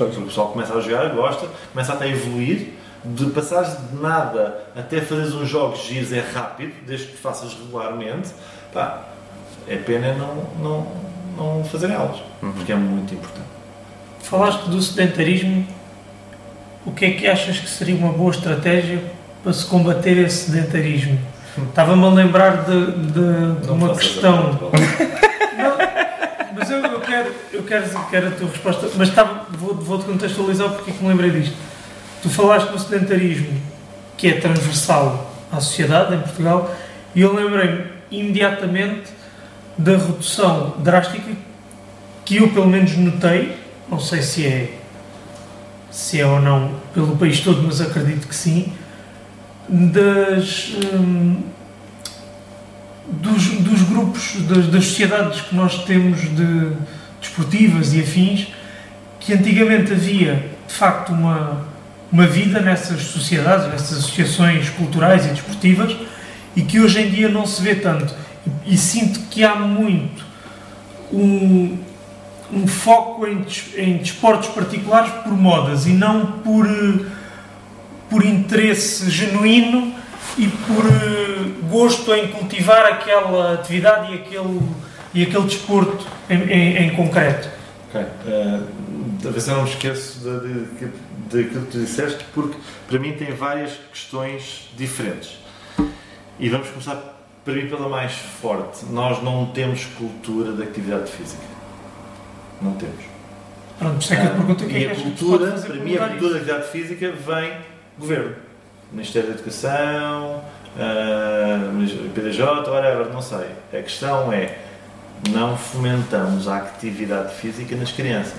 O pessoal começa a jogar, gosta, começa até a evoluir, De passares de nada até fazeres uns jogos giros é rápido, desde que faças regularmente, pá, é pena não, não, não fazer aulas, porque é muito importante. Falaste do sedentarismo. O que é que achas que seria uma boa estratégia para se combater esse sedentarismo? Estava-me a lembrar de, de- de uma questão. Não, mas eu, eu quero, eu quero, quero a tua resposta. Mas vou, vou-te contextualizar porque é que me lembrei disto. Tu falaste no sedentarismo que é transversal à sociedade em Portugal e eu lembrei-me imediatamente da redução drástica que eu pelo menos notei, não sei se é se é ou não pelo país todo, mas acredito que sim, das hum, dos, dos grupos, das, das sociedades que nós temos de desportivas e afins, que antigamente havia de facto uma, uma vida nessas sociedades, nessas associações culturais e desportivas, e que hoje em dia não se vê tanto. E, sinto que há muito um, um foco em, em desportos particulares por modas e não por, por interesse genuíno e por eh, gosto em cultivar aquela atividade e aquele, e aquele desporto em, em, em concreto. Ok. Eh, se eu não me esqueço daquilo que tu disseste, porque para mim tem várias questões diferentes. E vamos começar, para mim, pela mais forte. Nós não temos cultura de atividade física. Não temos. Pronto, isso é que eu te pergunto o que é e que a cultura, para mim, a cultura da atividade física vem do governo. Ministério da Educação, ah, PDJ, whatever, não sei. A questão é, não fomentamos a atividade física nas crianças.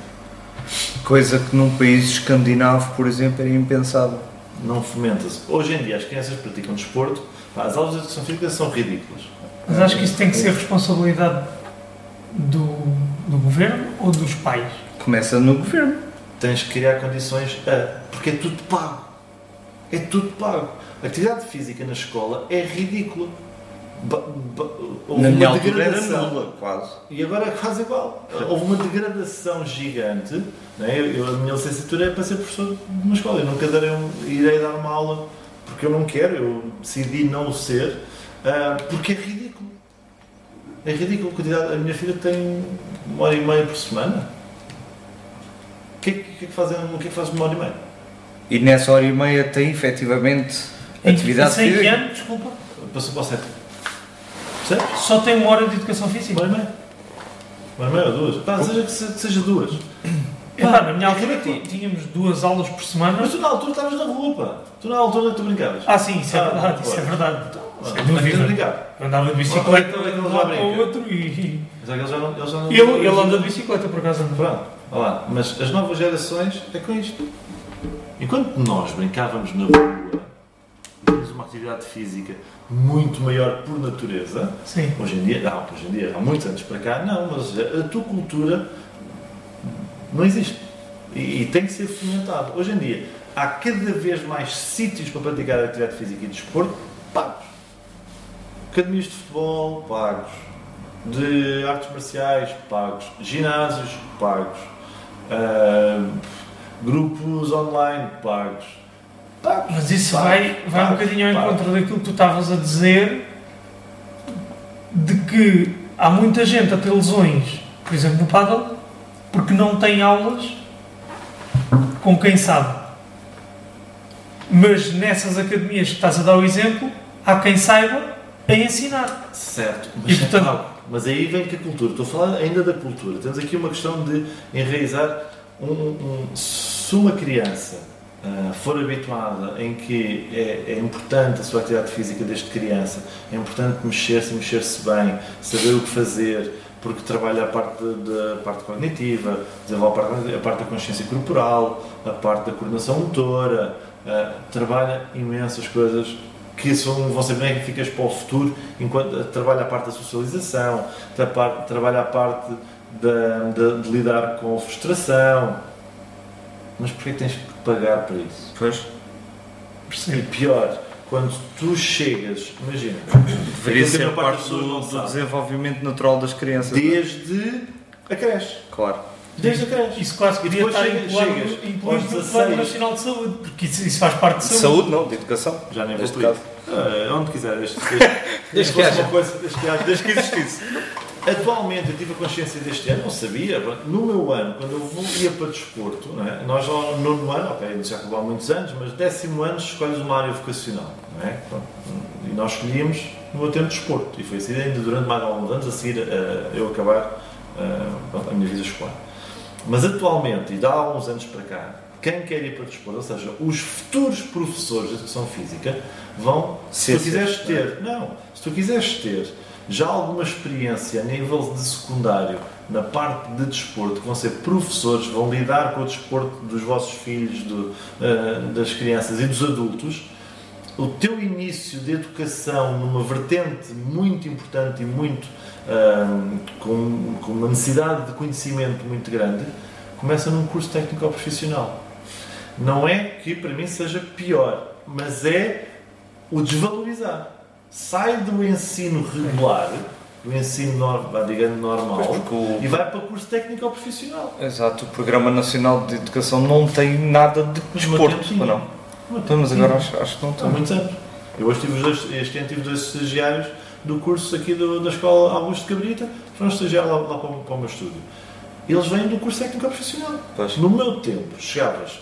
Coisa que num país escandinavo, por exemplo, era impensável. Não fomenta-se. Hoje em dia as crianças praticam desporto, as aulas de educação física são ridículas. Mas acho que isso tem que ser responsabilidade do, do governo ou dos pais? Começa no governo. Tens que criar condições a. Porque é tudo pago. É tudo pago. A atividade física na escola é ridícula. Ba- ba- houve Na uma degradação. nula, quase. E agora é quase igual. Houve uma degradação gigante. Né? Eu, eu- a minha licenciatura é para ser professor de uma escola. Eu nunca darei um- irei dar uma aula porque eu não quero. Eu decidi não o ser ah, porque é ridículo. É ridículo. a quantidade- A minha filha tem uma hora e meia por semana. O que é que, o que, é que fazem, o que é que faz uma hora e meia? E nessa hora e meia tem efetivamente atividade Em 100 física. anos, desculpa, Passou para o sétimo. Percebes? só tem uma hora de educação física. Uma hora e meia. Uma hora e meia ou duas. Pá, seja que se- que seja duas. Epá, na minha é altura ridículo. tí- tínhamos duas aulas por semana. Mas tu na altura estavas na rua, pá. Tu na altura tu brincavas. Ah, sim, isso é Ah, verdade, isso é verdade. Ah, Sem não queres dúvida. brincar. Eu andava de bicicleta Como é que de ele um já lado para o brinca? outro e. Mas é que eles já não. Eles já não Ele, ele anda de bicicleta, por acaso. anda. Pronto, olha lá. Mas as novas gerações é com isto. Enquanto nós brincávamos na rua, tínhamos uma atividade física muito maior por natureza, Sim. Hoje em dia, não, hoje em dia, há muitos anos para cá, não, mas a tua cultura não existe. E, e tem que ser fomentado. Hoje em dia, há cada vez mais sítios para praticar atividade física e desporto pagos. Academias de futebol, pagos. De artes marciais, pagos. Ginásios, pagos. Ah, grupos online, pagos. Pagos. Mas isso Pagos, vai, vai um pagos, bocadinho ao pagos. encontro daquilo que tu estavas a dizer de que há muita gente a ter lesões, por exemplo, no paddle, porque não tem aulas com quem sabe. Mas nessas academias que estás a dar o exemplo, há quem saiba a ensinar. Certo, E, mas, é portanto- pago. mas aí vem que a cultura, estou a falar ainda da cultura. Temos aqui uma questão de enraizar um, um- se uma criança ah, for habituada em que é, é importante a sua atividade física desde criança, é importante mexer-se e mexer-se bem, saber o que fazer, porque trabalha a parte da parte cognitiva, desenvolve a parte, a parte da consciência corporal, a parte da coordenação motora, ah, trabalha imensas coisas que são, vão ser benéficas para o futuro, enquanto trabalha a parte da socialização, trabalha a parte da- da- de lidar com a frustração. Mas porquê tens que pagar para isso? Pois. E pior, quando tu chegas, imagina, Deveria ser parte do, do desenvolvimento natural das crianças. desde a creche. Claro. Desde a creche. Isso quase que E devia depois estar chegas- incluído chegas incluído aos no Plano 16. Nacional de Saúde, porque isso, isso faz parte de De saúde. saúde, não, de educação. Já nem vou. Ah, onde quiser, desde, desde, Desde que fosse haja. uma coisa, desde que haja, desde que existisse. Atualmente, eu tive a consciência deste ano, não sabia. No meu ano, quando eu ia para desporto, não é? nós ao nono ano, ok, já acabou há muitos anos, mas décimo ano escolhes uma área vocacional. Não é? Pronto. E nós escolhíamos no meu tempo de desporto. E foi assim ainda durante mais alguns anos a seguir a eu acabar ah, pronto, a minha vida escolar. Mas atualmente, e de há alguns anos para cá, quem quer ir para o desporto, ou seja, os futuros professores de educação física, vão, se tu Ciências. quiseres ter, não, se tu quiseres ter já alguma experiência a nível de secundário na parte de desporto, vão ser professores, vão lidar com o desporto dos vossos filhos, do, eh, das crianças e dos adultos, o teu início de educação numa vertente muito importante e muito ahm, com, com uma necessidade de conhecimento muito grande começa num curso técnico profissional. Não é que para mim seja pior, mas é o desvalorizar. Sai do ensino regular, do ensino nor- vá, digamos, normal, o- e vai para o curso técnico ou profissional. Exato, o Programa Nacional de Educação não tem nada de desporto, ou não? Então, mas agora acho, acho que não Há tem. muitos anos. Eu hoje tive dois, este ano tive dois estagiários do curso aqui do- da Escola Augusto de Cabrita, foram estagiar lá, lá para, o- para o meu estúdio. Eles vêm do curso técnico profissional. Pois. No meu tempo, chegavas,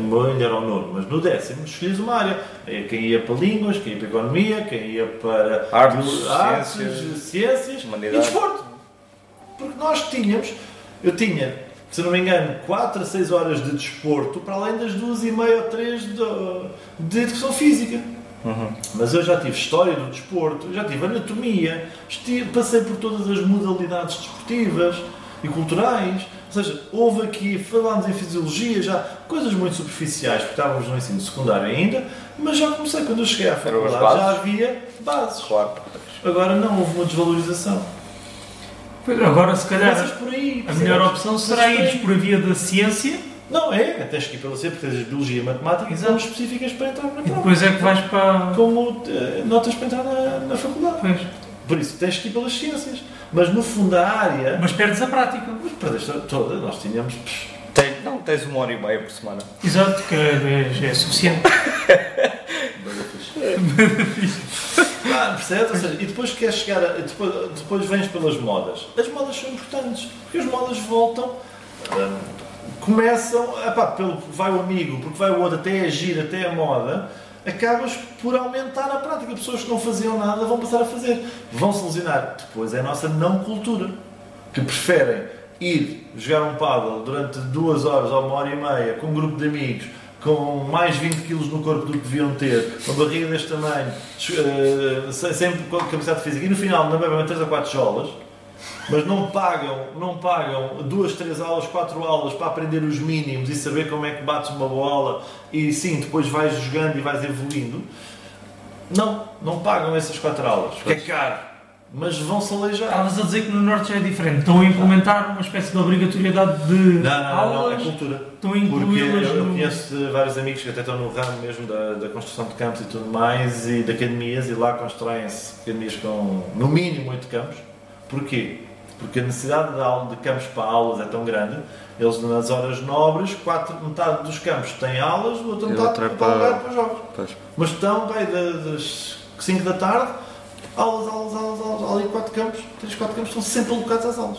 meu ainda era o nono, mas no décimo escolhias uma área. Quem ia para línguas, quem ia para economia, quem ia para Artes, artes, ciências, ciências e desporto. Porque nós tínhamos, eu tinha, se não me engano, 4 a 6 horas de desporto, para além das 2 e meia ou 3 de, de educação física. Uhum. Mas eu já tive história do desporto, já tive anatomia, passei por todas as modalidades desportivas e culturais. Ou seja, houve aqui, falámos em fisiologia, já coisas muito superficiais, porque estávamos no ensino secundário ainda, mas já comecei, quando eu cheguei à faculdade, já havia bases. Claro. Agora não, houve uma desvalorização. Pois, Agora, se calhar, por aí. a melhor opção será Começas por ires aí. por a via da ciência Não, é, tens que ir pela C, porque tens biologia e matemática que são específicas para entrar na e prova. depois é que vais para. Como eh, notas para entrar na, na faculdade. Pois. Por isso tens que ir pelas ciências. Mas no fundo a área. Mas perdes a prática. Mas perdeste toda, nós tínhamos. Tem, não, tens uma hora e meia por semana. Exato, que é, é- é suficiente. Ah, percebes? Ou seja, e depois queres chegar a, depois, depois vens pelas modas. As modas são importantes, porque as modas voltam, hum, começam, epá, pelo que vai o amigo, porque vai o outro, até agir, até a moda, acabas por aumentar a prática. Pessoas que não faziam nada vão passar a fazer, vão se lesionar. Depois é a nossa não cultura, que preferem ir jogar um paddle durante duas horas ou uma hora e meia com um grupo de amigos com mais 20 quilos no corpo do que deviam ter, uma barriga deste tamanho, eh, sem- sempre com capacidade física, e no final não bebem 3 ou 4 jolas, mas não pagam, não pagam duas, três aulas, quatro aulas para aprender os mínimos e saber como é que bates uma bola e sim, depois vais jogando e vais evoluindo. Não, não pagam essas quatro aulas, porque é caro, mas vão-se aleijar. Estavas a dizer que no Norte já é diferente. Estão a implementar uma espécie de obrigatoriedade de Não, não, não, não, é aulas. cultura. Estão a Porque incluí-las eu, eu no. conheço de vários amigos que até estão no ramo mesmo da, da construção de campos e tudo mais, e de academias, e lá constroem-se academias com no mínimo 8 campos. Porquê? Porque a necessidade de, aula, de campos para aulas é tão grande, eles nas horas nobres, quatro, metade dos campos têm aulas, a outra E metade para, para- lugar para jogos. Pois. Mas estão, vai da- das 5 da tarde, aulas, aulas, aulas, aulas, ali 4 campos, 3, 4 campos estão sempre alocados às aulas.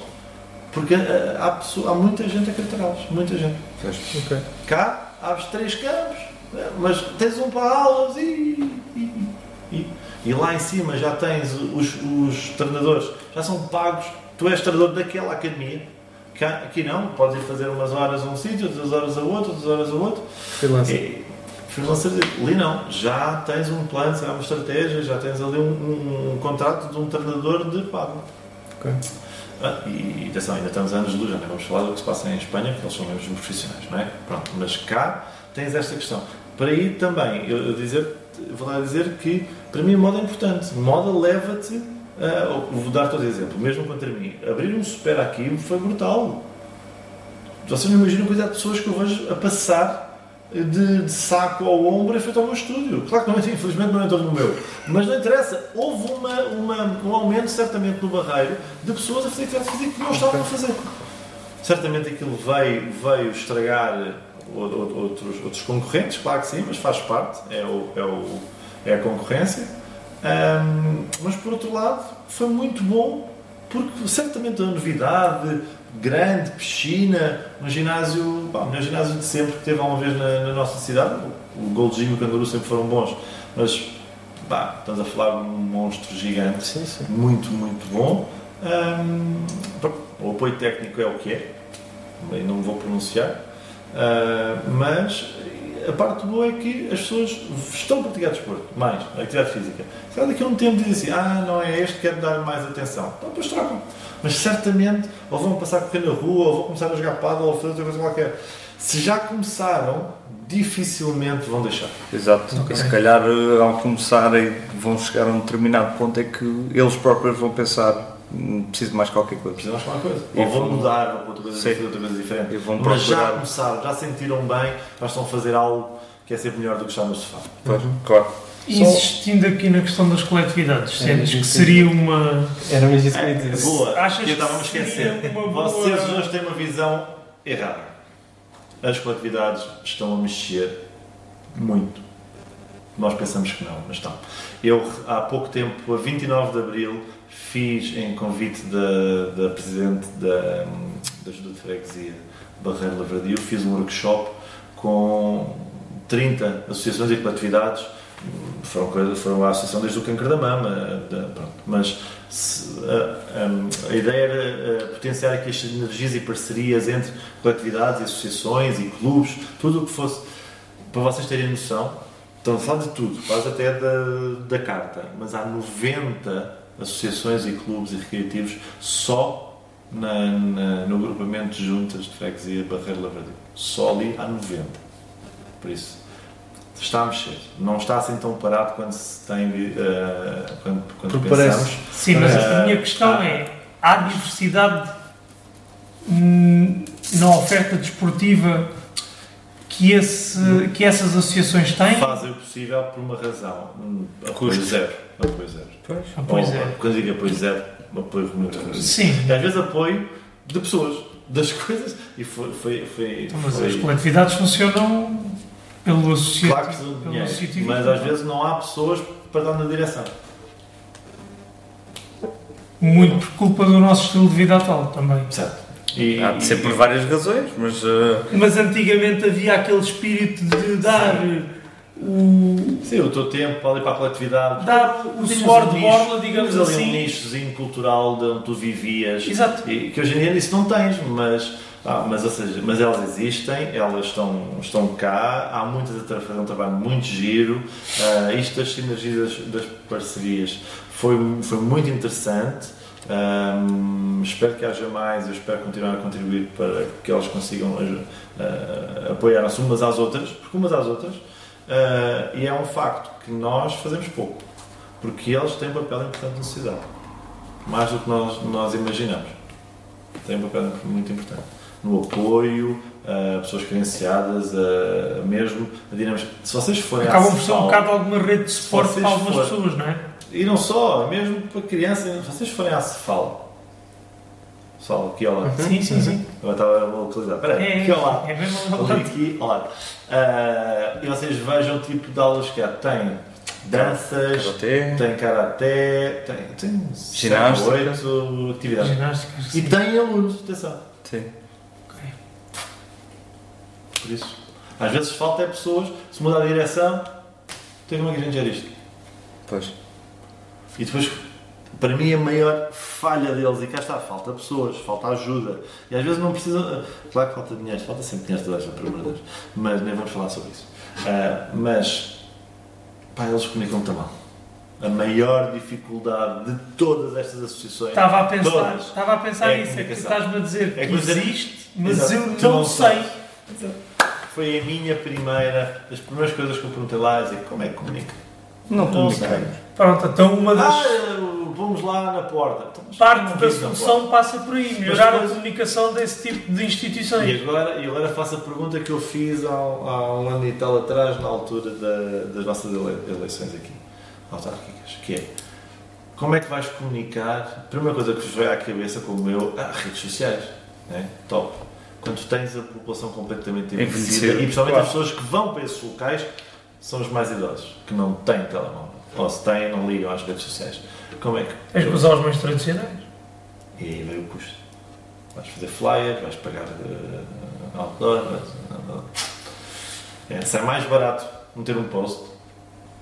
Porque eh, há, pessoa- há muita gente a aulas, muita gente. Ok. Cá, abres três campos, né, mas tens um para aulas e, e, e, e lá em cima já tens os, os treinadores, já são pagos, tu és treinador daquela academia. Cá, aqui não, podes ir fazer umas horas a um sítio, outras horas a outro, outras horas a outro. Freelancer. Freelancer, ali não, já tens um plano, já uma estratégia, já tens ali um, um- um contrato de um treinador de pago. Ok. Ah, e atenção, ainda estamos anos de luz, já nem vamos falar do que se passa em Espanha, porque eles são mesmo profissionais, não é? Pronto, mas cá tens esta questão. Para aí também, eu, eu dizer, vou lá dizer que para mim moda é importante. Moda leva-te, a, vou dar-te outro exemplo, mesmo contra mim. Abrir um super aqui foi brutal. Vocês não imaginam a quantidade de pessoas que eu vejo a passar de, de saco ao ombro em frente ao meu estúdio. Claro que não, infelizmente não entrou no meu. Mas não interessa. Houve uma, uma- um aumento, certamente, no barreiro de pessoas a fazer atividade física que não estavam a fazer. Certamente aquilo veio, veio estragar outros, outros concorrentes, claro que sim, mas faz parte, é, o, é, o, é a concorrência. Ahm, mas por outro lado, foi muito bom porque certamente a novidade, grande, piscina, um ginásio, pá, o melhor ginásio de sempre que teve alguma vez na, na nossa cidade. O Gold Gym e o Canguru sempre foram bons, mas pá, estamos a falar de um monstro gigante Sim, sim. muito, muito bom. Pronto, o apoio técnico é o que é, não vou pronunciar, Ah, mas a parte boa é que as pessoas estão a praticar desporto, mais, a atividade física. Se calhar daqui a um tempo dizem assim, ah, não é este, quero dar mais atenção. Então, depois trocam. Mas certamente, ou vão passar a correr na rua, ou vão começar a jogar paddle, ou fazer outra coisa qualquer. Se já começaram, dificilmente vão deixar. Exato. E se calhar eh, ao começarem vão chegar a um determinado ponto é que eles próprios vão pensar "Hum, preciso de mais qualquer coisa. Precisamos de alguma coisa. E Ou vão mudar para outra coisa, Sim. fazer outra coisa diferente. Vão Mas já começaram, já sentiram bem, já estão a fazer algo que é sempre melhor do que estar no sofá. Pois, claro. E Insistindo aqui na questão das coletividades, É, sentes que seria uma. Era mesmo isso que eu ia É, dizer. boa, Achas que eu estava a esquecer. boa- Vocês hoje têm uma visão errada. As coletividades estão a mexer muito. Nós pensamos que não, mas estão. Eu, há pouco tempo, a 29 de Abril, fiz em convite da, da Presidente da, da Ajuda de Freguesia, Barreiro Lavradio, fiz um workshop com 30 associações e coletividades. Foram, foram a Associação desde o Câncer da Mama, da- pronto. mas se- a, a- a ideia era potenciar aqui as sinergias e parcerias entre coletividades, associações e clubes, tudo o que fosse, para vocês terem noção, estão a falar de tudo, quase até da, da carta, mas há 90 associações e clubes e recreativos só na, na- no agrupamento de juntas de freguesia Barreiro Lavradio. Só ali há 90. Por isso, está a mexer. Não está assim tão parado quando se tem, eh, quando, quando pensamos. parece- Sim, mas a Ah, minha questão ah. é: há diversidade hum, na oferta desportiva que, esse, que essas associações têm? Fazem o possível por uma razão. Hum, Apoio Custos. zero. Apoio zero. Ah, pois Ou, é. Quando digo apoio zero, apoio muito reduzido. Sim, E às vezes apoio de pessoas, das coisas. E foi. foi, foi, então, mas foi as coletividades funcionam pelo associativo. claro que pelo dinheiro, associativo. mas às vezes não há pessoas para dar na direção. Muito por culpa do nosso estilo de vida atual também. Certo. E, Há de ser por várias razões, mas eh, Mas antigamente havia aquele espírito de dar o, Sim, o teu tempo para ali para a coletividade. dar o suor um de borla, digamos tinhas ali um assim. nichozinho cultural de onde tu vivias. Exato. E que hoje em dia isso não tens, mas, ah, mas, ou seja, mas elas existem, elas estão, estão cá, há muitas a fazer um trabalho muito giro. Ah, isto das sinergias das, das parcerias foi, foi muito interessante. Ahm, espero que haja mais, eu espero continuar a contribuir para que elas consigam ah, apoiar-se umas às outras, porque umas às outras, ah, e é um facto que nós fazemos pouco, porque eles têm um papel importante na sociedade mais do que nós, nós imaginamos. Tem um papel muito importante. No apoio, a pessoas carenciadas, a, mesmo a dinâmica. Se vocês forem Acabam por ser um bocado alguma rede de suporte para algumas forem- pessoas, não é? E não só, mesmo para crianças, se vocês forem à Cefal, pessoal, aqui ao lado. Sim, sim, sim. Agora estava a localizar. Espera aí, É, aqui ao lado. é mesmo ao lado. aqui ao lado. Ah, e vocês vejam o tipo de aulas que há. Tem danças, Karaté. tem karaté, tem, tem Ginástica. sete, oito atividades. Ginástica, E tem alunos, atenção. sim. Por isso, às vezes falta é pessoas, se mudar a direção, tem como é que a gente gera isto? Pois. E depois, para mim, a maior falha deles, e cá está, falta pessoas, falta ajuda. E às vezes não precisam. Claro que falta dinheiro, falta sempre dinheiro toda a gente, pelo amor de Deus. Mas nem vamos falar sobre isso. Ah, mas, pá, eles comunicam tão mal. A maior dificuldade de todas estas associações. Estava a pensar, Todas. estava a pensar É nisso, é que estás-me a dizer É que existe, mas Exato. eu não, não sei. Foi a minha primeira, das primeiras coisas que eu perguntei lá, é como é que comunica. Não Não comunicamos. Pronto, então uma das Ah, vamos lá na porta. Então, não da solução passa por aí, melhorar a depois- comunicação desse tipo de instituições. E agora, e agora faço a pergunta que eu fiz há, há um ano e tal atrás, na altura da- das nossas ele- eleições aqui, autárquicas, que é como é que vais comunicar? Primeira coisa que vos veio à cabeça, como eu, ah, redes sociais. né? top. Quando tens a população completamente envelhecida, Envelhecida, e principalmente claro. as pessoas que vão para esses locais são os mais idosos, que não têm telemóvel. Ou se têm, não ligam às redes sociais. Como é que. Que usar os meios tradicionais. E aí vem o custo. Vais fazer flyer, vais pagar uh, outdoor. vais- É, sai mais barato meter um post,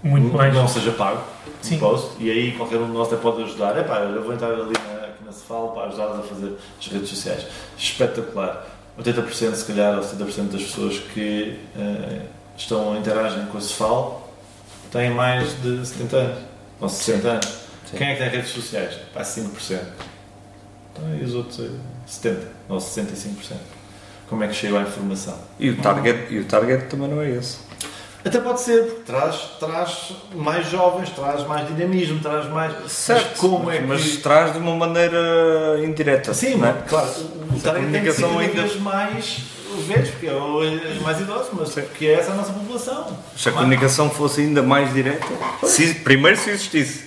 Muito mais. não seja pago, Sim. um post, e aí qualquer um de nós até pode ajudar. Epá, eu vou entrar ali na, aqui na Cefal para ajudar-los a fazer as redes sociais. Espetacular. 80% se calhar, ou 70% das pessoas que eh, estão interagem com a Cefal têm mais de 70 anos, ou 60 anos. Sim. Quem é que tem redes sociais? Pá, 5%. Então, e os outros eh, 70% ou 65%? Como é que chega à informação? E o target, e o target também não é esse. Até pode ser, porque traz, traz mais jovens, traz mais dinamismo, traz mais. Certo, Mas como é mas que. traz de uma maneira indireta. Sim, não é? mas, claro, o target tem que ser ainda- mais os velhos, porque é os mais idosos, mas porque essa é a nossa população. Se a comunicação fosse ainda mais direta, se, primeiro se existisse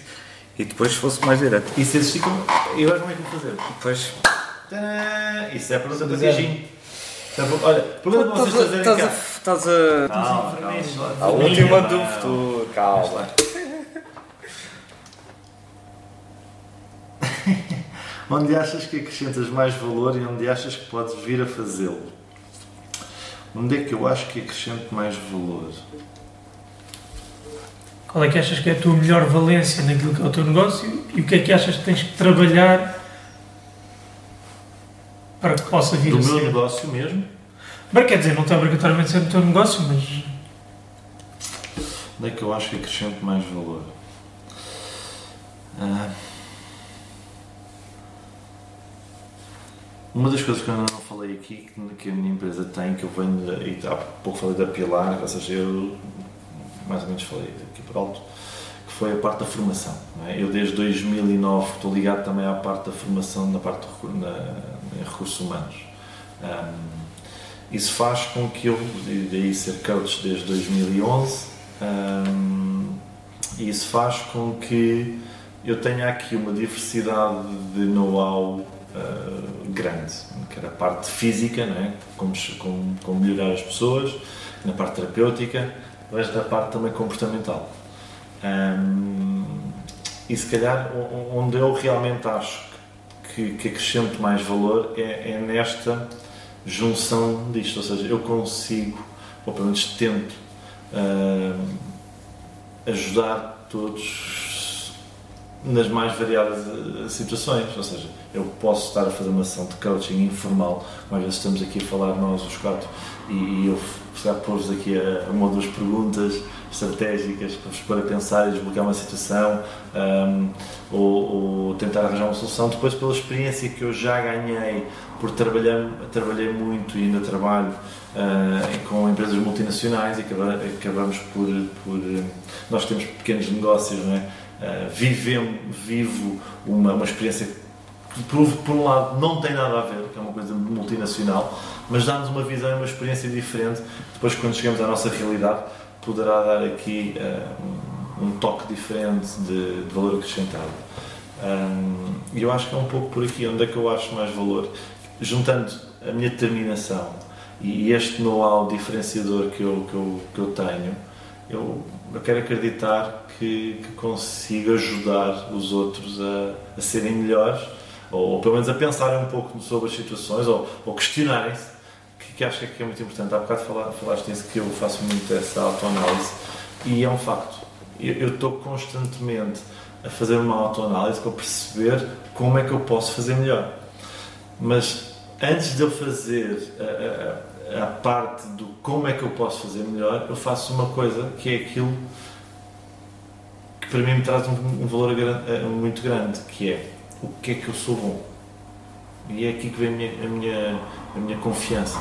e depois fosse mais direta. E se existir, como- eu acho como é que vou fazer. Depois, Tadã! Isso é a pergunta para Design. Tigim. Olha, pergunta para vocês a- fazerem estás a. cá. Estás a. Calma, calma. A última do futuro, calma. Onde achas que acrescentas mais valor e onde achas que podes vir a fazê-lo? Onde é que eu acho que acrescento mais valor? Qual é que achas que é a tua melhor valência naquilo que é o teu negócio e o que é que achas que tens que trabalhar para que possa vir Do a meu ser? negócio mesmo? Mas quer dizer, não tem obrigatoriamente ser no teu negócio, mas Onde é que eu acho que acrescento mais valor? Ah. Uma das coisas que eu não falei aqui, que- a minha empresa tem, que eu venho, e há pouco falei da Pilar, ou seja, eu mais ou menos falei aqui por alto, que foi a parte da formação. é? Eu desde 2009 estou ligado também à parte da formação na parte de na, em recursos humanos. Ahm, isso faz com que eu, daí ser coach desde 2011, ahm, e isso faz com que eu tenha aqui uma diversidade de know-how ah, grande, quer a parte física, não é? como, como, como melhorar as pessoas, na parte terapêutica, mas na parte também comportamental. Ahm, e se calhar onde eu realmente acho que, que acrescento mais valor é, é nesta junção disto, ou seja, eu consigo, ou pelo menos tento, ahm, ajudar todos nas mais variadas eh, situações, ou seja, eu posso estar a fazer uma ação de coaching informal, vezes estamos aqui a falar nós os quatro e, eu se calhar pôr-vos aqui a, uma ou duas perguntas estratégicas para vos pôr a pensar e desbloquear uma situação ahm, ou, ou tentar arranjar uma solução, depois pela experiência que eu já ganhei por trabalhar, trabalhei muito e ainda trabalho ah, com empresas multinacionais e acaba- acabamos por, por nós temos pequenos negócios, não é? Uh, vivo uma, uma experiência que, por, por um lado, não tem nada a ver, que é uma coisa multinacional, mas dá-nos uma visão e uma experiência diferente. Depois, quando chegamos à nossa realidade, poderá dar aqui uh, um, um toque diferente de, de valor acrescentado. Um, E eu acho que é um pouco por aqui onde é que eu acho mais valor, juntando a minha determinação e este know-how diferenciador que eu, que eu, que eu tenho, eu, eu quero acreditar que, que consigo ajudar os outros a, a serem melhores, ou, ou pelo menos a pensarem um pouco sobre as situações, ou, ou questionarem-se, que, que acho que é muito importante. Há bocado falar, falaste nisso que eu faço muito essa autoanálise, e é um facto. Eu estou constantemente a fazer uma autoanálise para perceber como é que eu posso fazer melhor. Mas antes de eu fazer a, a- a parte do como é que eu posso fazer melhor, eu faço uma coisa que é aquilo que para mim me traz um, um valor eh, muito grande, que é o que é que eu sou bom. E é aqui que vem a minha, a minha, a minha confiança.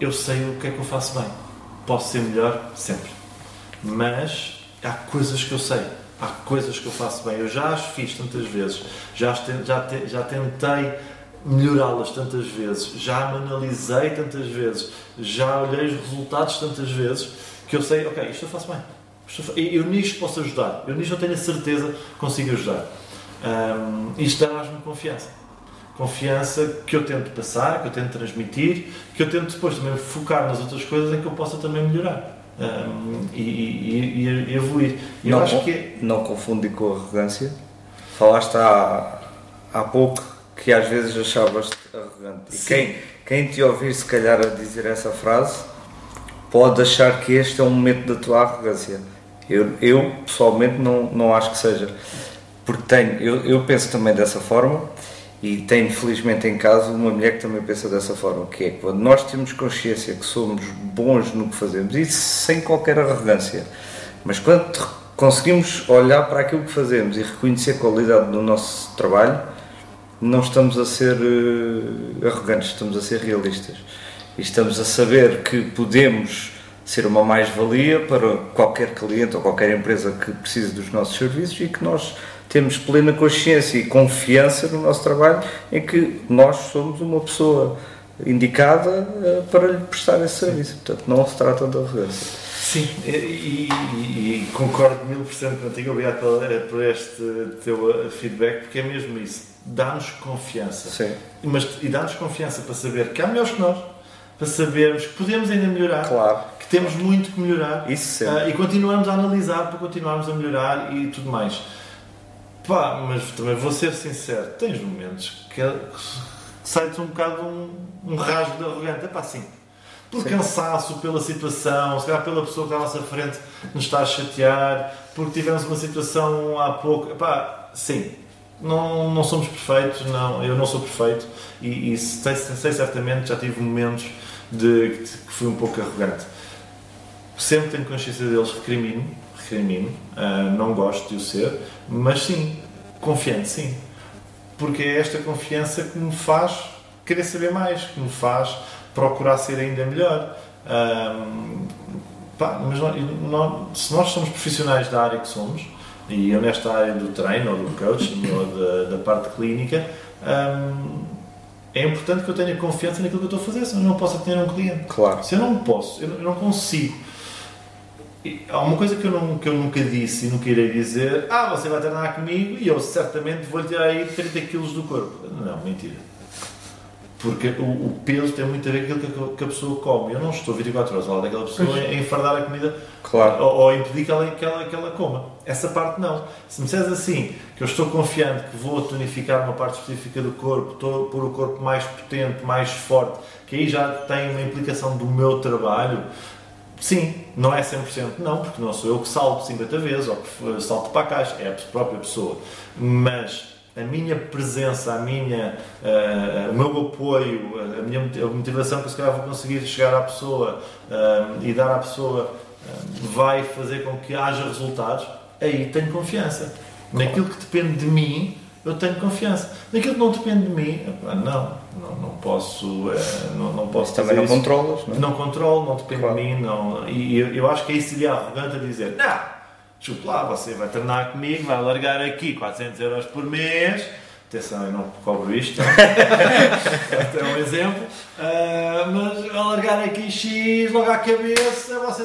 Eu sei o que é que eu faço bem. Posso ser melhor sempre. Mas há coisas que eu sei. Há coisas que eu faço bem. Eu já as fiz tantas vezes. Já, já, já tentei melhorá-las tantas vezes. Já me analisei tantas vezes. Já olhei os resultados tantas vezes que eu sei, ok, isto eu faço bem. Eu Eu nisto posso ajudar. Eu nisto eu tenho a certeza que consigo ajudar. Ahm, isto dá-me confiança. Confiança que eu tento passar, que eu tento transmitir, que eu tento depois também focar nas outras coisas em que eu possa também melhorar. Um, e, e, e, evoluir. Eu não, acho que é- não confundir com arrogância. Falaste há, há pouco que às vezes achavas-te arrogante. E quem, quem te ouvir, se calhar, a dizer essa frase, pode achar que este é um momento da tua arrogância. Eu, eu pessoalmente não, não acho que seja. Porque tenho, eu, eu penso também dessa forma e tenho felizmente em casa uma mulher que também pensa dessa forma, que é quando nós temos consciência que somos bons no que fazemos, e sem qualquer arrogância, mas quando conseguimos olhar para aquilo que fazemos e reconhecer a qualidade do nosso trabalho, não estamos a ser uh, arrogantes, estamos a ser realistas. E estamos a saber que podemos ser uma mais-valia para qualquer cliente ou qualquer empresa que precise dos nossos serviços e que nós temos plena consciência e confiança no nosso trabalho em que nós somos uma pessoa indicada uh, para lhe prestar esse serviço. Portanto, não se trata de arrogância. Sim, e, e, e, concordo mil por cento contigo. Obrigado por, por este teu feedback, porque é mesmo isso. Dá-nos confiança. Sim. Mas, e dá-nos confiança para saber que há melhores que nós, para sabermos que podemos ainda melhorar. Claro. Que temos muito que melhorar. Isso uh, e continuamos a analisar para continuarmos a melhorar e tudo mais. Pá, mas também vou ser sincero, tens momentos que, sai-te um bocado um, um rasgo de arrogante. É pá, sim. Por sim. cansaço, pela situação, se calhar pela pessoa que está à nossa frente nos está a chatear, porque tivemos uma situação há pouco. Pá, sim. Não, não somos perfeitos, não, eu não sou perfeito e, e sei, sei certamente já tive momentos de, que fui um pouco arrogante. Sempre tenho consciência deles, recrimino, recrimino, uh, não gosto de o ser, mas sim, confiante, sim. Porque é esta confiança que me faz querer saber mais, que me faz procurar ser ainda melhor. Um, pá, mas nós, se nós somos profissionais da área que somos, e eu nesta área do treino, ou do coaching, ou da, da parte clínica, um, é importante que eu tenha confiança naquilo que eu estou a fazer, senão eu não posso atender um cliente. Claro. Se eu não posso, eu não consigo há uma coisa que eu, não, que eu nunca disse e nunca irei dizer: Ah, você vai treinar comigo e eu certamente vou-lhe tirar aí 30 kg do corpo. Não, mentira. Porque o, o, peso tem muito a ver com aquilo que a, pessoa come. Eu não estou 24 horas ao lado daquela pessoa a enfardar a comida claro. ou, ou impedir que ela, que, ela, que ela coma. Essa parte não. Se me disseres assim, que eu estou confiante que vou tonificar uma parte específica do corpo, estou por o corpo mais potente, mais forte, que aí já tem uma implicação do meu trabalho, Sim, não é 100% não, porque não sou eu que salto 50 vezes ou que salto para a caixa, é a própria pessoa. Mas a minha presença, a minha, uh, o meu apoio, a minha a motivação que se calhar vou conseguir chegar à pessoa uh, e dar à pessoa uh, vai fazer com que haja resultados, aí tenho confiança. Naquilo que depende de mim, eu tenho confiança. Naquilo que não depende de mim, não, não, não posso. É, não, não posso também não isso. controlas, não é? Não controlo, não depende claro. de mim. Não, e eu, eu acho que aí seria arrogante a dizer: não, chupa lá, você vai treinar comigo, vai largar aqui 400 euros por mês. Atenção, eu não cobro isto, é um exemplo. Uh, mas alargar aqui X logo à cabeça, você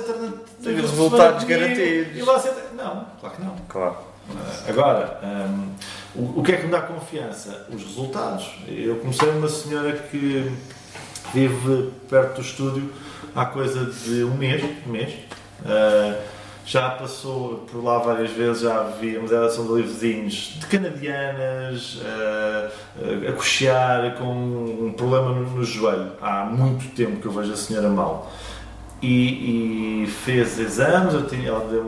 tem resultados garantidos. E você, não, claro que não. Claro. Uh, agora, um, o, o que é que me dá confiança? Os resultados. Eu comecei uma senhora que vive perto do estúdio há coisa de um mês, um mês. Uh, já passou por lá várias vezes, já víamos, elas são de vizinhos de canadianas, uh, a cochear com um problema no, no, joelho. Há muito tempo que eu vejo a senhora mal. E, e fez exames, ela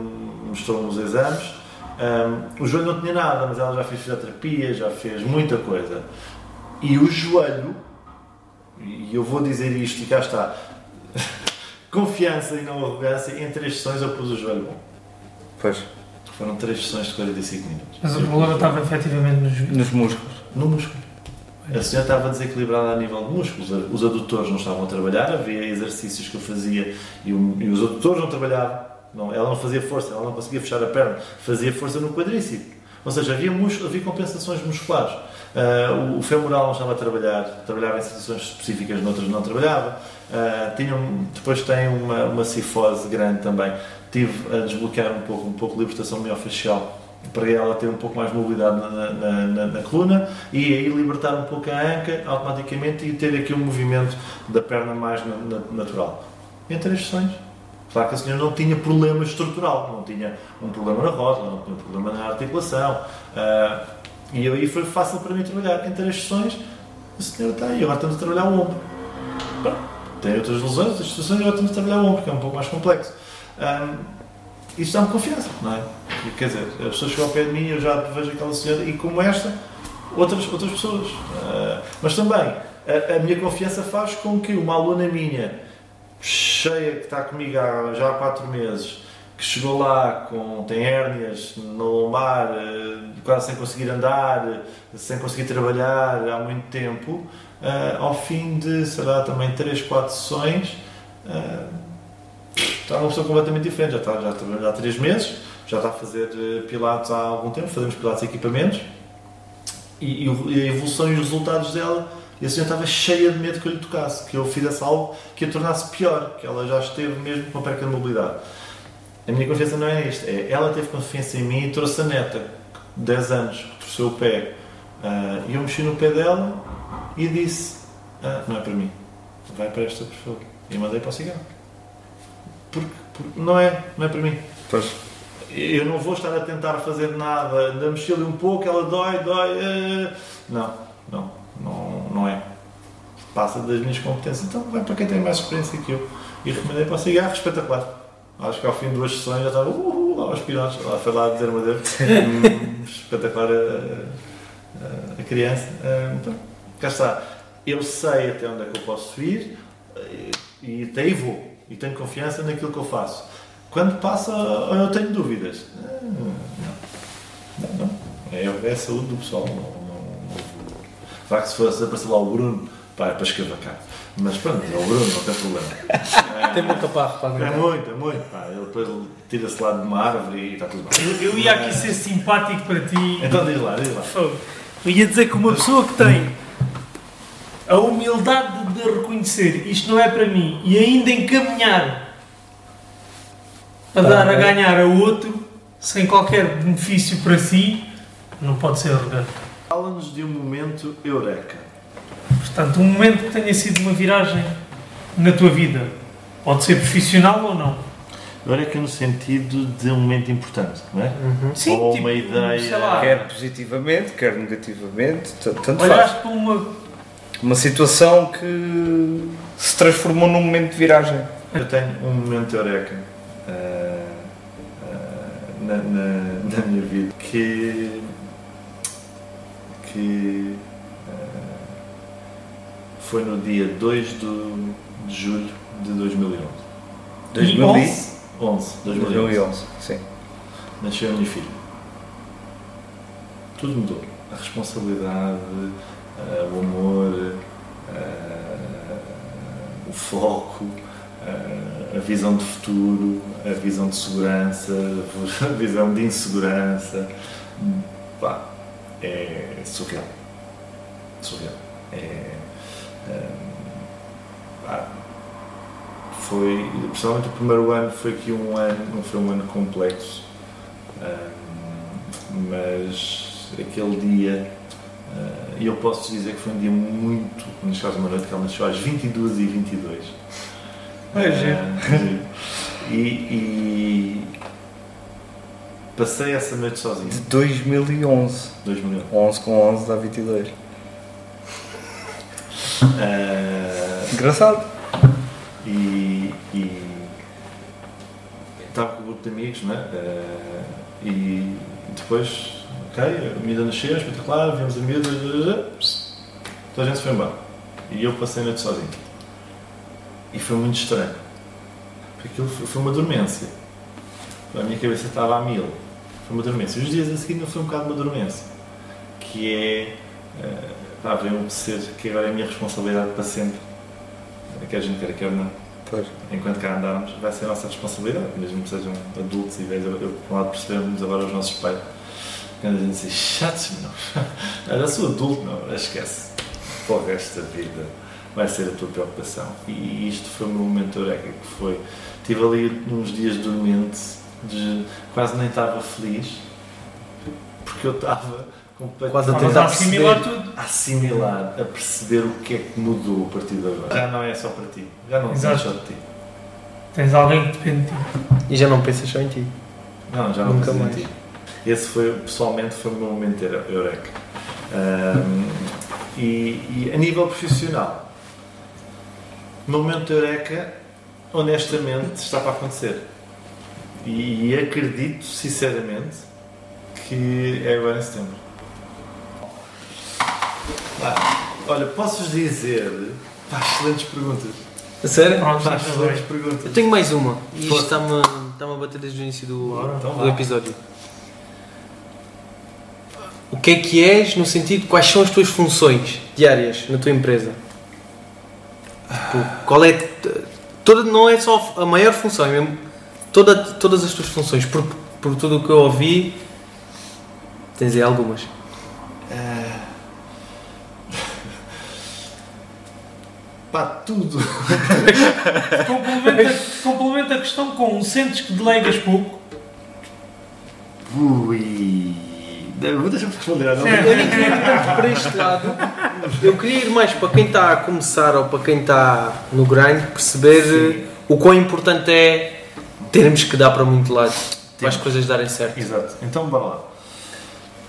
mostrou-me os exames, um, o joelho não tinha nada, mas ela já fez fisioterapia, já fez muita coisa. E o joelho, e eu vou dizer isto e cá está, confiança e não arrogância, em três sessões eu pus o joelho bom. Pois. Foram três sessões de 45 minutos. Mas o problema estava efetivamente nos, nos músculos. No músculo. A senhora estava desequilibrada a nível de músculos. Os adutores não estavam a trabalhar, havia exercícios que eu fazia e, e os adutores não trabalhavam não, ela não fazia força, ela não conseguia fechar a perna, fazia força no quadríceps. Ou seja, havia, músculo, havia compensações musculares. Uh, o femoral estava a trabalhar, trabalhava em situações específicas, noutras não trabalhava. Uh, tinha, depois tem uma, uma cifose grande também. Tive a desbloquear um pouco, um pouco de libertação miofascial para ela ter um pouco mais de mobilidade na, na, na, na coluna e aí libertar um pouco a anca automaticamente e ter aqui um movimento da perna mais na- na- natural. Em três sessões. Claro que a senhora não tinha problema estrutural, não tinha um problema na rótula, não tinha um problema na articulação. ah, e aí foi fácil para mim trabalhar. Em três sessões, a senhora está aí, agora estamos a trabalhar o ombro. Tem outras lesões, outras situações, agora estamos a trabalhar o ombro, que é um pouco mais complexo. Ah, isto dá-me confiança, não é? Quer dizer, a pessoa chegou ao pé de mim, eu já vejo aquela senhora, e como esta, outras, outras pessoas. Ah, mas também, a, a minha confiança faz com que uma aluna minha, cheia, que está comigo há, já há 4 meses, que chegou lá com tem hérnias no lombar, eh, quase sem conseguir andar, sem conseguir trabalhar há muito tempo, eh, ao fim de, sei lá, também 3, 4 sessões, eh, está uma pessoa completamente diferente. Já está, já trabalhar há 3 meses, já está a fazer eh, pilates há algum tempo, fazemos pilates e equipamentos, e, e a evolução e os resultados dela e a senhora estava cheia de medo que eu lhe tocasse, que eu fizesse algo que a tornasse pior, que ela já esteve mesmo com perca de mobilidade. A minha confiança não é isto, é ela teve confiança em mim e trouxe a neta, 10 anos, que torceu o pé, ah, e eu mexi no pé dela e disse: ah, Não é para mim, vai para esta, por favor. E mandei para o cigarro. Porque, porque não é, não é para mim. Pois. Eu não vou estar a tentar fazer nada, ainda mexer-lhe um pouco, ela dói, dói. eh, Não, não, não, não é. Passa das minhas competências. Então vai para quem tem mais experiência que eu. E recomendei para o cigarro, espetacular. Acho que ao fim de duas sessões já estava uh, lá aos pilotos, lá foi lá dizer-me adeus. Hum, espetacular a, a- a criança. Eh, Então, cá está. Eu sei até onde é que eu posso ir eh, e até aí vou. E tenho confiança naquilo que eu faço. Quando passa, eu tenho dúvidas. Eh, Não, não. não. É, é a saúde do pessoal. Não, não, não. Claro que se fosse aparecer lá o Bruno, pá, é para escavacar. Mas pronto, é o Bruno, não tem problema. Tem muito caparro para É aguentar. muito, é muito. Pá, ele depois tira-se lá de uma árvore e está tudo bem. Eu ia aqui ser simpático para ti. Então diz lá, diz lá. Eu ia dizer que uma pessoa que tem a humildade de reconhecer isto não é para mim e ainda encaminhar a Tá dar a bem. ganhar a outro sem qualquer benefício para si, não pode ser arrogante. Fala-nos de um momento eureka. Portanto, um momento que tenha sido uma viragem na tua vida, pode ser profissional ou não. Eureka no sentido de um momento importante, não é? Sim, Ou tipo, uma ideia- sei lá, Quer positivamente, quer negativamente, tanto faz. olhaste para uma Uma situação que se transformou num momento de viragem. Eu tenho um momento eureka ah, ah, na, na, na minha vida que, que ah, foi no dia 2 do, de julho de 2011. 2011. 11, 2011. 2011, sim. Nasceu a minha filha. Tudo mudou. A responsabilidade, ah, o amor, ah, o foco, ah, a visão de futuro, a visão de segurança, a visão de insegurança. Pá, é surreal. Surreal. É, pá, foi, principalmente o primeiro ano foi aqui um ano, não foi um ano complexo, mas aquele dia, ah, e eu posso dizer que foi um dia muito, neste caso uma noite que ela nasceu às 22 e 22 É giro. Ah, e, e passei essa noite sozinho, De 2011. 2011. 11 com 11 dá 22. Ah, Engraçado. e, e estava com um grupo de amigos, não é? Eh, e depois, ok, a miúda nasceu, espetacular, vimos a miúda, toda a gente foi embora. E eu passei a noite sozinho. E foi muito estranho. Porque aquilo foi, uma dormência. A minha cabeça estava a mil. Foi uma dormência. Os dias a seguir não foi um bocado uma dormência. Que é. Uh, pá, veio ser que agora é a minha responsabilidade para sempre. Quer a gente quer, quer não Pois. enquanto cá andarmos, vai ser a nossa responsabilidade, mesmo que sejam adultos e velhos. Eu, por um lado, percebemos agora os nossos pais. Quando a gente diz, chatos, não. Olha, eu sou adulto, não, esquece. Para o resto da vida vai ser a tua preocupação. E isto foi o meu momento eureka, que foi. Tive ali uns dias dormente, de, quase nem estava feliz. porque eu estava Quase a tentar a assimilar perceber. tudo. a assimilar, a perceber o que é que mudou a partir de agora. Já não é só para ti, já não é Exato. só de ti. Tens alguém que depende de ti. E já não pensas só em ti. Não, já não Nunca penso em mais. ti. Esse foi, pessoalmente, foi o meu momento eure- eureka. Ahm, e, e a nível profissional, o meu momento eureka, honestamente, está para acontecer. E, e acredito, sinceramente, que é agora em setembro. Olha, posso-vos dizer. Pá, excelentes perguntas. A sério? Pronto, Pá, já excelentes perguntas. Eu tenho mais uma. E isto Força. está-me está a bater desde o início do, Bora, então do vá. episódio. O que é que és no sentido quais são as tuas funções diárias na tua empresa? Tipo, qual é. t- Toda, não é só a maior função, é mesmo toda, todas as tuas funções. Por, por tudo o que eu ouvi, tens aí algumas. Pá, tudo. Complementa, complementa a questão com sentes que delegas pouco. Ui. Deixa-me responder à não. Eu nem queria ir tanto para este lado. Eu queria ir mais para quem está a começar ou para quem está no grind perceber Sim. eh, o quão importante é termos que dar para muito lado para as coisas darem certo. Exato. Então, bora lá.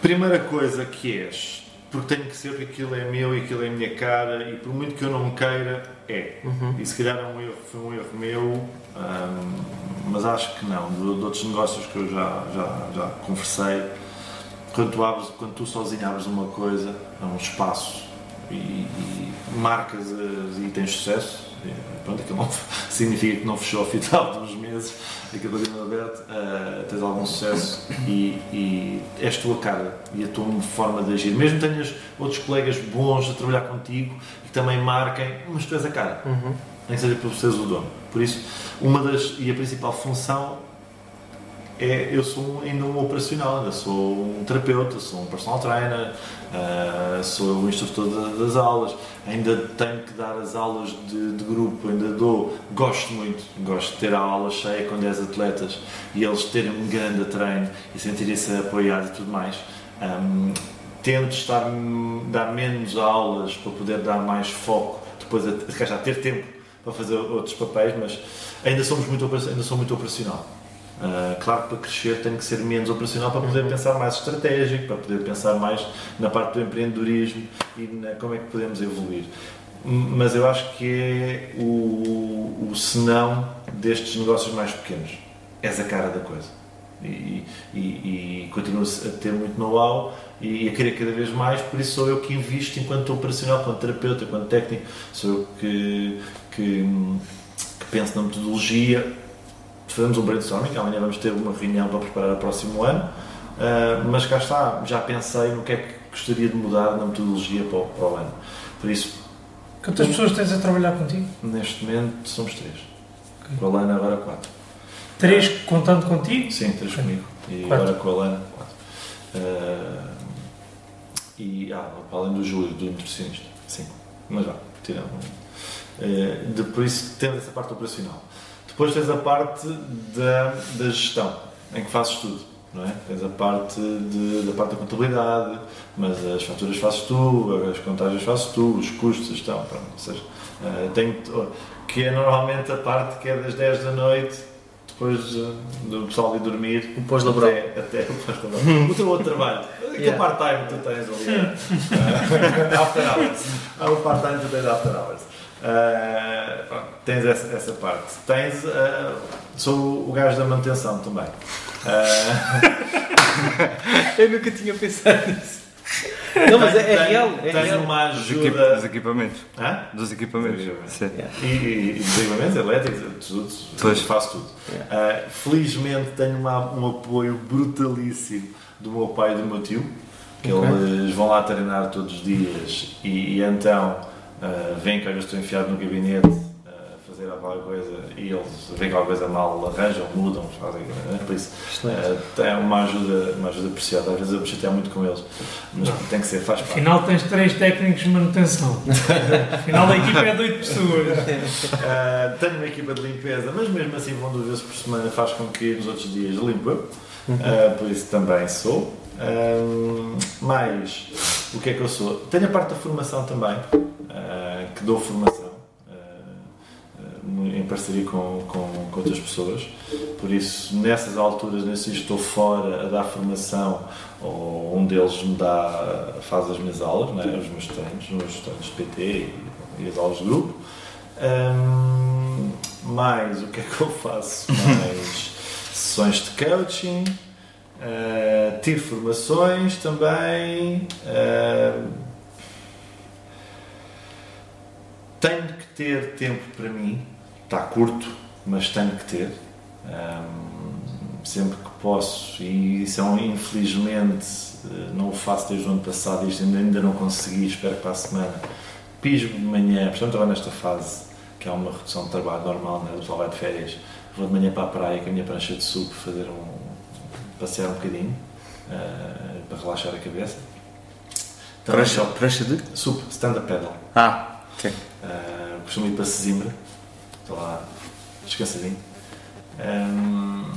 Primeira coisa que és, porque tenho que ser porque aquilo é meu e aquilo é a minha cara e por muito que eu não queira, é. E se calhar é um erro, foi um erro meu, mas acho que não. De, de outros negócios que eu já, já, já conversei, quando tu, abres, quando tu sozinho abres uma coisa, é um espaço e, e marcas e tens sucesso, pronto, aquilo não significa que não fechou ao final de uns meses, aquilo continua aberto, eh, tens algum sucesso e, e és tua cara e a tua forma de agir. Mesmo tenhas outros colegas bons a trabalhar contigo e que também marquem, mas tu és a cara Uhum. nem que seja por seres o dono. Por isso, uma das e a principal função é eu sou um- ainda um operacional, ainda sou um terapeuta, sou um personal trainer, ah, sou o instrutor da- das aulas, ainda tenho que dar as aulas de, de grupo, ainda dou, gosto muito, gosto de ter a aula cheia com 10 atletas e eles terem um grande treino e sentirem-se apoiados e tudo mais. Ahm, tento estar, dar menos aulas para poder dar mais foco, depois a, a, ter tempo para fazer outros papéis, mas ainda, somos muito, ainda sou muito operacional. Ah, claro que para crescer tenho que ser menos operacional para poder pensar mais estratégico, para poder pensar mais na parte do empreendedorismo e na como é que podemos evoluir. Mas eu acho que é o, o senão destes negócios mais pequenos. És a cara da coisa. E, e, e continuo a ter muito know-how e a querer cada vez mais, por isso sou eu que invisto enquanto operacional, enquanto terapeuta, enquanto técnico, sou eu que, que, que penso na metodologia. Fazemos um brainstorming, amanhã vamos ter uma reunião para preparar o próximo ano, ah, mas cá está, já pensei no que é que gostaria de mudar na metodologia para o, para o ano. Por isso, Quantas pessoas tens a trabalhar contigo? neste momento, somos três. Com a Lana, agora quatro. Três contando contigo? Sim, três comigo. E Quatro. agora com a Lana, quatro. Ah, e, ah, para além do Júlio, do nutricionista. Sim, mas vá. Eh, de, por isso temos essa parte operacional. Depois tens a parte da, da gestão, em que fazes tudo. Não é? Tens a parte de- da parte da contabilidade, mas as faturas fazes tu, as contagens fazes tu, os custos, a gestão. Pronto, ou seja, tenho, que é normalmente a parte que é das 10 da noite, depois eh, do pessoal ir dormir. O pós-laboral. Até, até o pós-laboral. o teu outro trabalho. Yeah. part-time que tu tens ali. eh, after hours. Há o part-time que tu tens after hours. Pronto, tens essa, essa parte. Tens. eh, sou o gajo da manutenção também. Eh, Eu nunca tinha pensado nisso. Não, mas é, é real. É tens real. uma ajuda. dos equipamentos. Hã? Dos equipamentos. Sim. E, e, e dos equipamentos elétricos, tudo, Pois. faço tudo. Uh, felizmente tenho uma- um apoio brutalíssimo do meu pai e do meu tio, que Ok. eles vão lá treinar todos os dias e, e então uh, vêm que às vezes estou enfiado no gabinete uh, a fazer a qualquer coisa e eles veem qualquer coisa mal, arranjam, mudam, fazem. né? Por isso, eh, é uma ajuda, uma ajuda preciosa. Às vezes eu me chatear muito com eles, mas tem que ser, faz parte. Afinal tens três técnicos de manutenção. Afinal a equipa é de 8 pessoas. Uh, tenho uma equipa de limpeza, mas mesmo assim vão duas vezes por semana, faz com que nos outros dias limpo eu. Uh, por isso também sou. Um, mais, o que é que eu sou? Tenho a parte da formação também, uh, que dou formação uh, em parceria com, com, com outras pessoas. Por isso, nessas alturas, nesse estou fora a dar formação, ou um deles me dá, faz as minhas aulas, né, os meus treinos, os meus treinos de PT e, e as aulas de grupo. Um, mais o que é que eu faço? Mais sessões de coaching, uh, tiro formações também. uh, tenho que ter tempo para mim, está curto, mas tenho que ter. Um, sempre que posso, e isso é infelizmente não o faço desde o ano passado, isto ainda, ainda não consegui, espero que para a semana pismo de manhã, portanto agora nesta fase, que é uma redução de trabalho normal, né? o pessoal vai de férias, vou de manhã para a praia com a minha prancha de suco fazer um. Passear um bocadinho uh, para relaxar a cabeça. Também Prancha, prancha de? Sup, stand-up paddle. Ah, ok. Uh, costumo ir para Sesimbra, estou lá descansadinho. Um,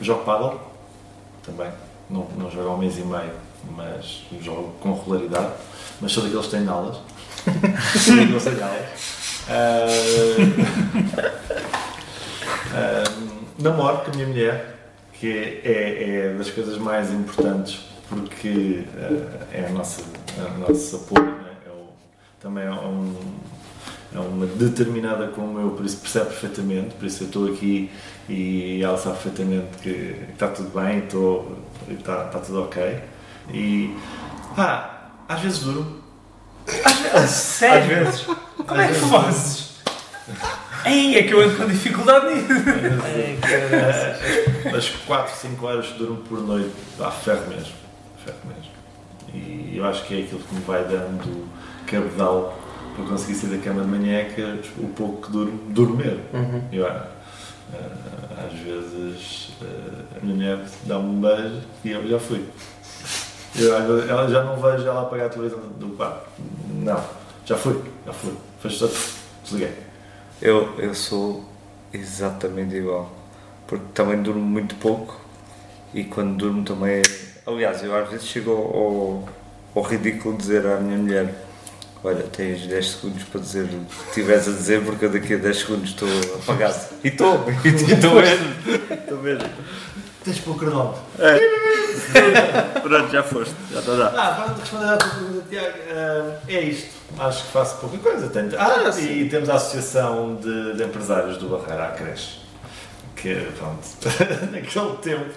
jogo paddle também, não, não jogo há um mês e meio, mas jogo com regularidade. Mas sou daqueles que têm aulas. não sei aulas. Uh, um, namoro com a minha mulher, que é, é das coisas mais importantes porque uh, é a nossa, a nosso apoio, né? é o, também é um, é uma determinada como eu, por isso percebe perfeitamente, por isso eu estou aqui e ela sabe perfeitamente que está tudo bem, estou, está, está tudo ok. E ah, às vezes duro. Sério? Às vezes. Como é às que vezes fazes? Ei, é que eu ando com dificuldade nisso. As 4, 5 horas que duram por noite, dá ferro mesmo. Ferro mesmo. E eu acho que é aquilo que me vai dando cabedal para conseguir sair da cama de manhã é que o pouco que durmo, dormir. Uhum. Eu, ah, às vezes ah, a minha mulher dá-me um beijo e eu já fui. Eu, ela já não vejo ela apagar a televisão do quarto. Não, já fui, já fui. Fez só desliguei. Eu, eu sou exatamente igual. Porque também durmo muito pouco e quando durmo também é. Aliás, eu às vezes chego ao, ao, ridículo dizer à minha mulher: Olha, tens 10 segundos para dizer o que estiveres a dizer, porque daqui a 10 segundos estou apagado. E estou, e estou mesmo. Estou mesmo. Tens para o cronómetro. Pronto, já foste, já está a dar. Ah, para responder à tua pergunta, Tiago, ah, é isto. Acho que faço pouca coisa. Tenho... Ah, e temos a Associação de, de Empresários do Barreira, a Creche. Que, pronto, naquele tempo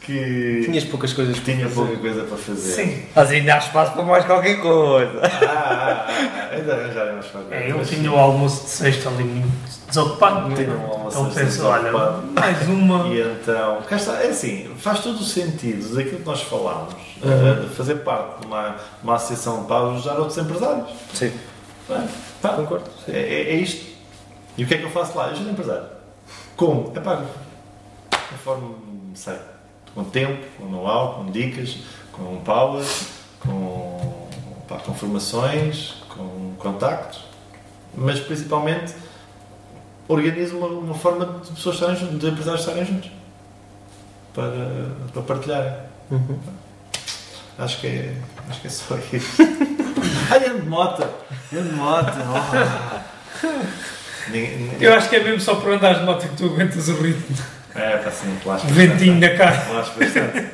que Tinhas poucas coisas para tinha fazer. pouca coisa para fazer. Sim. Mas ainda há espaço para mais qualquer coisa. Ah, ah, ah, ainda arranjarem mais qualquer É, eu coisa. tinha o almoço de sexta ali muito desocupado. Um almoço Então de penso, olha, mais uma. E então, cá está, é assim, faz todo o sentido daquilo que nós falámos, Uhum. uh, fazer parte de uma, uma associação para ajudar outros empresários. Sim. Bem, pá, Concordo. É, é- é isto. E o que é que eu faço lá? Eu ajudo empresário. Como? É pá, conforme sei. Com tempo, com know-how, com dicas, com power, com, pá, com formações, com contactos, mas principalmente organizo uma, uma forma de pessoas estarem juntos, de empresários estarem juntos. Para, para partilharem. Uhum. Acho que é, acho que é só isso. Ai, ando de moto! Ando de moto! Oh. Ninguém- Eu acho que é mesmo só por andares de moto que tu aguentas o ritmo. É, está assim, plástico. O ventinho na cara. Plástico bastante.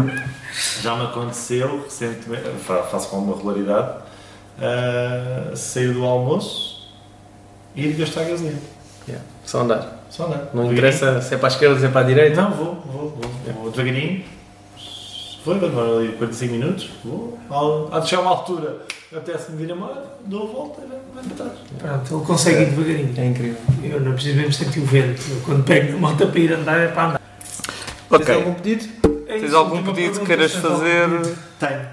Já me aconteceu recentemente, fa- faço com alguma regularidade, uh, sair do almoço e ir gastar gasolina. Yeah. Só andar. Só andar. Não interessa se é para a esquerda, se é para a direita. Não, vou, vou, vou. vou devagarinho. Foi, vai demorar ali 45 minutos. Vou. Ao, há de chegar uma altura, apetece-me vir a mar, dou a volta e venho para trás. Pronto, ele consegue ir devagarinho. É incrível. Eu não preciso mesmo sentir o vento. Eu, quando pego na moto para ir andar, é para andar. Tens Ok. algum pedido? É Tens algum pedido que queiras tens fazer? Tenho.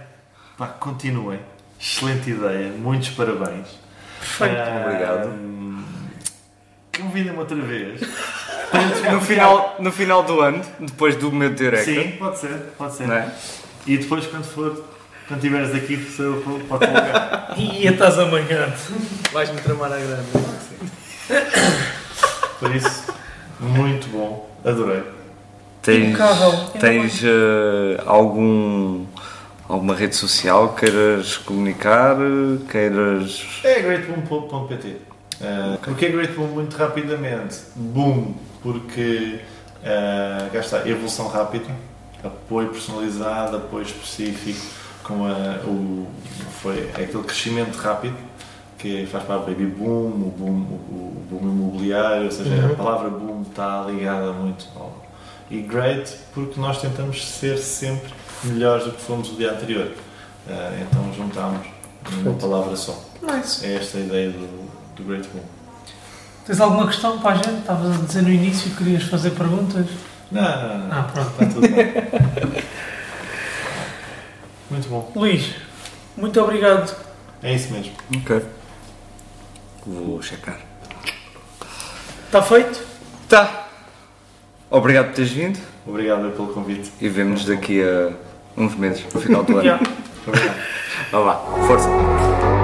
Pá, continuem. Excelente ideia. Muitos parabéns. Perfeito. Ah, Obrigado. Que convidem-me outra vez. No final, no final do ano, depois do meu direct. Sim, pode ser, pode ser. É? E depois, quando for, quando estiveres aqui, se eu pode lugar. E estás amanhã. Vais-me tramar a grande. Por isso, muito bom. Adorei. Tens, tens eh, algum, alguma rede social que queiras comunicar? Queiras. É greatboom.pt. Uh, o que é Greatboom muito rapidamente? Boom, porque uh, está, evolução rápida, apoio personalizado, apoio específico, com a, o, foi, aquele crescimento rápido que faz para o baby boom, o boom, o, boom imobiliário, ou seja, Uhum. a palavra boom está ligada muito ao. E great, porque nós tentamos ser sempre melhores do que fomos o dia anterior. Uh, então juntámos numa Perfeito. palavra só. Nice. É esta a ideia do, do Great Boom. Tens alguma questão para a gente? Estavas a dizer no início que querias fazer perguntas. Não, não, não. Ah, pronto. Está tudo bem. Muito bom. Luís, muito obrigado. É isso mesmo. Ok. Vou checar. Está feito? Tá. Obrigado por teres vindo Obrigado pelo convite. e vemos daqui a uns meses, no final do ano. Já. Obrigado. Vá lá, força.